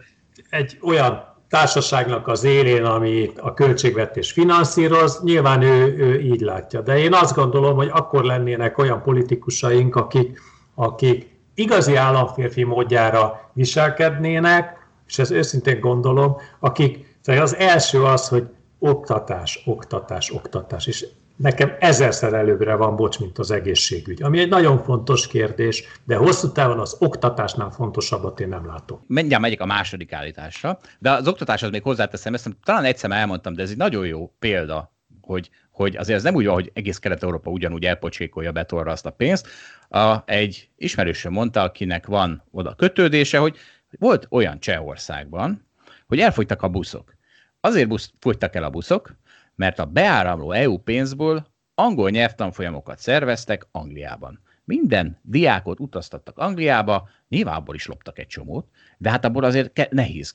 S3: Egy olyan társaságnak az élén, ami a költségvetés finanszíroz, nyilván ő, ő így látja. De én azt gondolom, hogy akkor lennének olyan politikusaink, akik, akik igazi államférfi módjára viselkednének, és ez őszintén gondolom, akik, az első az, hogy oktatás, oktatás, oktatás, és nekem ezerszer előbbre van, bocs, mint az egészségügy. Ami egy nagyon fontos kérdés, de hosszú távon az oktatásnál fontosabbat én nem látom.
S1: Mindjárt megyek a második állításra, de az oktatáshoz még hozzáteszem, ezt talán egyszer elmondtam, de ez egy nagyon jó példa, hogy, hogy azért ez nem úgy van, hogy egész Kelet-Európa ugyanúgy elpocsékolja betorra azt a pénzt. A, egy ismerősöm mondta, akinek van oda kötődése, hogy volt olyan Csehországban, hogy elfogytak a buszok. Azért busz, fogytak el a buszok, mert a beáramló EU pénzből angol nyelvtanfolyamokat szerveztek Angliában. Minden diákot utaztattak Angliába, nyilván is loptak egy csomót, de hát abból azért ke- nehéz.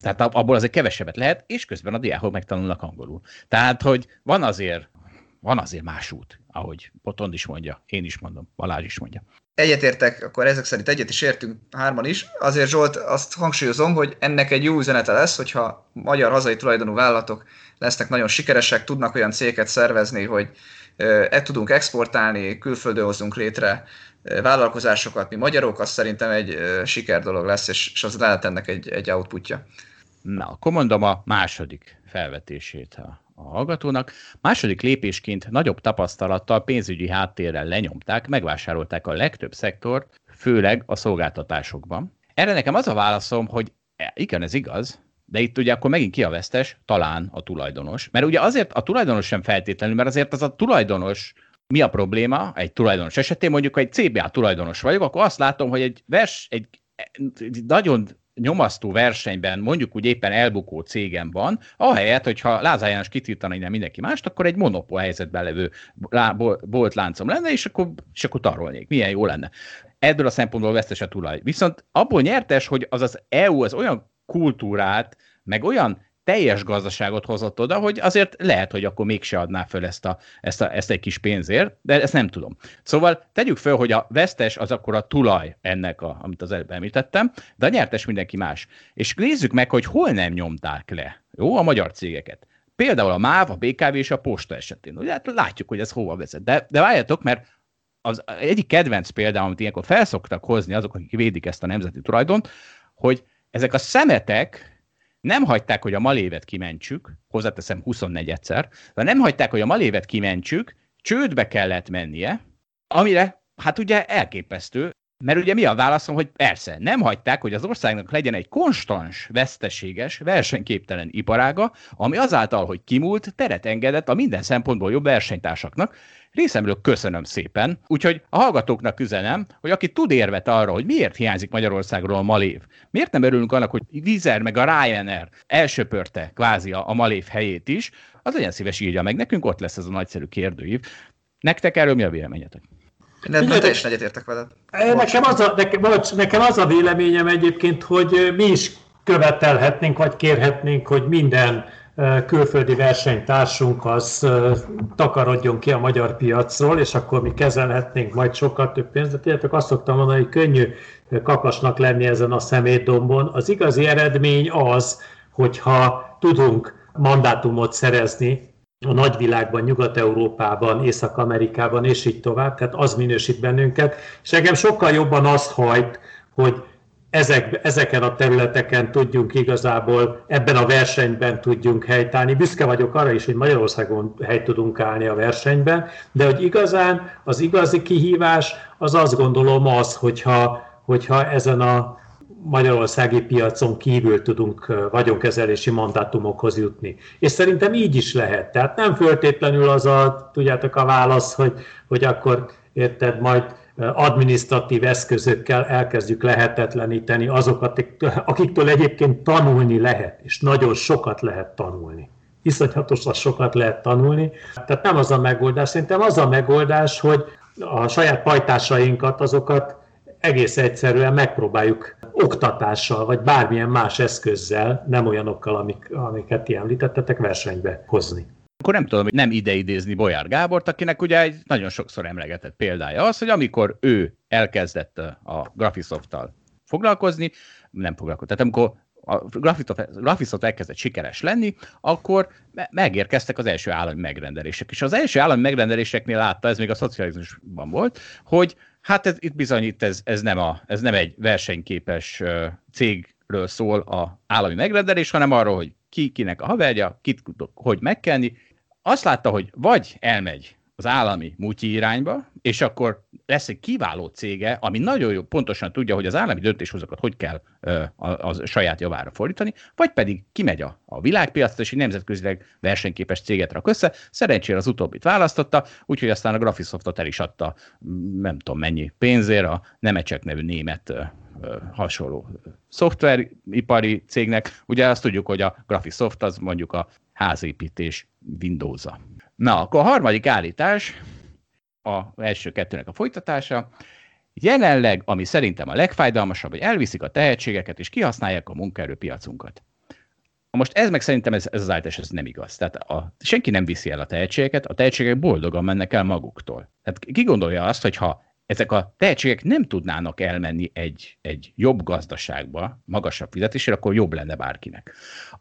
S1: Tehát abból azért kevesebbet lehet, és közben a diákok megtanulnak angolul. Tehát, hogy van azért, van azért más út, ahogy Potond is mondja, én is mondom, Balázs is mondja
S2: egyetértek, akkor ezek szerint egyet is értünk hárman is. Azért Zsolt azt hangsúlyozom, hogy ennek egy jó üzenete lesz, hogyha magyar hazai tulajdonú vállalatok lesznek nagyon sikeresek, tudnak olyan cégeket szervezni, hogy e tudunk exportálni, külföldön hozunk létre vállalkozásokat, mi magyarok, az szerintem egy siker dolog lesz, és, az lehet ennek egy, egy outputja.
S1: Na, akkor mondom a második felvetését a a hallgatónak. Második lépésként nagyobb tapasztalattal, pénzügyi háttérrel lenyomták, megvásárolták a legtöbb szektort, főleg a szolgáltatásokban. Erre nekem az a válaszom, hogy igen, ez igaz, de itt ugye akkor megint ki a vesztes? Talán a tulajdonos. Mert ugye azért a tulajdonos sem feltétlenül, mert azért az a tulajdonos mi a probléma egy tulajdonos esetén, mondjuk ha egy CBA tulajdonos vagyok, akkor azt látom, hogy egy vers, egy, egy nagyon nyomasztó versenyben mondjuk úgy éppen elbukó cégem van, ahelyett, hogyha Lázár János kitiltana innen mindenki mást, akkor egy monopól helyzetben levő boltláncom lenne, és akkor, és akkor tarolnék. Milyen jó lenne. Ebből a szempontból vesztes a tulaj. Viszont abból nyertes, hogy az az EU az olyan kultúrát, meg olyan teljes gazdaságot hozott oda, hogy azért lehet, hogy akkor mégse adná föl ezt, a, ezt, a, ezt egy kis pénzért, de ezt nem tudom. Szóval tegyük föl, hogy a vesztes az akkor a tulaj ennek, a, amit az előbb említettem, de a nyertes mindenki más. És nézzük meg, hogy hol nem nyomták le, jó, a magyar cégeket. Például a MÁV, a BKV és a Posta esetén. Ugye hát látjuk, hogy ez hova vezet. De, de várjatok, mert az egyik kedvenc példa, amit ilyenkor felszoktak hozni azok, akik védik ezt a nemzeti tulajdont, hogy ezek a szemetek, nem hagyták, hogy a malévet kimentsük, hozzáteszem 24 egyszer, de nem hagyták, hogy a malévet kimentsük, csődbe kellett mennie, amire hát ugye elképesztő, mert ugye mi a válaszom, hogy persze, nem hagyták, hogy az országnak legyen egy konstans, veszteséges, versenyképtelen iparága, ami azáltal, hogy kimúlt, teret engedett a minden szempontból jobb versenytársaknak, Részemről köszönöm szépen. Úgyhogy a hallgatóknak üzenem, hogy aki tud érvet arra, hogy miért hiányzik Magyarországról a Malév, miért nem örülünk annak, hogy Vizer meg a Ryanair elsöpörte kvázi a, Malév helyét is, az legyen szíves írja meg nekünk, ott lesz ez a nagyszerű kérdőív. Nektek erről mi a véleményetek?
S2: Nem, nem teljesen egyetértek veled.
S3: Nekem az, a, nekem, nekem az a véleményem egyébként, hogy mi is követelhetnénk, vagy kérhetnénk, hogy minden külföldi versenytársunk az takarodjon ki a magyar piacról, és akkor mi kezelhetnénk majd sokkal több pénzt. De tudjátok, azt szoktam mondani, hogy könnyű kakasnak lenni ezen a szemétdombon. Az igazi eredmény az, hogyha tudunk mandátumot szerezni a nagyvilágban, Nyugat-Európában, Észak-Amerikában, és így tovább, tehát az minősít bennünket, és engem sokkal jobban azt hajt, hogy ezek, ezeken a területeken tudjunk igazából, ebben a versenyben tudjunk helytállni. Büszke vagyok arra is, hogy Magyarországon hely tudunk állni a versenyben, de hogy igazán az igazi kihívás az azt gondolom az, hogyha, hogyha ezen a magyarországi piacon kívül tudunk vagyonkezelési mandátumokhoz jutni. És szerintem így is lehet. Tehát nem föltétlenül az a, tudjátok a válasz, hogy, hogy akkor érted, majd administratív eszközökkel elkezdjük lehetetleníteni azokat, akiktől egyébként tanulni lehet, és nagyon sokat lehet tanulni. Iszonyatosan sokat lehet tanulni. Tehát nem az a megoldás, szerintem az a megoldás, hogy a saját pajtásainkat, azokat egész egyszerűen megpróbáljuk oktatással, vagy bármilyen más eszközzel, nem olyanokkal, amik, amiket ti említettetek, versenybe hozni.
S1: Akkor nem tudom, hogy nem ide idézni Bolyár Gábort, akinek ugye egy nagyon sokszor emlegetett példája az, hogy amikor ő elkezdett a Graphisoft-tal foglalkozni, nem foglalkozni, tehát amikor a Graphisoft elkezdett sikeres lenni, akkor megérkeztek az első állami megrendelések. És az első állami megrendeléseknél látta, ez még a szocializmusban volt, hogy hát ez, itt bizony itt ez, ez, nem a, ez nem egy versenyképes cégről szól a állami megrendelés, hanem arról, hogy ki kinek a haverja, kit hogy megkenni. Azt látta, hogy vagy elmegy az állami mutyi irányba, és akkor lesz egy kiváló cége, ami nagyon jó, pontosan tudja, hogy az állami döntéshozókat hogy kell ö, a, a saját javára fordítani, vagy pedig kimegy a, a világpiacra, és egy nemzetközileg versenyképes céget rak össze. Szerencsére az utóbbit választotta, úgyhogy aztán a Graphisoftot el is adta, nem tudom mennyi pénzért, a Nemecsek nevű német ö, hasonló szoftveripari cégnek. Ugye azt tudjuk, hogy a Graphisoft az mondjuk a házépítés Windows-a. Na, akkor a harmadik állítás, a első kettőnek a folytatása. Jelenleg, ami szerintem a legfájdalmasabb, hogy elviszik a tehetségeket és kihasználják a munkaerőpiacunkat. Most ez meg szerintem ez, ez az állítás ez nem igaz. Tehát a, senki nem viszi el a tehetségeket, a tehetségek boldogan mennek el maguktól. Tehát ki gondolja azt, hogy ha ezek a tehetségek nem tudnának elmenni egy, egy jobb gazdaságba, magasabb fizetésére, akkor jobb lenne bárkinek.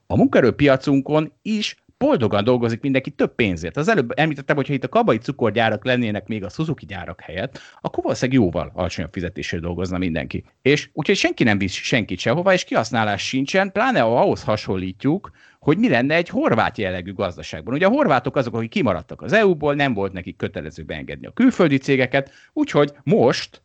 S1: A munkaerőpiacunkon is boldogan dolgozik mindenki több pénzért. Az előbb említettem, hogy ha itt a kabai cukorgyárak lennének még a Suzuki gyárak helyett, akkor valószínűleg jóval alacsonyabb fizetésért dolgozna mindenki. És úgyhogy senki nem visz senkit sehova, és kihasználás sincsen, pláne ahhoz hasonlítjuk, hogy mi lenne egy horvát jellegű gazdaságban. Ugye a horvátok azok, akik kimaradtak az EU-ból, nem volt nekik kötelező beengedni a külföldi cégeket, úgyhogy most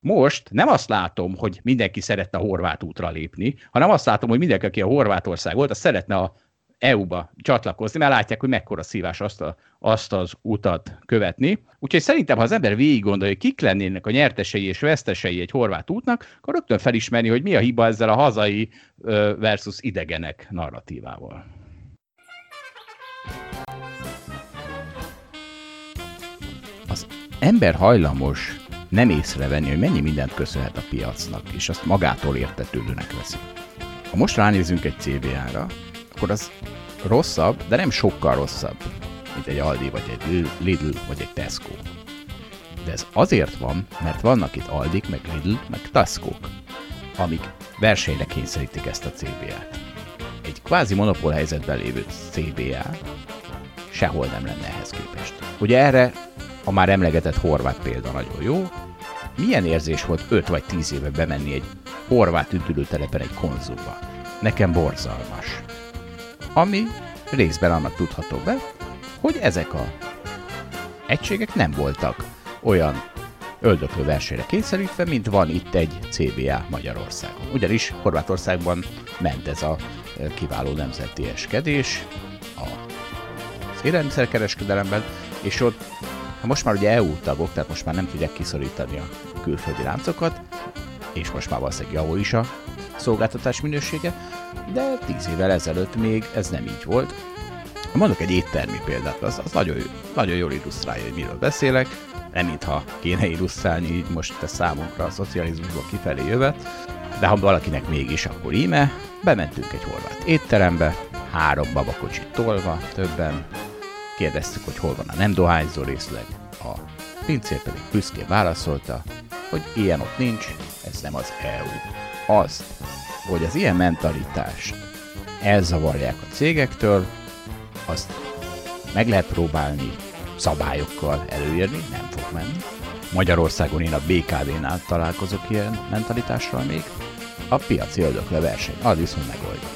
S1: most nem azt látom, hogy mindenki szeretne a horvát útra lépni, hanem azt látom, hogy mindenki, aki a Horvátország volt, az szeretne a EU-ba csatlakozni, mert látják, hogy mekkora szívás azt, a, azt az utat követni. Úgyhogy szerintem, ha az ember végig gondolja, hogy kik lennének a nyertesei és vesztesei egy horvát útnak, akkor rögtön felismerni, hogy mi a hiba ezzel a hazai versus idegenek narratívával. Az ember hajlamos nem észrevenni, hogy mennyi mindent köszönhet a piacnak, és azt magától értetődőnek veszi. Ha most ránézünk egy CBA-ra, akkor az rosszabb, de nem sokkal rosszabb, mint egy Aldi, vagy egy Lidl, vagy egy Tesco. De ez azért van, mert vannak itt Aldik, meg Lidl, meg tesco amik versenyre kényszerítik ezt a CBA-t. Egy kvázi monopól helyzetben lévő CBA sehol nem lenne ehhez képest. Ugye erre a már emlegetett horvát példa nagyon jó. Milyen érzés volt 5 vagy 10 éve bemenni egy horvát üdülőtelepen egy konzumba? Nekem borzalmas ami részben annak tudható be, hogy ezek a egységek nem voltak olyan öldöklő versenyre kényszerítve, mint van itt egy CBA Magyarországon. Ugyanis Horvátországban ment ez a e, kiváló nemzeti eskedés a élelmiszerkereskedelemben, és ott most már ugye EU tagok, tehát most már nem tudják kiszorítani a külföldi láncokat, és most már valószínűleg javul is a szolgáltatás minősége, de tíz évvel ezelőtt még ez nem így volt. Mondok egy éttermi példát, az, az nagyon, nagyon jól illusztrálja, hogy miről beszélek, nem mintha kéne illusztrálni így most te számunkra a szocializmusból kifelé jövet, de ha valakinek mégis, akkor íme, bementünk egy horvát étterembe, három babakocsit tolva, többen, kérdeztük, hogy hol van a nem dohányzó részleg, a pincér pedig büszkén válaszolta, hogy ilyen ott nincs, ez nem az EU. Azt, hogy az ilyen mentalitást elzavarják a cégektől, azt meg lehet próbálni szabályokkal előírni, nem fog menni. Magyarországon én a BKV-nál találkozok ilyen mentalitással még. A piaci öldökle verseny, az viszont megoldja.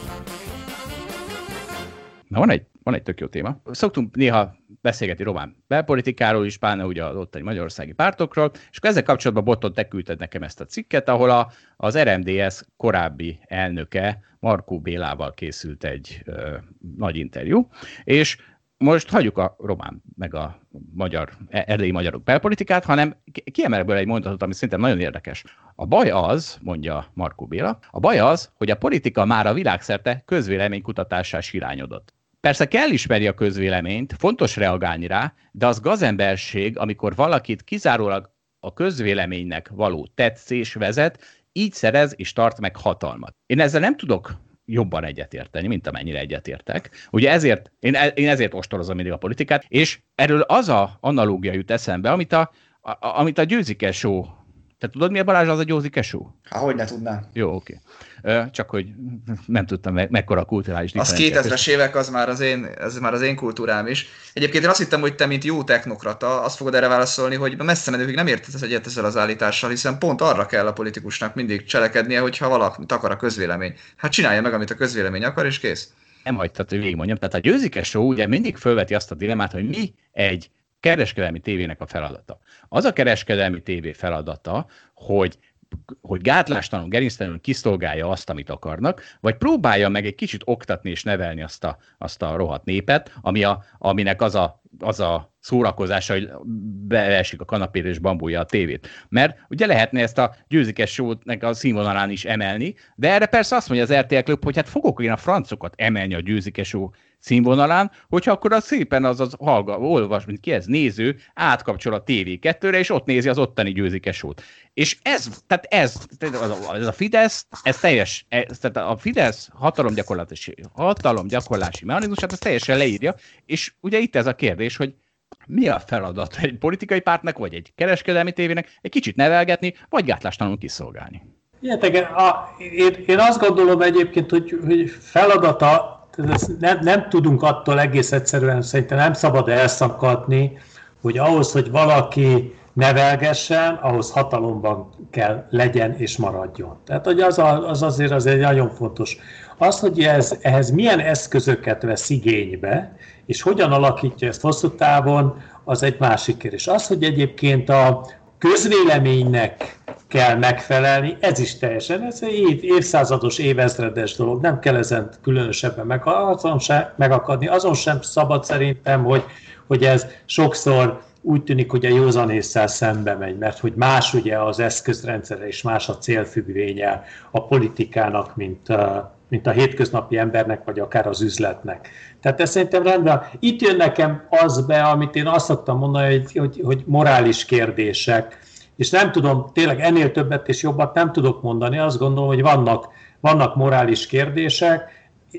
S1: Na van egy, van egy tök jó téma. Szoktunk néha beszélgetni román belpolitikáról is, pláne ugye az ottani magyarországi pártokról, és akkor ezzel kapcsolatban Boton te küldted nekem ezt a cikket, ahol a, az RMDS korábbi elnöke Markó Bélával készült egy ö, nagy interjú, és most hagyjuk a román, meg a magyar, e, erdélyi magyarok belpolitikát, hanem kiemelek belőle egy mondatot, ami szerintem nagyon érdekes. A baj az, mondja Markó Béla, a baj az, hogy a politika már a világszerte közvéleménykutatásás irányodott. Persze kell ismerni a közvéleményt, fontos reagálni rá, de az gazemberség, amikor valakit kizárólag a közvéleménynek való tetszés vezet, így szerez és tart meg hatalmat. Én ezzel nem tudok jobban egyetérteni, mint amennyire egyetértek. Ugye ezért, én, e, én ezért ostorozom mindig a politikát, és erről az a analógia jut eszembe, amit a, a, amit a győzike show te tudod, mi a Balázs az a győzike show?
S2: Há, hogy ne tudnám.
S1: Jó, oké. Okay. Csak hogy nem tudtam, me- mekkora kulturális
S2: Az 2000-es évek, az már, az én, az már az én kultúrám is. Egyébként én azt hittem, hogy te, mint jó technokrata, azt fogod erre válaszolni, hogy messze menőkig nem értesz egyet ezzel az állítással, hiszen pont arra kell a politikusnak mindig cselekednie, hogyha valakit akar a közvélemény. Hát csinálja meg, amit a közvélemény akar, és kész.
S1: Nem hagytad, hogy végigmondjam. Tehát a győzike show ugye mindig fölveti azt a dilemmát, hogy mi egy kereskedelmi tévének a feladata. Az a kereskedelmi tévé feladata, hogy hogy gátlástalanul, gerinctelenül kiszolgálja azt, amit akarnak, vagy próbálja meg egy kicsit oktatni és nevelni azt a, azt a rohadt népet, ami a, aminek az a, az a szórakozása, hogy beesik a kanapére és bambulja a tévét. Mert ugye lehetne ezt a győzikes sótnek a színvonalán is emelni, de erre persze azt mondja az RTL Klub, hogy hát fogok én a francokat emelni a győzikes színvonalán, hogyha akkor az szépen az az hallga, olvas, mint ki ez, néző, átkapcsol a TV2-re, és ott nézi az ottani győzikesót. És ez, tehát ez, ez a Fidesz, ez teljes, ez, tehát a Fidesz hatalomgyakorlási, hatalomgyakorlási mechanizmusát, ez teljesen leírja, és ugye itt ez a kérdés, hogy mi a feladat egy politikai pártnak, vagy egy kereskedelmi tévének, egy kicsit nevelgetni, vagy gátlástalanul kiszolgálni.
S3: Ilyetek, a, én, én azt gondolom egyébként, hogy, hogy feladata nem, nem tudunk attól egész egyszerűen, szerintem nem szabad elszakadni, hogy ahhoz, hogy valaki nevelgessen, ahhoz hatalomban kell legyen és maradjon. Tehát hogy az, az azért az egy nagyon fontos. Az, hogy ez, ehhez milyen eszközöket vesz igénybe, és hogyan alakítja ezt hosszú távon, az egy másik kérdés. Az, hogy egyébként a közvéleménynek kell megfelelni, ez is teljesen, ez egy évszázados, évezredes dolog, nem kell ezen különösebben meg, azon sem, megakadni, azon sem szabad szerintem, hogy, hogy ez sokszor úgy tűnik, hogy a józanésszel szembe megy, mert hogy más ugye az eszközrendszere és más a célfüggvénye a politikának, mint, mint a hétköznapi embernek, vagy akár az üzletnek. Tehát ez szerintem rendben. Itt jön nekem az be, amit én azt szoktam mondani, hogy, hogy, hogy morális kérdések, és nem tudom, tényleg ennél többet és jobbat nem tudok mondani, azt gondolom, hogy vannak, vannak morális kérdések,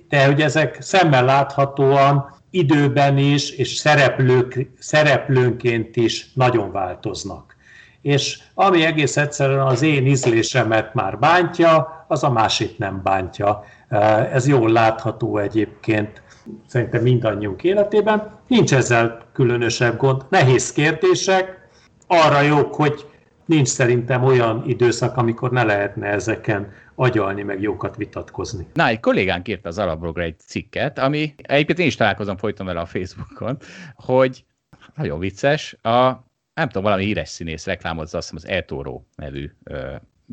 S3: de hogy ezek szemmel láthatóan időben is, és szereplők, szereplőnként is nagyon változnak. És ami egész egyszerűen az én ízlésemet már bántja, az a másik nem bántja. Ez jól látható egyébként szerintem mindannyiunk életében. Nincs ezzel különösebb gond. Nehéz kérdések, arra jók, hogy nincs szerintem olyan időszak, amikor ne lehetne ezeken agyalni, meg jókat vitatkozni.
S1: Na, egy kollégánk írta az alapblogra egy cikket, ami egyébként én is találkozom folyton vele a Facebookon, hogy nagyon vicces, a, nem tudom, valami híres színész reklámozza azt hiszem az eToro nevű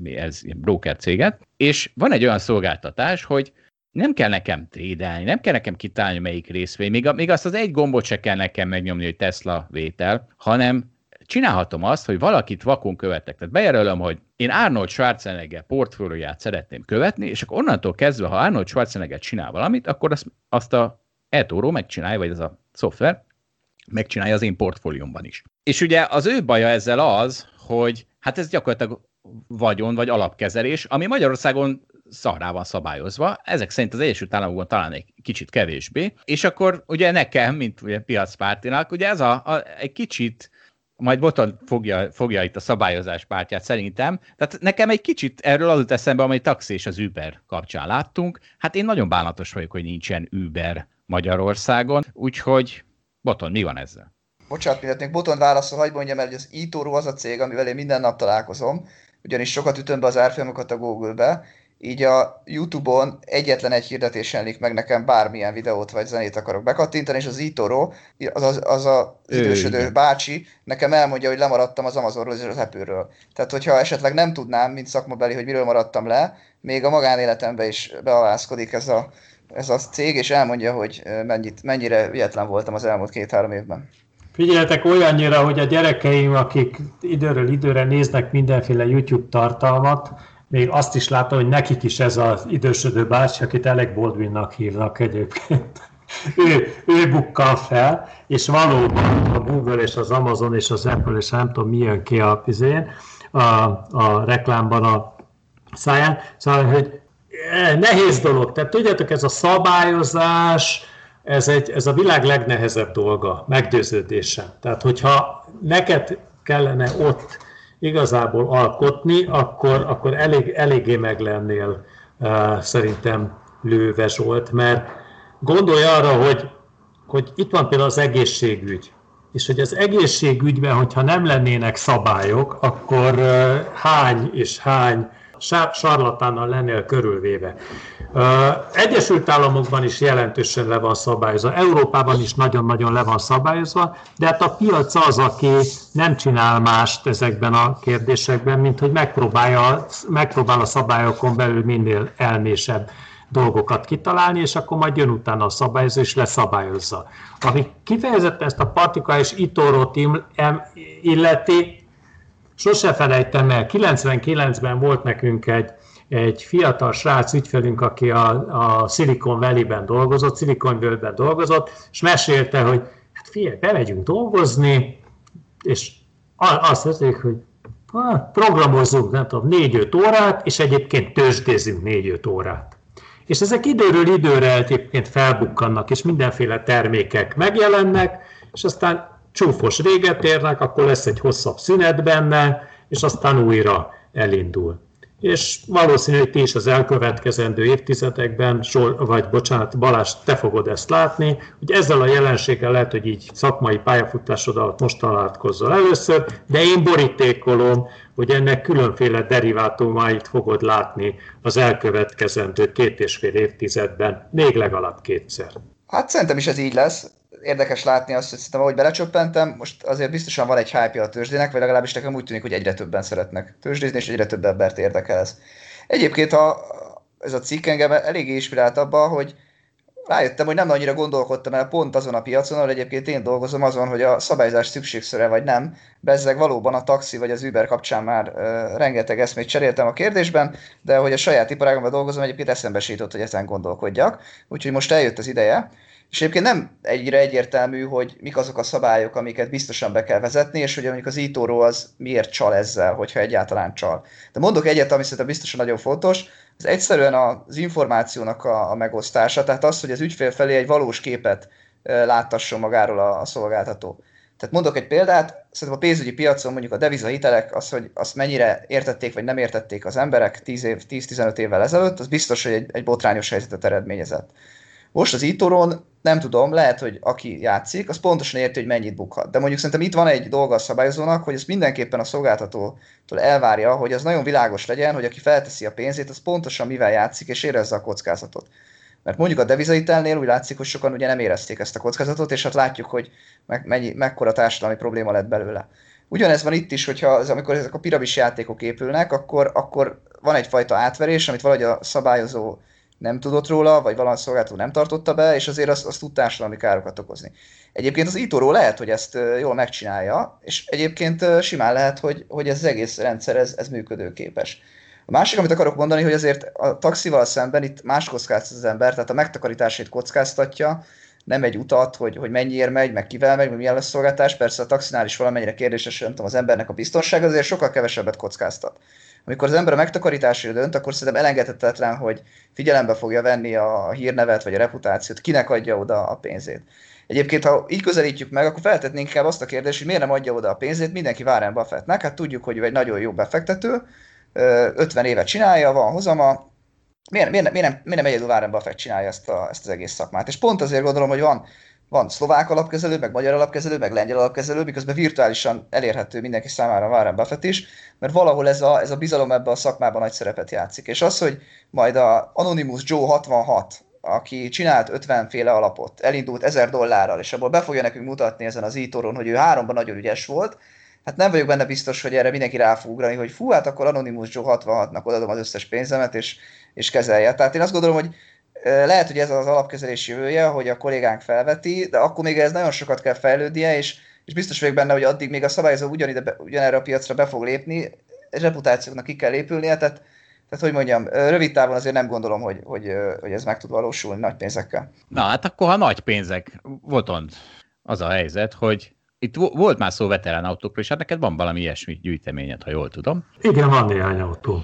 S1: ez broker céget, és van egy olyan szolgáltatás, hogy nem kell nekem trédelni, nem kell nekem kitálni melyik részvény, még, még azt az egy gombot se kell nekem megnyomni, hogy Tesla vétel, hanem csinálhatom azt, hogy valakit vakon követek. Tehát bejelölöm, hogy én Arnold Schwarzenegger portfólióját szeretném követni, és akkor onnantól kezdve, ha Arnold Schwarzenegger csinál valamit, akkor azt, azt a eToro megcsinálja, vagy ez a szoftver, megcsinálja az én portfóliómban is. És ugye az ő baja ezzel az, hogy hát ez gyakorlatilag vagyon vagy alapkezelés, ami Magyarországon szarrá van szabályozva, ezek szerint az Egyesült Államokban talán egy kicsit kevésbé, és akkor ugye nekem, mint ugye piacpártinak, ugye ez a, a egy kicsit majd Boton fogja, fogja itt a szabályozás pártját szerintem. Tehát nekem egy kicsit erről az eszembe, amely taxi és az Uber kapcsán láttunk. Hát én nagyon bánatos vagyok, hogy nincsen Uber Magyarországon, úgyhogy Boton, mi van ezzel?
S2: Bocsánat, mindenkinek Boton válaszol, hagyd mondjam el, hogy az eToro az a cég, amivel én minden nap találkozom, ugyanis sokat ütöm be az árfolyamokat a Google-be, így a YouTube-on egyetlen egy hirdetésen lik meg nekem bármilyen videót vagy zenét akarok bekattintani, és az Itoro, az, az, az a idősödő ő, bácsi, nekem elmondja, hogy lemaradtam az Amazonról és az Apple-ről. Tehát, hogyha esetleg nem tudnám, mint szakmabeli, hogy miről maradtam le, még a magánéletembe is bealászkodik ez a ez a cég, és elmondja, hogy mennyit, mennyire ügyetlen voltam az elmúlt két-három évben.
S3: Figyeljetek olyannyira, hogy a gyerekeim, akik időről időre néznek mindenféle YouTube tartalmat, még azt is látom, hogy nekik is ez az idősödő bácsi, akit Alec Baldwinnak hívnak egyébként. ő, ő bukkal fel, és valóban a Google és az Amazon és az Apple és nem tudom mi jön ki a, a, a reklámban a száján. Szóval, hogy eh, nehéz dolog. Tehát tudjátok, ez a szabályozás, ez, egy, ez a világ legnehezebb dolga, meggyőződésem. Tehát, hogyha neked kellene ott igazából alkotni, akkor, akkor elég, eléggé meg lennél uh, szerintem lőve Zsolt, mert gondolj arra, hogy, hogy itt van például az egészségügy, és hogy az egészségügyben, hogyha nem lennének szabályok, akkor uh, hány és hány sarlatánnal lennél körülvéve. Egyesült Államokban is jelentősen le van szabályozva, Európában is nagyon-nagyon le van szabályozva, de hát a piac az, aki nem csinál mást ezekben a kérdésekben, mint hogy megpróbálja, megpróbál a szabályokon belül minél elmésebb dolgokat kitalálni, és akkor majd jön utána a szabályozó, és leszabályozza. Ami kifejezetten ezt a partika és itórót illeti, sose felejtem el, 99-ben volt nekünk egy egy fiatal srác ügyfelünk, aki a, a Silicon Valley-ben dolgozott, Silicon Valley-ben dolgozott, és mesélte, hogy hát figyelj, bemegyünk dolgozni, és azt mondták, hogy hát, programozzunk, nem tudom, négy-öt órát, és egyébként tőzsdézünk négy-öt órát. És ezek időről időre egyébként felbukkannak, és mindenféle termékek megjelennek, és aztán csúfos véget érnek, akkor lesz egy hosszabb szünet benne, és aztán újra elindul és valószínű, hogy ti is az elkövetkezendő évtizedekben, vagy bocsánat, Balázs, te fogod ezt látni, hogy ezzel a jelenséggel lehet, hogy így szakmai pályafutásod alatt most találkozzal először, de én borítékolom, hogy ennek különféle derivátumait fogod látni az elkövetkezendő két és fél évtizedben, még legalább kétszer.
S2: Hát szerintem is ez így lesz érdekes látni azt, hogy szerintem ahogy belecsöppentem, most azért biztosan van egy hype a tőzsdének, vagy legalábbis nekem úgy tűnik, hogy egyre többen szeretnek tőzsdézni, és egyre több embert érdekel ez. Egyébként ha ez a cikk engem eléggé inspirált abba, hogy rájöttem, hogy nem annyira gondolkodtam el pont azon a piacon, ahol egyébként én dolgozom azon, hogy a szabályzás szükségszöre vagy nem. Bezzeg valóban a taxi vagy az Uber kapcsán már uh, rengeteg eszmét cseréltem a kérdésben, de hogy a saját iparágomban dolgozom, egyébként eszembe sított, hogy ezen gondolkodjak. Úgyhogy most eljött az ideje. És egyébként nem egyre egyértelmű, hogy mik azok a szabályok, amiket biztosan be kell vezetni, és hogy mondjuk az ítóró az miért csal ezzel, hogyha egyáltalán csal. De mondok egyet, ami szerintem biztosan nagyon fontos, ez egyszerűen az információnak a, a megosztása, tehát az, hogy az ügyfél felé egy valós képet láttasson magáról a, a szolgáltató. Tehát mondok egy példát, szerintem a pénzügyi piacon mondjuk a devizahitelek, az, hogy azt mennyire értették vagy nem értették az emberek 10 év, 10-15 évvel ezelőtt, az biztos, hogy egy, egy botrányos helyzetet eredményezett. Most az Itoron nem tudom, lehet, hogy aki játszik, az pontosan érti, hogy mennyit bukhat. De mondjuk szerintem itt van egy dolga a szabályozónak, hogy ezt mindenképpen a szolgáltatótól elvárja, hogy az nagyon világos legyen, hogy aki felteszi a pénzét, az pontosan mivel játszik, és érezze a kockázatot. Mert mondjuk a devizaitelnél úgy látszik, hogy sokan ugye nem érezték ezt a kockázatot, és hát látjuk, hogy me- mennyi, mekkora társadalmi probléma lett belőle. Ugyanez van itt is, hogyha az, amikor ezek a piramis játékok épülnek, akkor, akkor van egyfajta átverés, amit valahogy a szabályozó nem tudott róla, vagy valami szolgáltató nem tartotta be, és azért azt, azt tud társadalmi károkat okozni. Egyébként az itoro lehet, hogy ezt jól megcsinálja, és egyébként simán lehet, hogy, hogy ez az egész rendszer ez, ez működőképes. A másik, amit akarok mondani, hogy azért a taxival szemben itt más kockáztat az ember, tehát a megtakarításait kockáztatja, nem egy utat, hogy, hogy mennyiért megy, meg kivel megy, meg milyen lesz szolgáltás. Persze a taxinál is valamennyire kérdéses, nem tudom, az embernek a biztonság, azért sokkal kevesebbet kockáztat amikor az ember a megtakarításra dönt, akkor szerintem elengedhetetlen, hogy figyelembe fogja venni a hírnevet vagy a reputációt, kinek adja oda a pénzét. Egyébként, ha így közelítjük meg, akkor feltetnénk inkább azt a kérdést, hogy miért nem adja oda a pénzét mindenki Warren Buffettnek. Hát tudjuk, hogy ő egy nagyon jó befektető, 50 évet csinálja, van hozama, miért, miért, miért, nem, miért nem egyedül Warren Buffett csinálja ezt, a, ezt az egész szakmát. És pont azért gondolom, hogy van van szlovák alapkezelő, meg magyar alapkezelő, meg lengyel alapkezelő, miközben virtuálisan elérhető mindenki számára Warren Buffett is, mert valahol ez a, ez a bizalom ebben a szakmában nagy szerepet játszik. És az, hogy majd a Anonymous Joe 66, aki csinált 50 féle alapot, elindult 1000 dollárral, és abból be fogja nekünk mutatni ezen az ítoron, hogy ő háromban nagyon ügyes volt, hát nem vagyok benne biztos, hogy erre mindenki rá fog ugrani, hogy fú, hát akkor Anonymous Joe 66-nak odaadom az összes pénzemet, és, és kezelje. Tehát én azt gondolom, hogy lehet, hogy ez az alapkezelés jövője, hogy a kollégánk felveti, de akkor még ez nagyon sokat kell fejlődnie, és, és biztos vagyok benne, hogy addig még a szabályozó ugyanide, ugyanerre a piacra be fog lépni, reputációknak ki kell épülnie, tehát, tehát hogy mondjam, rövid távon azért nem gondolom, hogy, hogy, hogy ez meg tud valósulni nagy pénzekkel.
S1: Na hát akkor, ha nagy pénzek, volt az a helyzet, hogy itt volt már szó veterán autókról, és hát neked van valami ilyesmi gyűjteményed, ha jól tudom.
S3: Igen, van néhány autó.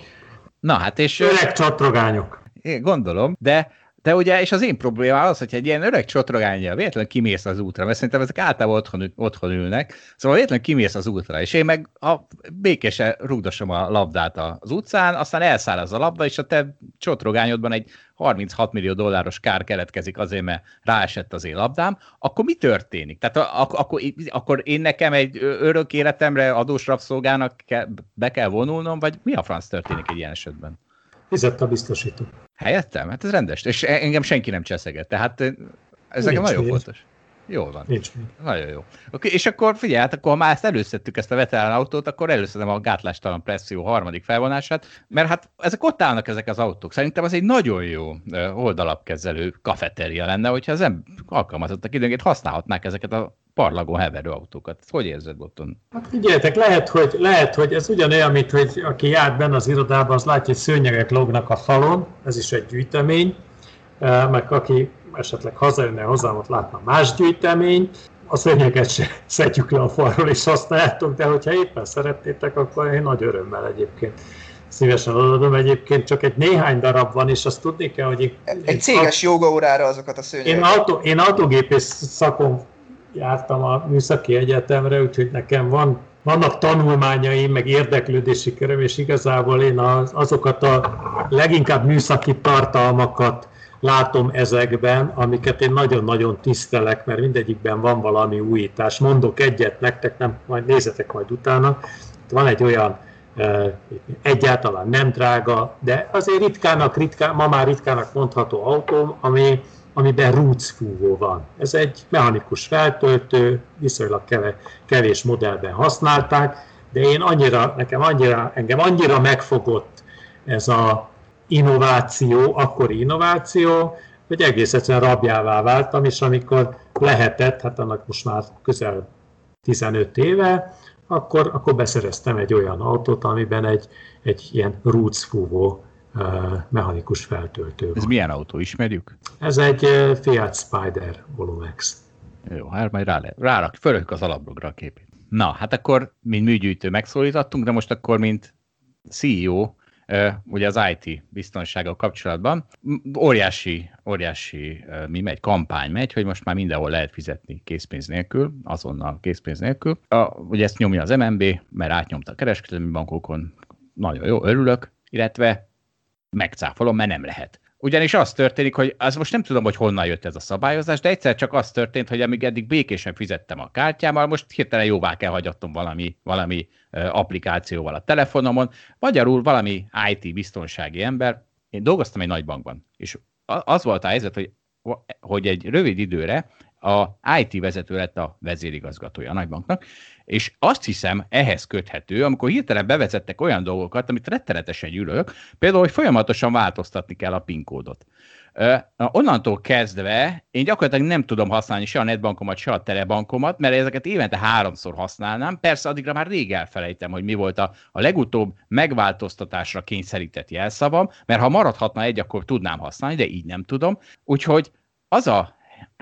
S1: Na hát és...
S3: Öreg csatrogányok.
S1: Én gondolom, de de ugye, és az én problémám az, hogy egy ilyen öreg csotrogányja véletlenül kimész az útra, mert szerintem ezek általában otthon, otthon ülnek, szóval véletlenül kimész az útra, és én meg a békésen rúgdosom a labdát az utcán, aztán elszáll az a labda, és a te csotrogányodban egy 36 millió dolláros kár keletkezik azért, mert ráesett az én labdám, akkor mi történik? Tehát ak- akkor, akkor én nekem egy örök életemre adós rabszolgának ke- be kell vonulnom, vagy mi a franc történik egy ilyen esetben?
S3: Fizett a biztosító.
S1: Helyettem? Hát ez rendes. És engem senki nem cseszeget. Tehát ez nekem nagyon fontos. Jól van.
S3: Nincs
S1: Nagyon jó. Okay, és akkor figyelj, hát akkor ha már ezt előszedtük, ezt a veterán autót, akkor előszedem a gátlástalan presszió harmadik felvonását, mert hát ezek ott állnak ezek az autók. Szerintem az egy nagyon jó oldalapkezelő kafeteria lenne, hogyha az ember alkalmazottak időnként használhatnák ezeket a parlagon heverő autókat. Hogy érzed, Botton?
S3: Hát figyeljetek, lehet hogy, lehet, hogy ez ugyanolyan, mint hogy aki járt benne az irodában, az látja, hogy szőnyegek lognak a falon, ez is egy gyűjtemény, meg aki esetleg hazajönne hozzám, ott látna más gyűjteményt, a szőnyeget se szedjük le a falról és használjátok, de hogyha éppen szeretnétek, akkor én nagy örömmel egyébként szívesen adom. Egyébként csak egy néhány darab van, és azt tudni kell, hogy...
S2: Egy, egy céges jogaórára azokat a szőnyegeket.
S3: Én, autó, én autógépész szakon jártam a műszaki egyetemre, úgyhogy nekem van, vannak tanulmányaim, meg érdeklődési köröm, és igazából én az, azokat a leginkább műszaki tartalmakat látom ezekben, amiket én nagyon-nagyon tisztelek, mert mindegyikben van valami újítás. Mondok egyet nektek, nem, majd nézzetek majd utána. Van egy olyan egyáltalán nem drága, de azért ritkának, ritkán, ma már ritkának mondható autó, ami amiben roots fúvó van. Ez egy mechanikus feltöltő, viszonylag kevés modellben használták, de én annyira, nekem annyira, engem annyira megfogott ez a innováció, akkori innováció, hogy egész egyszerűen rabjává váltam, és amikor lehetett, hát annak most már közel 15 éve, akkor, akkor beszereztem egy olyan autót, amiben egy, egy ilyen roots fúvó mechanikus feltöltő.
S1: Ez milyen autó, ismerjük?
S3: Ez egy Fiat Spider Volumex.
S1: Jó, hát majd rá, rá fölök az alaplogra a képét. Na, hát akkor, mint műgyűjtő megszólítottunk, de most akkor, mint CEO, ugye az IT biztonsággal kapcsolatban óriási, óriási mi megy, kampány megy, hogy most már mindenhol lehet fizetni készpénz nélkül, azonnal készpénz nélkül. A, ugye ezt nyomja az MNB, mert átnyomta a kereskedelmi bankokon, nagyon jó, örülök, illetve megcáfolom, mert nem lehet. Ugyanis az történik, hogy az most nem tudom, hogy honnan jött ez a szabályozás, de egyszer csak az történt, hogy amíg eddig békésen fizettem a kártyámmal, most hirtelen jóvá kell hagyattom valami, valami applikációval a telefonomon. Magyarul valami IT biztonsági ember. Én dolgoztam egy nagy bankban, és az volt a helyzet, hogy, hogy egy rövid időre a IT vezető lett a vezérigazgatója a nagybanknak, és azt hiszem ehhez köthető, amikor hirtelen bevezettek olyan dolgokat, amit rettenetesen gyűlölök, például, hogy folyamatosan változtatni kell a PIN kódot. Onnantól kezdve én gyakorlatilag nem tudom használni se a netbankomat, se a telebankomat, mert ezeket évente háromszor használnám. Persze addigra már rég elfelejtem, hogy mi volt a, a legutóbb megváltoztatásra kényszerített jelszavam, mert ha maradhatna egy, akkor tudnám használni, de így nem tudom. Úgyhogy az a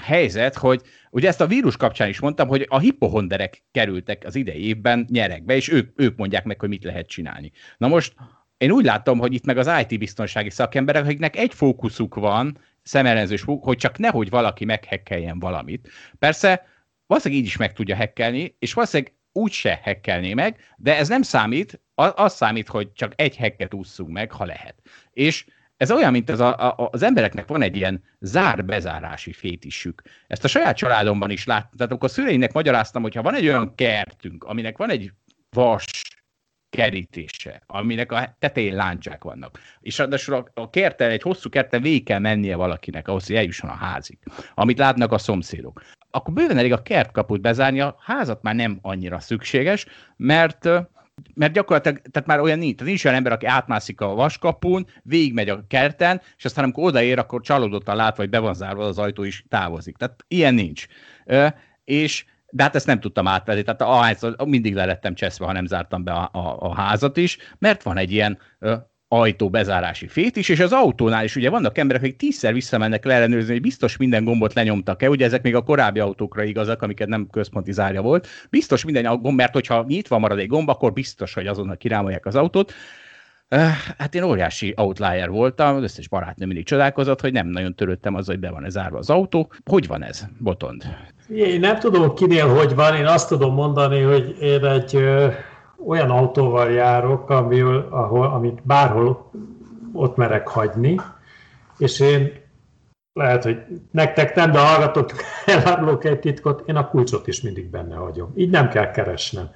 S1: helyzet, hogy ugye ezt a vírus kapcsán is mondtam, hogy a hipohonderek kerültek az idei évben nyerekbe, és ők, ők mondják meg, hogy mit lehet csinálni. Na most én úgy látom, hogy itt meg az IT biztonsági szakemberek, akiknek egy fókuszuk van, szemellenzős hogy csak nehogy valaki meghekkeljen valamit. Persze, valószínűleg így is meg tudja hekkelni, és valószínűleg úgy se hekkelné meg, de ez nem számít, az számít, hogy csak egy hekket ússzunk meg, ha lehet. És ez olyan, mint az, a, a, az embereknek van egy ilyen zár-bezárási fétisük. Ezt a saját családomban is láttam. Tehát amikor a szüleinek magyaráztam, hogy ha van egy olyan kertünk, aminek van egy vas kerítése, aminek a tetején láncsák vannak. És ráadásul a, a kertel, egy hosszú kerten végig kell mennie valakinek ahhoz, hogy eljusson a házig, amit látnak a szomszédok. Akkor bőven elég a kertkaput bezárni, a házat már nem annyira szükséges, mert mert gyakorlatilag, tehát már olyan nincs, tehát nincs olyan ember, aki átmászik a vaskapun, végigmegy a kerten, és aztán amikor odaér, akkor csalódottan lát, vagy be van zárva az ajtó is távozik. Tehát ilyen nincs. Ö, és de hát ezt nem tudtam átvenni, tehát ahányszor mindig le lettem cseszve, ha nem zártam be a, a, a házat is, mert van egy ilyen ajtó bezárási fét is, és az autónál is ugye vannak emberek, akik tízszer visszamennek leellenőrizni, hogy biztos minden gombot lenyomtak-e, ugye ezek még a korábbi autókra igazak, amiket nem központi zárja volt, biztos minden gomb, mert hogyha nyitva marad egy gomb, akkor biztos, hogy azonnal kirámolják az autót. Hát én óriási outlier voltam, az összes barátnő mindig csodálkozott, hogy nem nagyon törődtem azzal, hogy be van ez zárva az autó. Hogy van ez, Botond?
S3: Én nem tudom kinél, hogy van, én azt tudom mondani, hogy én egy olyan autóval járok, ami, ahol, amit bárhol ott merek hagyni, és én lehet, hogy nektek nem, de hallgatok, elárulok egy titkot, én a kulcsot is mindig benne hagyom. Így nem kell keresnem.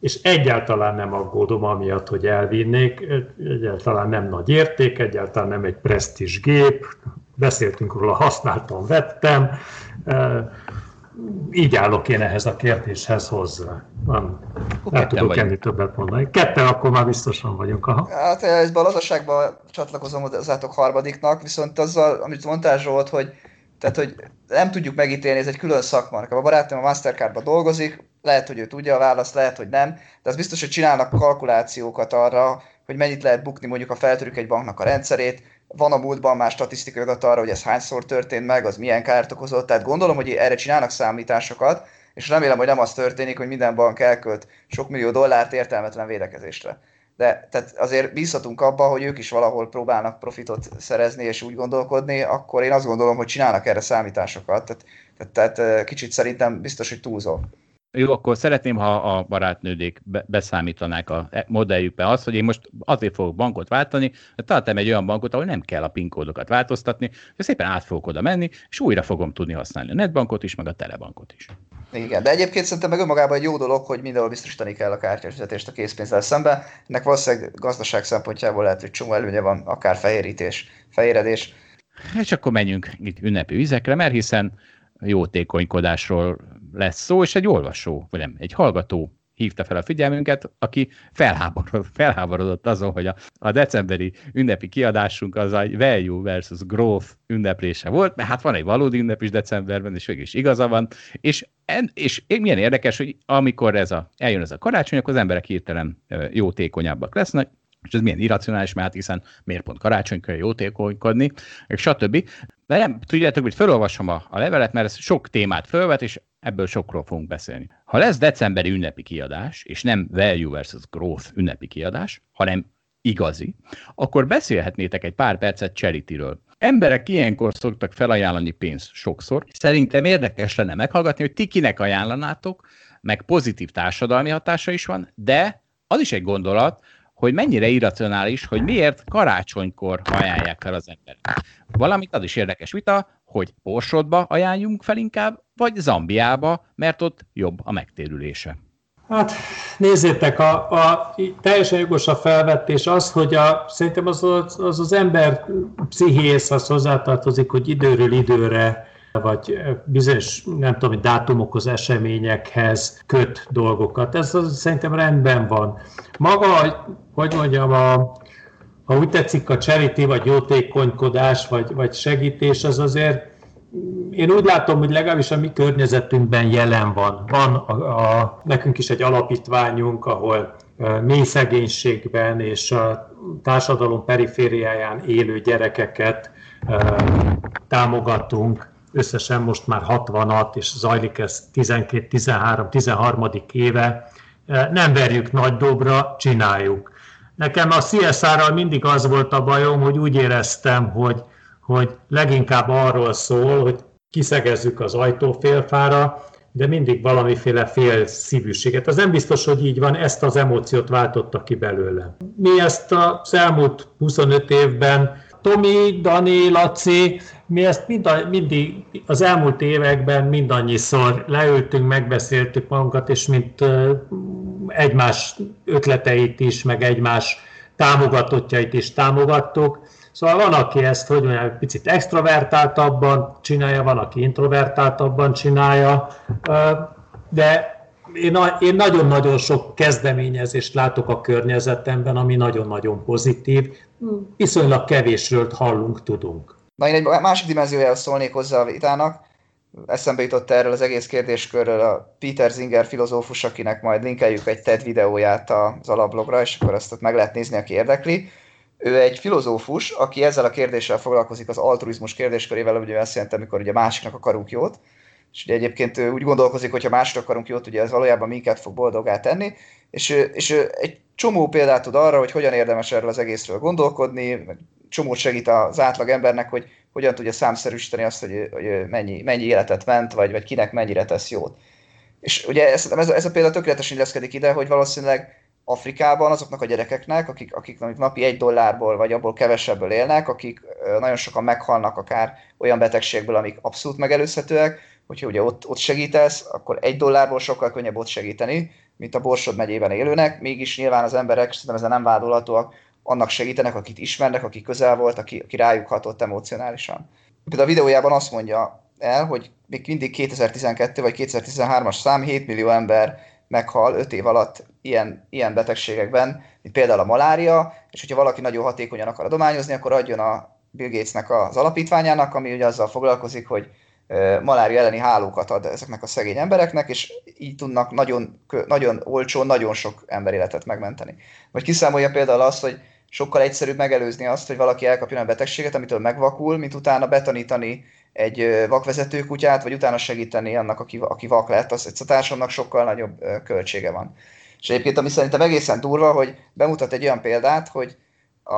S3: És egyáltalán nem aggódom amiatt, hogy elvinnék, egyáltalán nem nagy érték, egyáltalán nem egy presztis gép, beszéltünk róla, használtam, vettem, így állok én ehhez a kérdéshez hozzá. Nem, nem tudok ennél többet mondani. Ketten akkor már biztosan vagyunk. Aha.
S2: Hát ez a lazaságban csatlakozom hozzátok harmadiknak, viszont azzal, amit mondtál Zsolt, hogy tehát, hogy nem tudjuk megítélni, ez egy külön szakma. A barátom a Mastercardban dolgozik, lehet, hogy ő tudja a választ, lehet, hogy nem, de az biztos, hogy csinálnak kalkulációkat arra, hogy mennyit lehet bukni mondjuk a feltörük egy banknak a rendszerét, van a múltban már statisztikai adat arra, hogy ez hányszor történt meg, az milyen kárt okozott, tehát gondolom, hogy erre csinálnak számításokat, és remélem, hogy nem az történik, hogy minden bank elkölt sok millió dollárt értelmetlen védekezésre. De tehát azért bízhatunk abba, hogy ők is valahol próbálnak profitot szerezni és úgy gondolkodni, akkor én azt gondolom, hogy csinálnak erre számításokat. Tehát, tehát, tehát kicsit szerintem biztos, hogy túlzol.
S1: Jó, akkor szeretném, ha a barátnődék beszámítanák a modelljükbe azt, hogy én most azért fogok bankot váltani, mert találtam egy olyan bankot, ahol nem kell a PIN kódokat változtatni, és szépen át fogok oda menni, és újra fogom tudni használni a netbankot is, meg a telebankot is.
S2: Igen, de egyébként szerintem meg önmagában egy jó dolog, hogy mindenhol biztosítani kell a kártyafizetést a készpénzzel szemben. Ennek valószínűleg gazdaság szempontjából lehet, hogy csomó előnye van, akár fehérítés, fehéredés.
S1: És akkor menjünk itt ünnepi vizekre, mert hiszen jótékonykodásról lesz szó, és egy olvasó, vagy nem, egy hallgató hívta fel a figyelmünket, aki felháborodott, felháborodott azon, hogy a, a decemberi ünnepi kiadásunk az a value versus growth ünneplése volt, mert hát van egy valódi ünnep is decemberben, és végig is igaza van, és, en, és milyen érdekes, hogy amikor ez a, eljön ez a karácsony, akkor az emberek hirtelen jótékonyabbak lesznek, és ez milyen irracionális, mert hát hiszen miért pont karácsonykor jótékonykodni, és stb. De nem, tudjátok, hogy felolvasom a, a levelet, mert ez sok témát felvet, és ebből sokról fogunk beszélni. Ha lesz decemberi ünnepi kiadás, és nem value versus growth ünnepi kiadás, hanem igazi, akkor beszélhetnétek egy pár percet charity-ről. Emberek ilyenkor szoktak felajánlani pénzt sokszor. Szerintem érdekes lenne meghallgatni, hogy ti kinek ajánlanátok, meg pozitív társadalmi hatása is van, de az is egy gondolat, hogy mennyire irracionális, hogy miért karácsonykor ajánlják fel az emberek. Valamit az is érdekes vita, hogy Borsodba ajánljunk fel inkább, vagy Zambiába, mert ott jobb a megtérülése.
S3: Hát nézzétek, a, a, teljesen jogos a felvetés az, hogy a, szerintem az, az az, az ember pszichész az hozzátartozik, hogy időről időre vagy bizonyos, nem tudom, dátumokhoz, eseményekhez köt dolgokat. Ez az, szerintem rendben van. Maga, hogy mondjam, a, ha úgy tetszik, a charity, vagy jótékonykodás, vagy, vagy segítés, az azért én úgy látom, hogy legalábbis a mi környezetünkben jelen van. Van a, a, nekünk is egy alapítványunk, ahol mély szegénységben és a társadalom perifériáján élő gyerekeket támogatunk. Összesen most már 60-at, és zajlik ez 12-13-13. éve. Nem verjük nagy dobra, csináljuk. Nekem a CSR-ral mindig az volt a bajom, hogy úgy éreztem, hogy hogy leginkább arról szól, hogy kiszegezzük az ajtófélfára, de mindig valamiféle fél szívűséget. Az nem biztos, hogy így van, ezt az emóciót váltotta ki belőle. Mi ezt az elmúlt 25 évben, Tomi, Dani, Laci, mi ezt mind, mindig az elmúlt években mindannyiszor leültünk, megbeszéltük magunkat, és mint egymás ötleteit is, meg egymás támogatottjait is támogattuk, Szóval van, aki ezt, hogy mondjam, picit extrovertáltabban csinálja, van, aki introvertáltabban csinálja, de én, én nagyon-nagyon sok kezdeményezést látok a környezetemben, ami nagyon-nagyon pozitív. Viszonylag kevésről hallunk, tudunk.
S2: Na, én egy másik dimenziójához szólnék hozzá a vitának. Eszembe jutott erről az egész kérdéskörről a Peter Zinger filozófus, akinek majd linkeljük egy TED videóját az alablogra, és akkor azt ott meg lehet nézni, aki érdekli. Ő egy filozófus, aki ezzel a kérdéssel foglalkozik, az altruizmus kérdéskörével, ugye azt jelenti, amikor ugye másiknak akarunk jót, és ugye egyébként ő úgy gondolkozik, hogy ha másra akarunk jót, ugye ez valójában minket fog boldogá tenni, és, és egy csomó példát tud arra, hogy hogyan érdemes erről az egészről gondolkodni, csomót segít az átlag embernek, hogy hogyan tudja számszerűsíteni azt, hogy, hogy mennyi, mennyi életet ment, vagy, vagy kinek mennyire tesz jót. És ugye ez, ez, a, ez a példa tökéletesen illeszkedik ide, hogy valószínűleg Afrikában azoknak a gyerekeknek, akik, akik napi egy dollárból vagy abból kevesebből élnek, akik nagyon sokan meghalnak akár olyan betegségből, amik abszolút megelőzhetőek, hogyha ugye ott, ott segítesz, akkor egy dollárból sokkal könnyebb ott segíteni, mint a Borsod megyében élőnek, mégis nyilván az emberek, szerintem ezzel nem vádolhatóak, annak segítenek, akit ismernek, aki közel volt, aki, aki rájuk hatott emocionálisan. Például a videójában azt mondja el, hogy még mindig 2012 vagy 2013-as szám 7 millió ember meghal 5 év alatt ilyen, ilyen betegségekben, mint például a malária, és hogyha valaki nagyon hatékonyan akar adományozni, akkor adjon a Bill Gatesnek az alapítványának, ami ugye azzal foglalkozik, hogy malária elleni hálókat ad ezeknek a szegény embereknek, és így tudnak nagyon, nagyon olcsón nagyon sok emberéletet megmenteni. Vagy kiszámolja például azt, hogy sokkal egyszerűbb megelőzni azt, hogy valaki elkapjon a betegséget, amitől megvakul, mint utána betanítani egy vakvezető kutyát, vagy utána segíteni annak, aki, aki vak lett, az a társadalomnak sokkal nagyobb költsége van. És egyébként, ami szerintem egészen durva, hogy bemutat egy olyan példát, hogy a,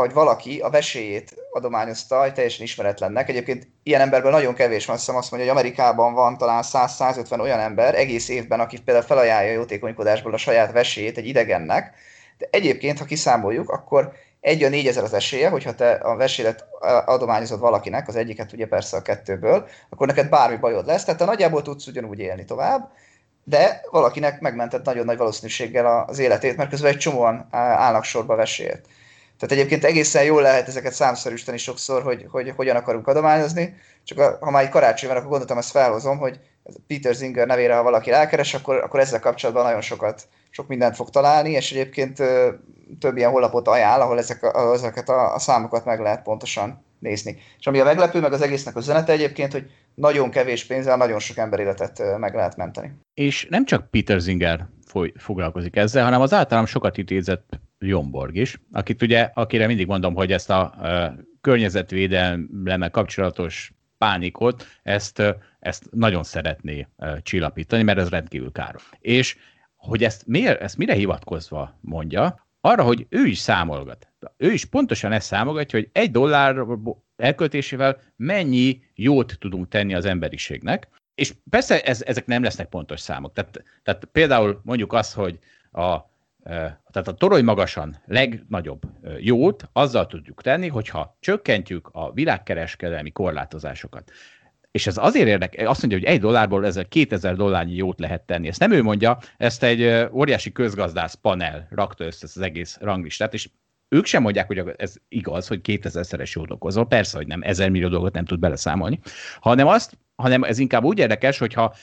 S2: hogy valaki a veséjét adományozta egy teljesen ismeretlennek. Egyébként ilyen emberből nagyon kevés van, azt azt mondja, hogy Amerikában van talán 100-150 olyan ember egész évben, aki például felajánlja jótékonykodásból a saját veséjét egy idegennek, de egyébként, ha kiszámoljuk, akkor egy a négyezer az esélye, hogyha te a vesélet adományozod valakinek, az egyiket ugye persze a kettőből, akkor neked bármi bajod lesz, tehát te nagyjából tudsz ugyanúgy élni tovább, de valakinek megmentett nagyon nagy valószínűséggel az életét, mert közben egy csomóan állnak sorba vesélyért. Tehát egyébként egészen jól lehet ezeket számszerűsíteni sokszor, hogy, hogy hogyan akarunk adományozni, csak a, ha már egy karácsony van, akkor gondoltam, ezt felhozom, hogy Peter Zinger nevére, ha valaki rákeres, akkor, akkor ezzel kapcsolatban nagyon sokat, sok mindent fog találni, és egyébként több ilyen honlapot ajánl, ahol ezek a, ezeket a, a számokat meg lehet pontosan nézni. És ami a meglepő, meg az egésznek a üzenete egyébként, hogy nagyon kevés pénzzel nagyon sok ember életet meg lehet menteni.
S1: És nem csak Peter Zinger foly, foglalkozik ezzel, hanem az általam sokat idézett Jomborg is, akit ugye, akire mindig mondom, hogy ezt a uh, környezetvédelemmel kapcsolatos pánikot, ezt, ezt nagyon szeretné csillapítani, mert ez rendkívül káros. És hogy ezt, miért, ezt mire hivatkozva mondja, arra, hogy ő is számolgat. Ő is pontosan ezt számolgatja, hogy egy dollár elköltésével mennyi jót tudunk tenni az emberiségnek, és persze ez, ezek nem lesznek pontos számok. Tehát, tehát például mondjuk azt, hogy a, tehát a torony magasan legnagyobb jót azzal tudjuk tenni, hogyha csökkentjük a világkereskedelmi korlátozásokat. És ez azért érdekes, azt mondja, hogy egy dollárból ezzel 2000 dollárnyi jót lehet tenni. Ezt nem ő mondja, ezt egy óriási közgazdász panel rakta össze az egész ranglistát, és ők sem mondják, hogy ez igaz, hogy 2000-szeres jót okozol. Persze, hogy nem, ezer millió dolgot nem tud beleszámolni, hanem azt, hanem ez inkább úgy érdekes, hogyha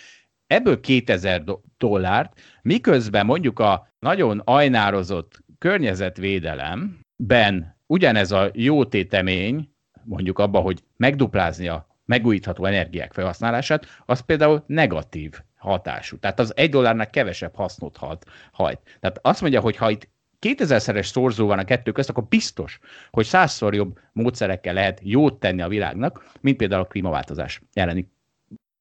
S1: ebből 2000 dollárt, miközben mondjuk a nagyon ajnározott környezetvédelemben ugyanez a jó tétemény, mondjuk abba, hogy megduplázni a megújítható energiák felhasználását, az például negatív hatású. Tehát az egy dollárnak kevesebb hasznot hat, hajt. Tehát azt mondja, hogy ha itt 2000-szeres szorzó van a kettő közt, akkor biztos, hogy százszor jobb módszerekkel lehet jót tenni a világnak, mint például a klímaváltozás elleni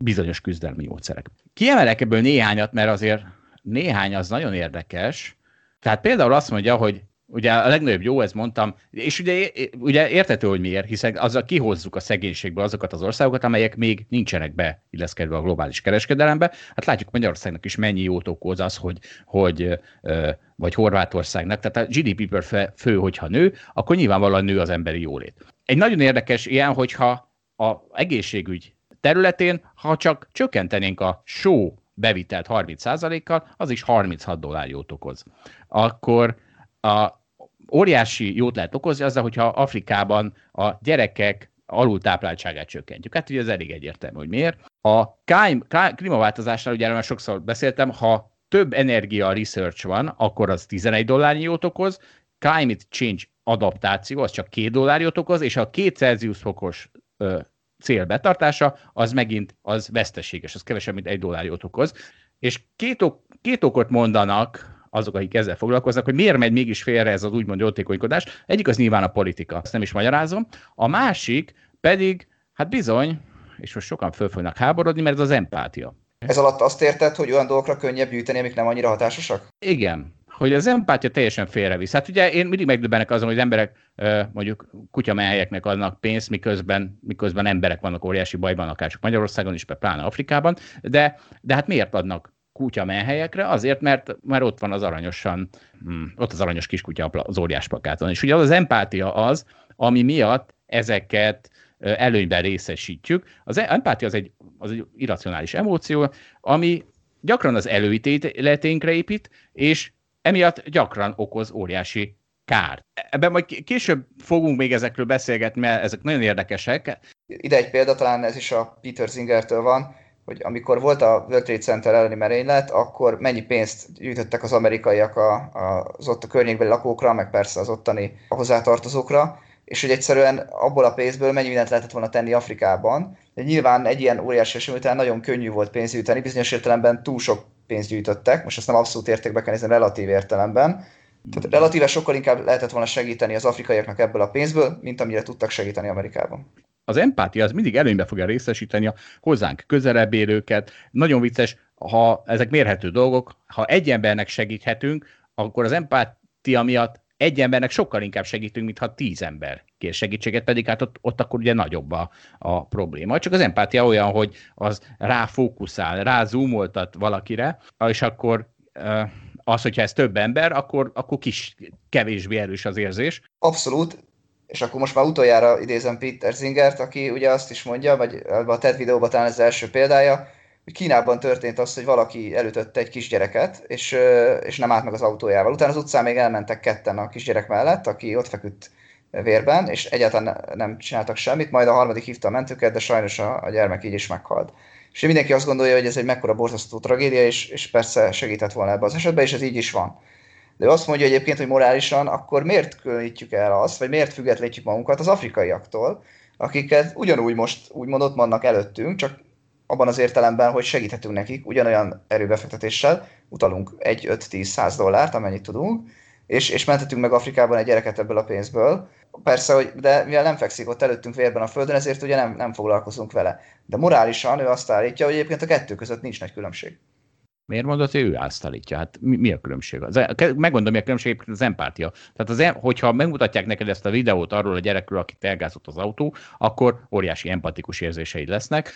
S1: bizonyos küzdelmi módszerek. Kiemelek ebből néhányat, mert azért néhány az nagyon érdekes. Tehát például azt mondja, hogy ugye a legnagyobb jó, ezt mondtam, és ugye, ugye értető, hogy miért, hiszen azzal kihozzuk a szegénységből azokat az országokat, amelyek még nincsenek beilleszkedve a globális kereskedelembe. Hát látjuk Magyarországnak is mennyi jót okoz az, hogy, hogy vagy Horvátországnak, tehát a GDP per fő, hogyha nő, akkor nyilvánvalóan nő az emberi jólét. Egy nagyon érdekes ilyen, hogyha a egészségügy területén, ha csak csökkentenénk a só bevitelt 30%-kal, az is 36 dollár jót okoz. Akkor a óriási jót lehet okozni azzal, hogyha Afrikában a gyerekek alultápláltságát csökkentjük. Hát ugye ez elég egyértelmű, hogy miért. A klímaváltozásnál, ugye már sokszor beszéltem, ha több energia research van, akkor az 11 dollárnyi jót okoz, climate change adaptáció, az csak 2 dollárjót okoz, és a 2 Celsius fokos cél betartása, az megint az veszteséges, az kevesebb, mint 1 dollárjót okoz. És két, ok, két okot mondanak azok, akik ezzel foglalkoznak, hogy miért megy mégis félre ez az úgymond jótékonykodás. Egyik az nyilván a politika, ezt nem is magyarázom. A másik pedig, hát bizony, és most sokan föl fognak háborodni, mert ez az empátia.
S2: Ez alatt azt érted, hogy olyan dolgokra könnyebb gyűjteni, amik nem annyira hatásosak?
S1: Igen, hogy az empátia teljesen félrevisz. Hát ugye én mindig megdöbbenek azon, hogy emberek mondjuk kutyamelyeknek adnak pénzt, miközben, miközben emberek vannak óriási bajban, akár csak Magyarországon is, pláne Afrikában, de, de hát miért adnak kutya menhelyekre, azért, mert, mert ott van az aranyosan, hmm, ott az aranyos kiskutya az óriás plakáton. És ugye az, az empátia az, ami miatt ezeket előnyben részesítjük. Az empátia az egy, az egy irracionális emóció, ami gyakran az előítéleténkre épít, és emiatt gyakran okoz óriási kárt. Ebben majd később fogunk még ezekről beszélgetni, mert ezek nagyon érdekesek.
S2: Ide egy példa, talán ez is a Peter Zingertől van, hogy amikor volt a World Trade Center elleni merénylet, akkor mennyi pénzt gyűjtöttek az amerikaiak a, a, az ott a környékbeli lakókra, meg persze az ottani hozzátartozókra, és hogy egyszerűen abból a pénzből mennyi mindent lehetett volna tenni Afrikában. De nyilván egy ilyen óriási esemény után nagyon könnyű volt pénzt gyűjteni, bizonyos értelemben túl sok pénzt gyűjtöttek, most ezt nem abszolút értékbe kell nézni, relatív értelemben. Tehát relatíve sokkal inkább lehetett volna segíteni az afrikaiaknak ebből a pénzből, mint amire tudtak segíteni Amerikában
S1: az empátia az mindig előnybe fogja részesíteni a hozzánk közelebb élőket. Nagyon vicces, ha ezek mérhető dolgok, ha egy embernek segíthetünk, akkor az empátia miatt egy embernek sokkal inkább segítünk, mint ha tíz ember kér segítséget, pedig hát ott, ott akkor ugye nagyobb a, a probléma. Csak az empátia olyan, hogy az ráfókuszál, rázúmoltat valakire, és akkor az, hogyha ez több ember, akkor, akkor kis, kevésbé erős az érzés.
S2: Abszolút, és akkor most már utoljára idézem Peter Zingert, aki ugye azt is mondja, vagy a TED videóban talán ez az első példája, hogy Kínában történt az, hogy valaki elütötte egy kisgyereket, és, és nem állt meg az autójával. Utána az utcán még elmentek ketten a kisgyerek mellett, aki ott feküdt vérben, és egyáltalán nem csináltak semmit, majd a harmadik hívta a mentőket, de sajnos a, a gyermek így is meghalt. És mindenki azt gondolja, hogy ez egy mekkora borzasztó tragédia, és, és persze segített volna ebbe az esetben, és ez így is van. De ő azt mondja egyébként, hogy morálisan, akkor miért különítjük el azt, vagy miért függetlenítjük magunkat az afrikaiaktól, akiket ugyanúgy most úgymond ott vannak előttünk, csak abban az értelemben, hogy segíthetünk nekik ugyanolyan erőbefektetéssel, utalunk 1, 5, 10, 100 dollárt, amennyit tudunk, és, és mentetünk meg Afrikában egy gyereket ebből a pénzből. Persze, hogy, de mivel nem fekszik ott előttünk vérben a földön, ezért ugye nem, nem foglalkozunk vele. De morálisan ő azt állítja, hogy egyébként a kettő között nincs nagy különbség.
S1: Miért mondod, hogy ő állítja? Hát mi, mi a különbség? Az, megmondom, mi a különbség, az empátia. Tehát az, hogyha megmutatják neked ezt a videót arról a gyerekről, akit elgázott az autó, akkor óriási empatikus érzéseid lesznek.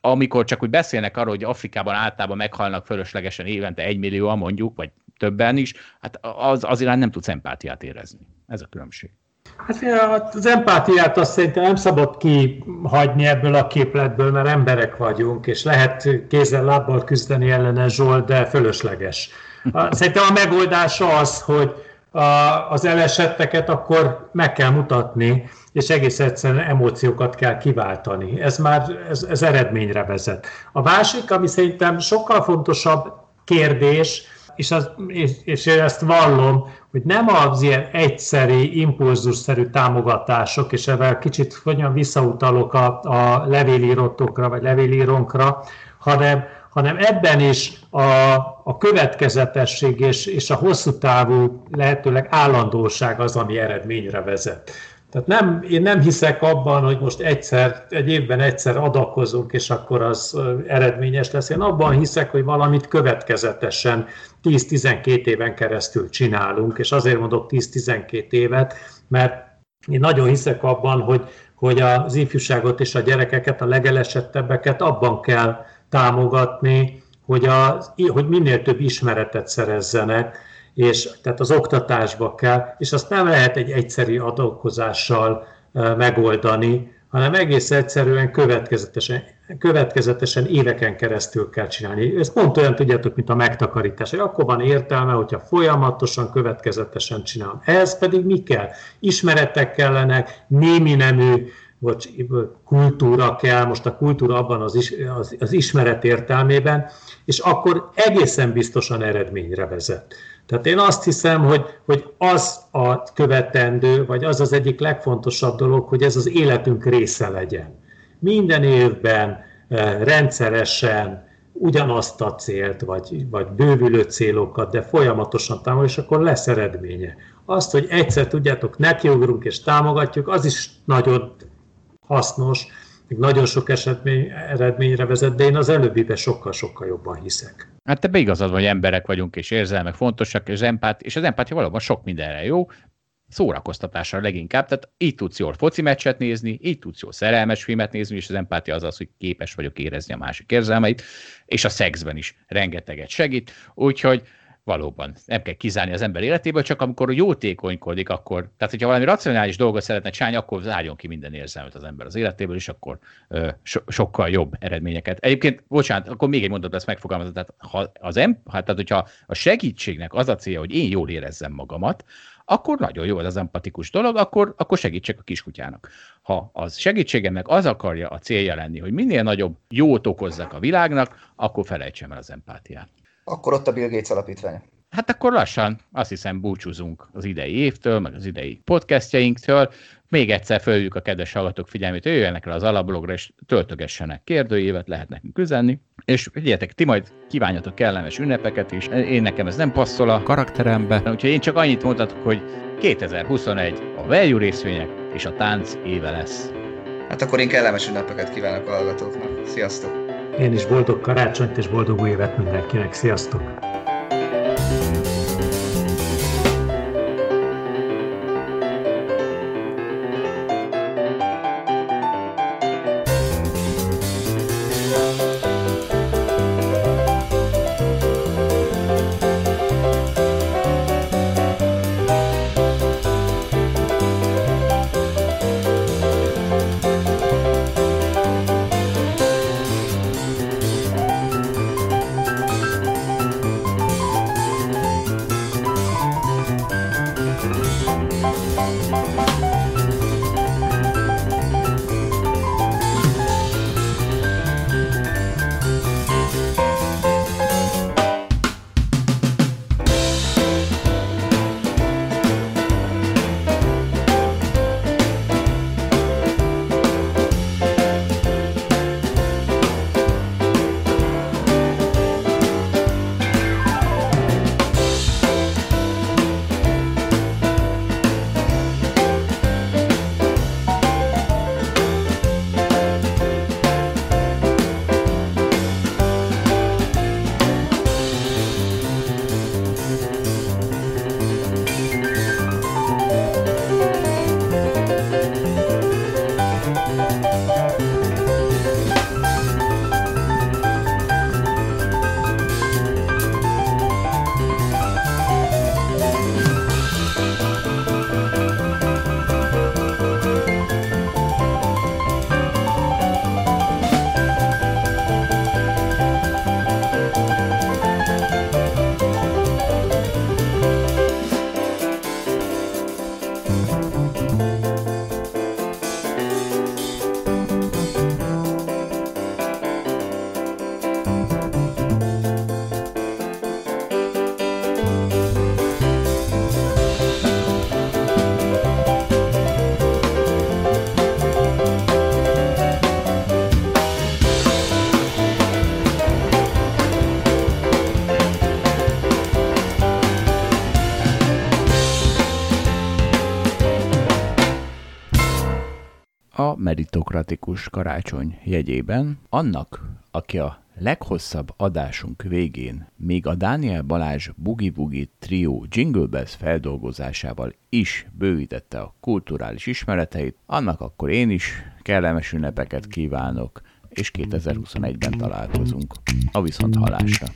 S1: Amikor csak úgy beszélnek arról, hogy Afrikában általában meghalnak fölöslegesen évente egy millióan mondjuk, vagy többen is, hát az, az irány nem tudsz empátiát érezni. Ez a különbség.
S3: Hát az empátiát azt szerintem nem szabad kihagyni ebből a képletből, mert emberek vagyunk, és lehet kézzel lábbal küzdeni ellene Zsolt, de fölösleges. Szerintem a megoldás az, hogy az elesetteket akkor meg kell mutatni, és egész egyszerűen emóciókat kell kiváltani. Ez már ez, ez eredményre vezet. A másik, ami szerintem sokkal fontosabb kérdés, és, az, és, és én ezt vallom, hogy nem az ilyen egyszeri, impulzusszerű támogatások, és ebben kicsit hogyan visszautalok a, a levélírótokra, vagy levélírónkra, hanem, hanem ebben is a, a következetesség és, és a hosszú távú, lehetőleg állandóság az, ami eredményre vezet. Tehát nem, én nem hiszek abban, hogy most egyszer, egy évben egyszer adakozunk, és akkor az eredményes lesz. Én abban hiszek, hogy valamit következetesen 10-12 éven keresztül csinálunk, és azért mondok 10-12 évet, mert én nagyon hiszek abban, hogy, hogy az ifjúságot és a gyerekeket, a legelesettebbeket abban kell támogatni, hogy, a, hogy minél több ismeretet szerezzenek, és tehát az oktatásba kell, és azt nem lehet egy egyszerű adókozással megoldani, hanem egész egyszerűen következetesen, következetesen éveken keresztül kell csinálni. Ez pont olyan, tudjátok, mint a megtakarítás. Akkor van értelme, hogyha folyamatosan, következetesen csinálom. Ez pedig mi kell? Ismeretek kellenek, némi nemű vagy kultúra kell, most a kultúra abban az, is, az, az ismeret értelmében, és akkor egészen biztosan eredményre vezet. Tehát én azt hiszem, hogy, hogy az a követendő, vagy az az egyik legfontosabb dolog, hogy ez az életünk része legyen. Minden évben eh, rendszeresen ugyanazt a célt, vagy, vagy bővülő célokat, de folyamatosan támogatjuk, és akkor lesz eredménye. Azt, hogy egyszer tudjátok, nekiugrunk és támogatjuk, az is nagyon hasznos, még nagyon sok esetmény, eredményre vezet, de én az előbbibe sokkal-sokkal jobban hiszek.
S1: Hát te igazad van, hogy emberek vagyunk, és érzelmek fontosak, és, empát, és az empátia valóban sok mindenre jó, szórakoztatásra leginkább, tehát így tudsz jól foci meccset nézni, így tudsz jól szerelmes filmet nézni, és az empátia az az, hogy képes vagyok érezni a másik érzelmeit, és a szexben is rengeteget segít, úgyhogy valóban nem kell kizárni az ember életéből, csak amikor jótékonykodik, akkor, tehát hogyha valami racionális dolgot szeretne csinálni, akkor zárjon ki minden érzelmet az ember az életéből, és akkor ö, so, sokkal jobb eredményeket. Egyébként, bocsánat, akkor még egy mondat lesz megfogalmazva, tehát ha az em, hát, tehát hogyha a segítségnek az a célja, hogy én jól érezzem magamat, akkor nagyon jó az empatikus dolog, akkor, akkor segítsek a kiskutyának. Ha az segítségemnek az akarja a célja lenni, hogy minél nagyobb jót okozzak a világnak, akkor felejtsem el az empátiát.
S2: Akkor ott a Bill Gates alapítvány.
S1: Hát akkor lassan azt hiszem búcsúzunk az idei évtől, meg az idei podcastjainktől. Még egyszer följük a kedves hallgatók figyelmét, jöjjenek le az alablogra, és töltögessenek kérdőjévet, lehet nekünk üzenni. És figyeljetek, ti majd kívánjatok kellemes ünnepeket is. Én nekem ez nem passzol a karakterembe, úgyhogy én csak annyit mondhatok, hogy 2021 a value részvények és a tánc éve lesz.
S2: Hát akkor én kellemes ünnepeket kívánok a hallgatóknak. Sziasztok!
S3: Én is boldog karácsonyt és boldog új évet mindenkinek. Sziasztok!
S1: Demokratikus karácsony jegyében annak, aki a leghosszabb adásunk végén még a Dániel Balázs Bugi Bugi Trio Jingle Bells feldolgozásával is bővítette a kulturális ismereteit, annak akkor én is kellemes ünnepeket kívánok, és 2021-ben találkozunk. A viszont halásra!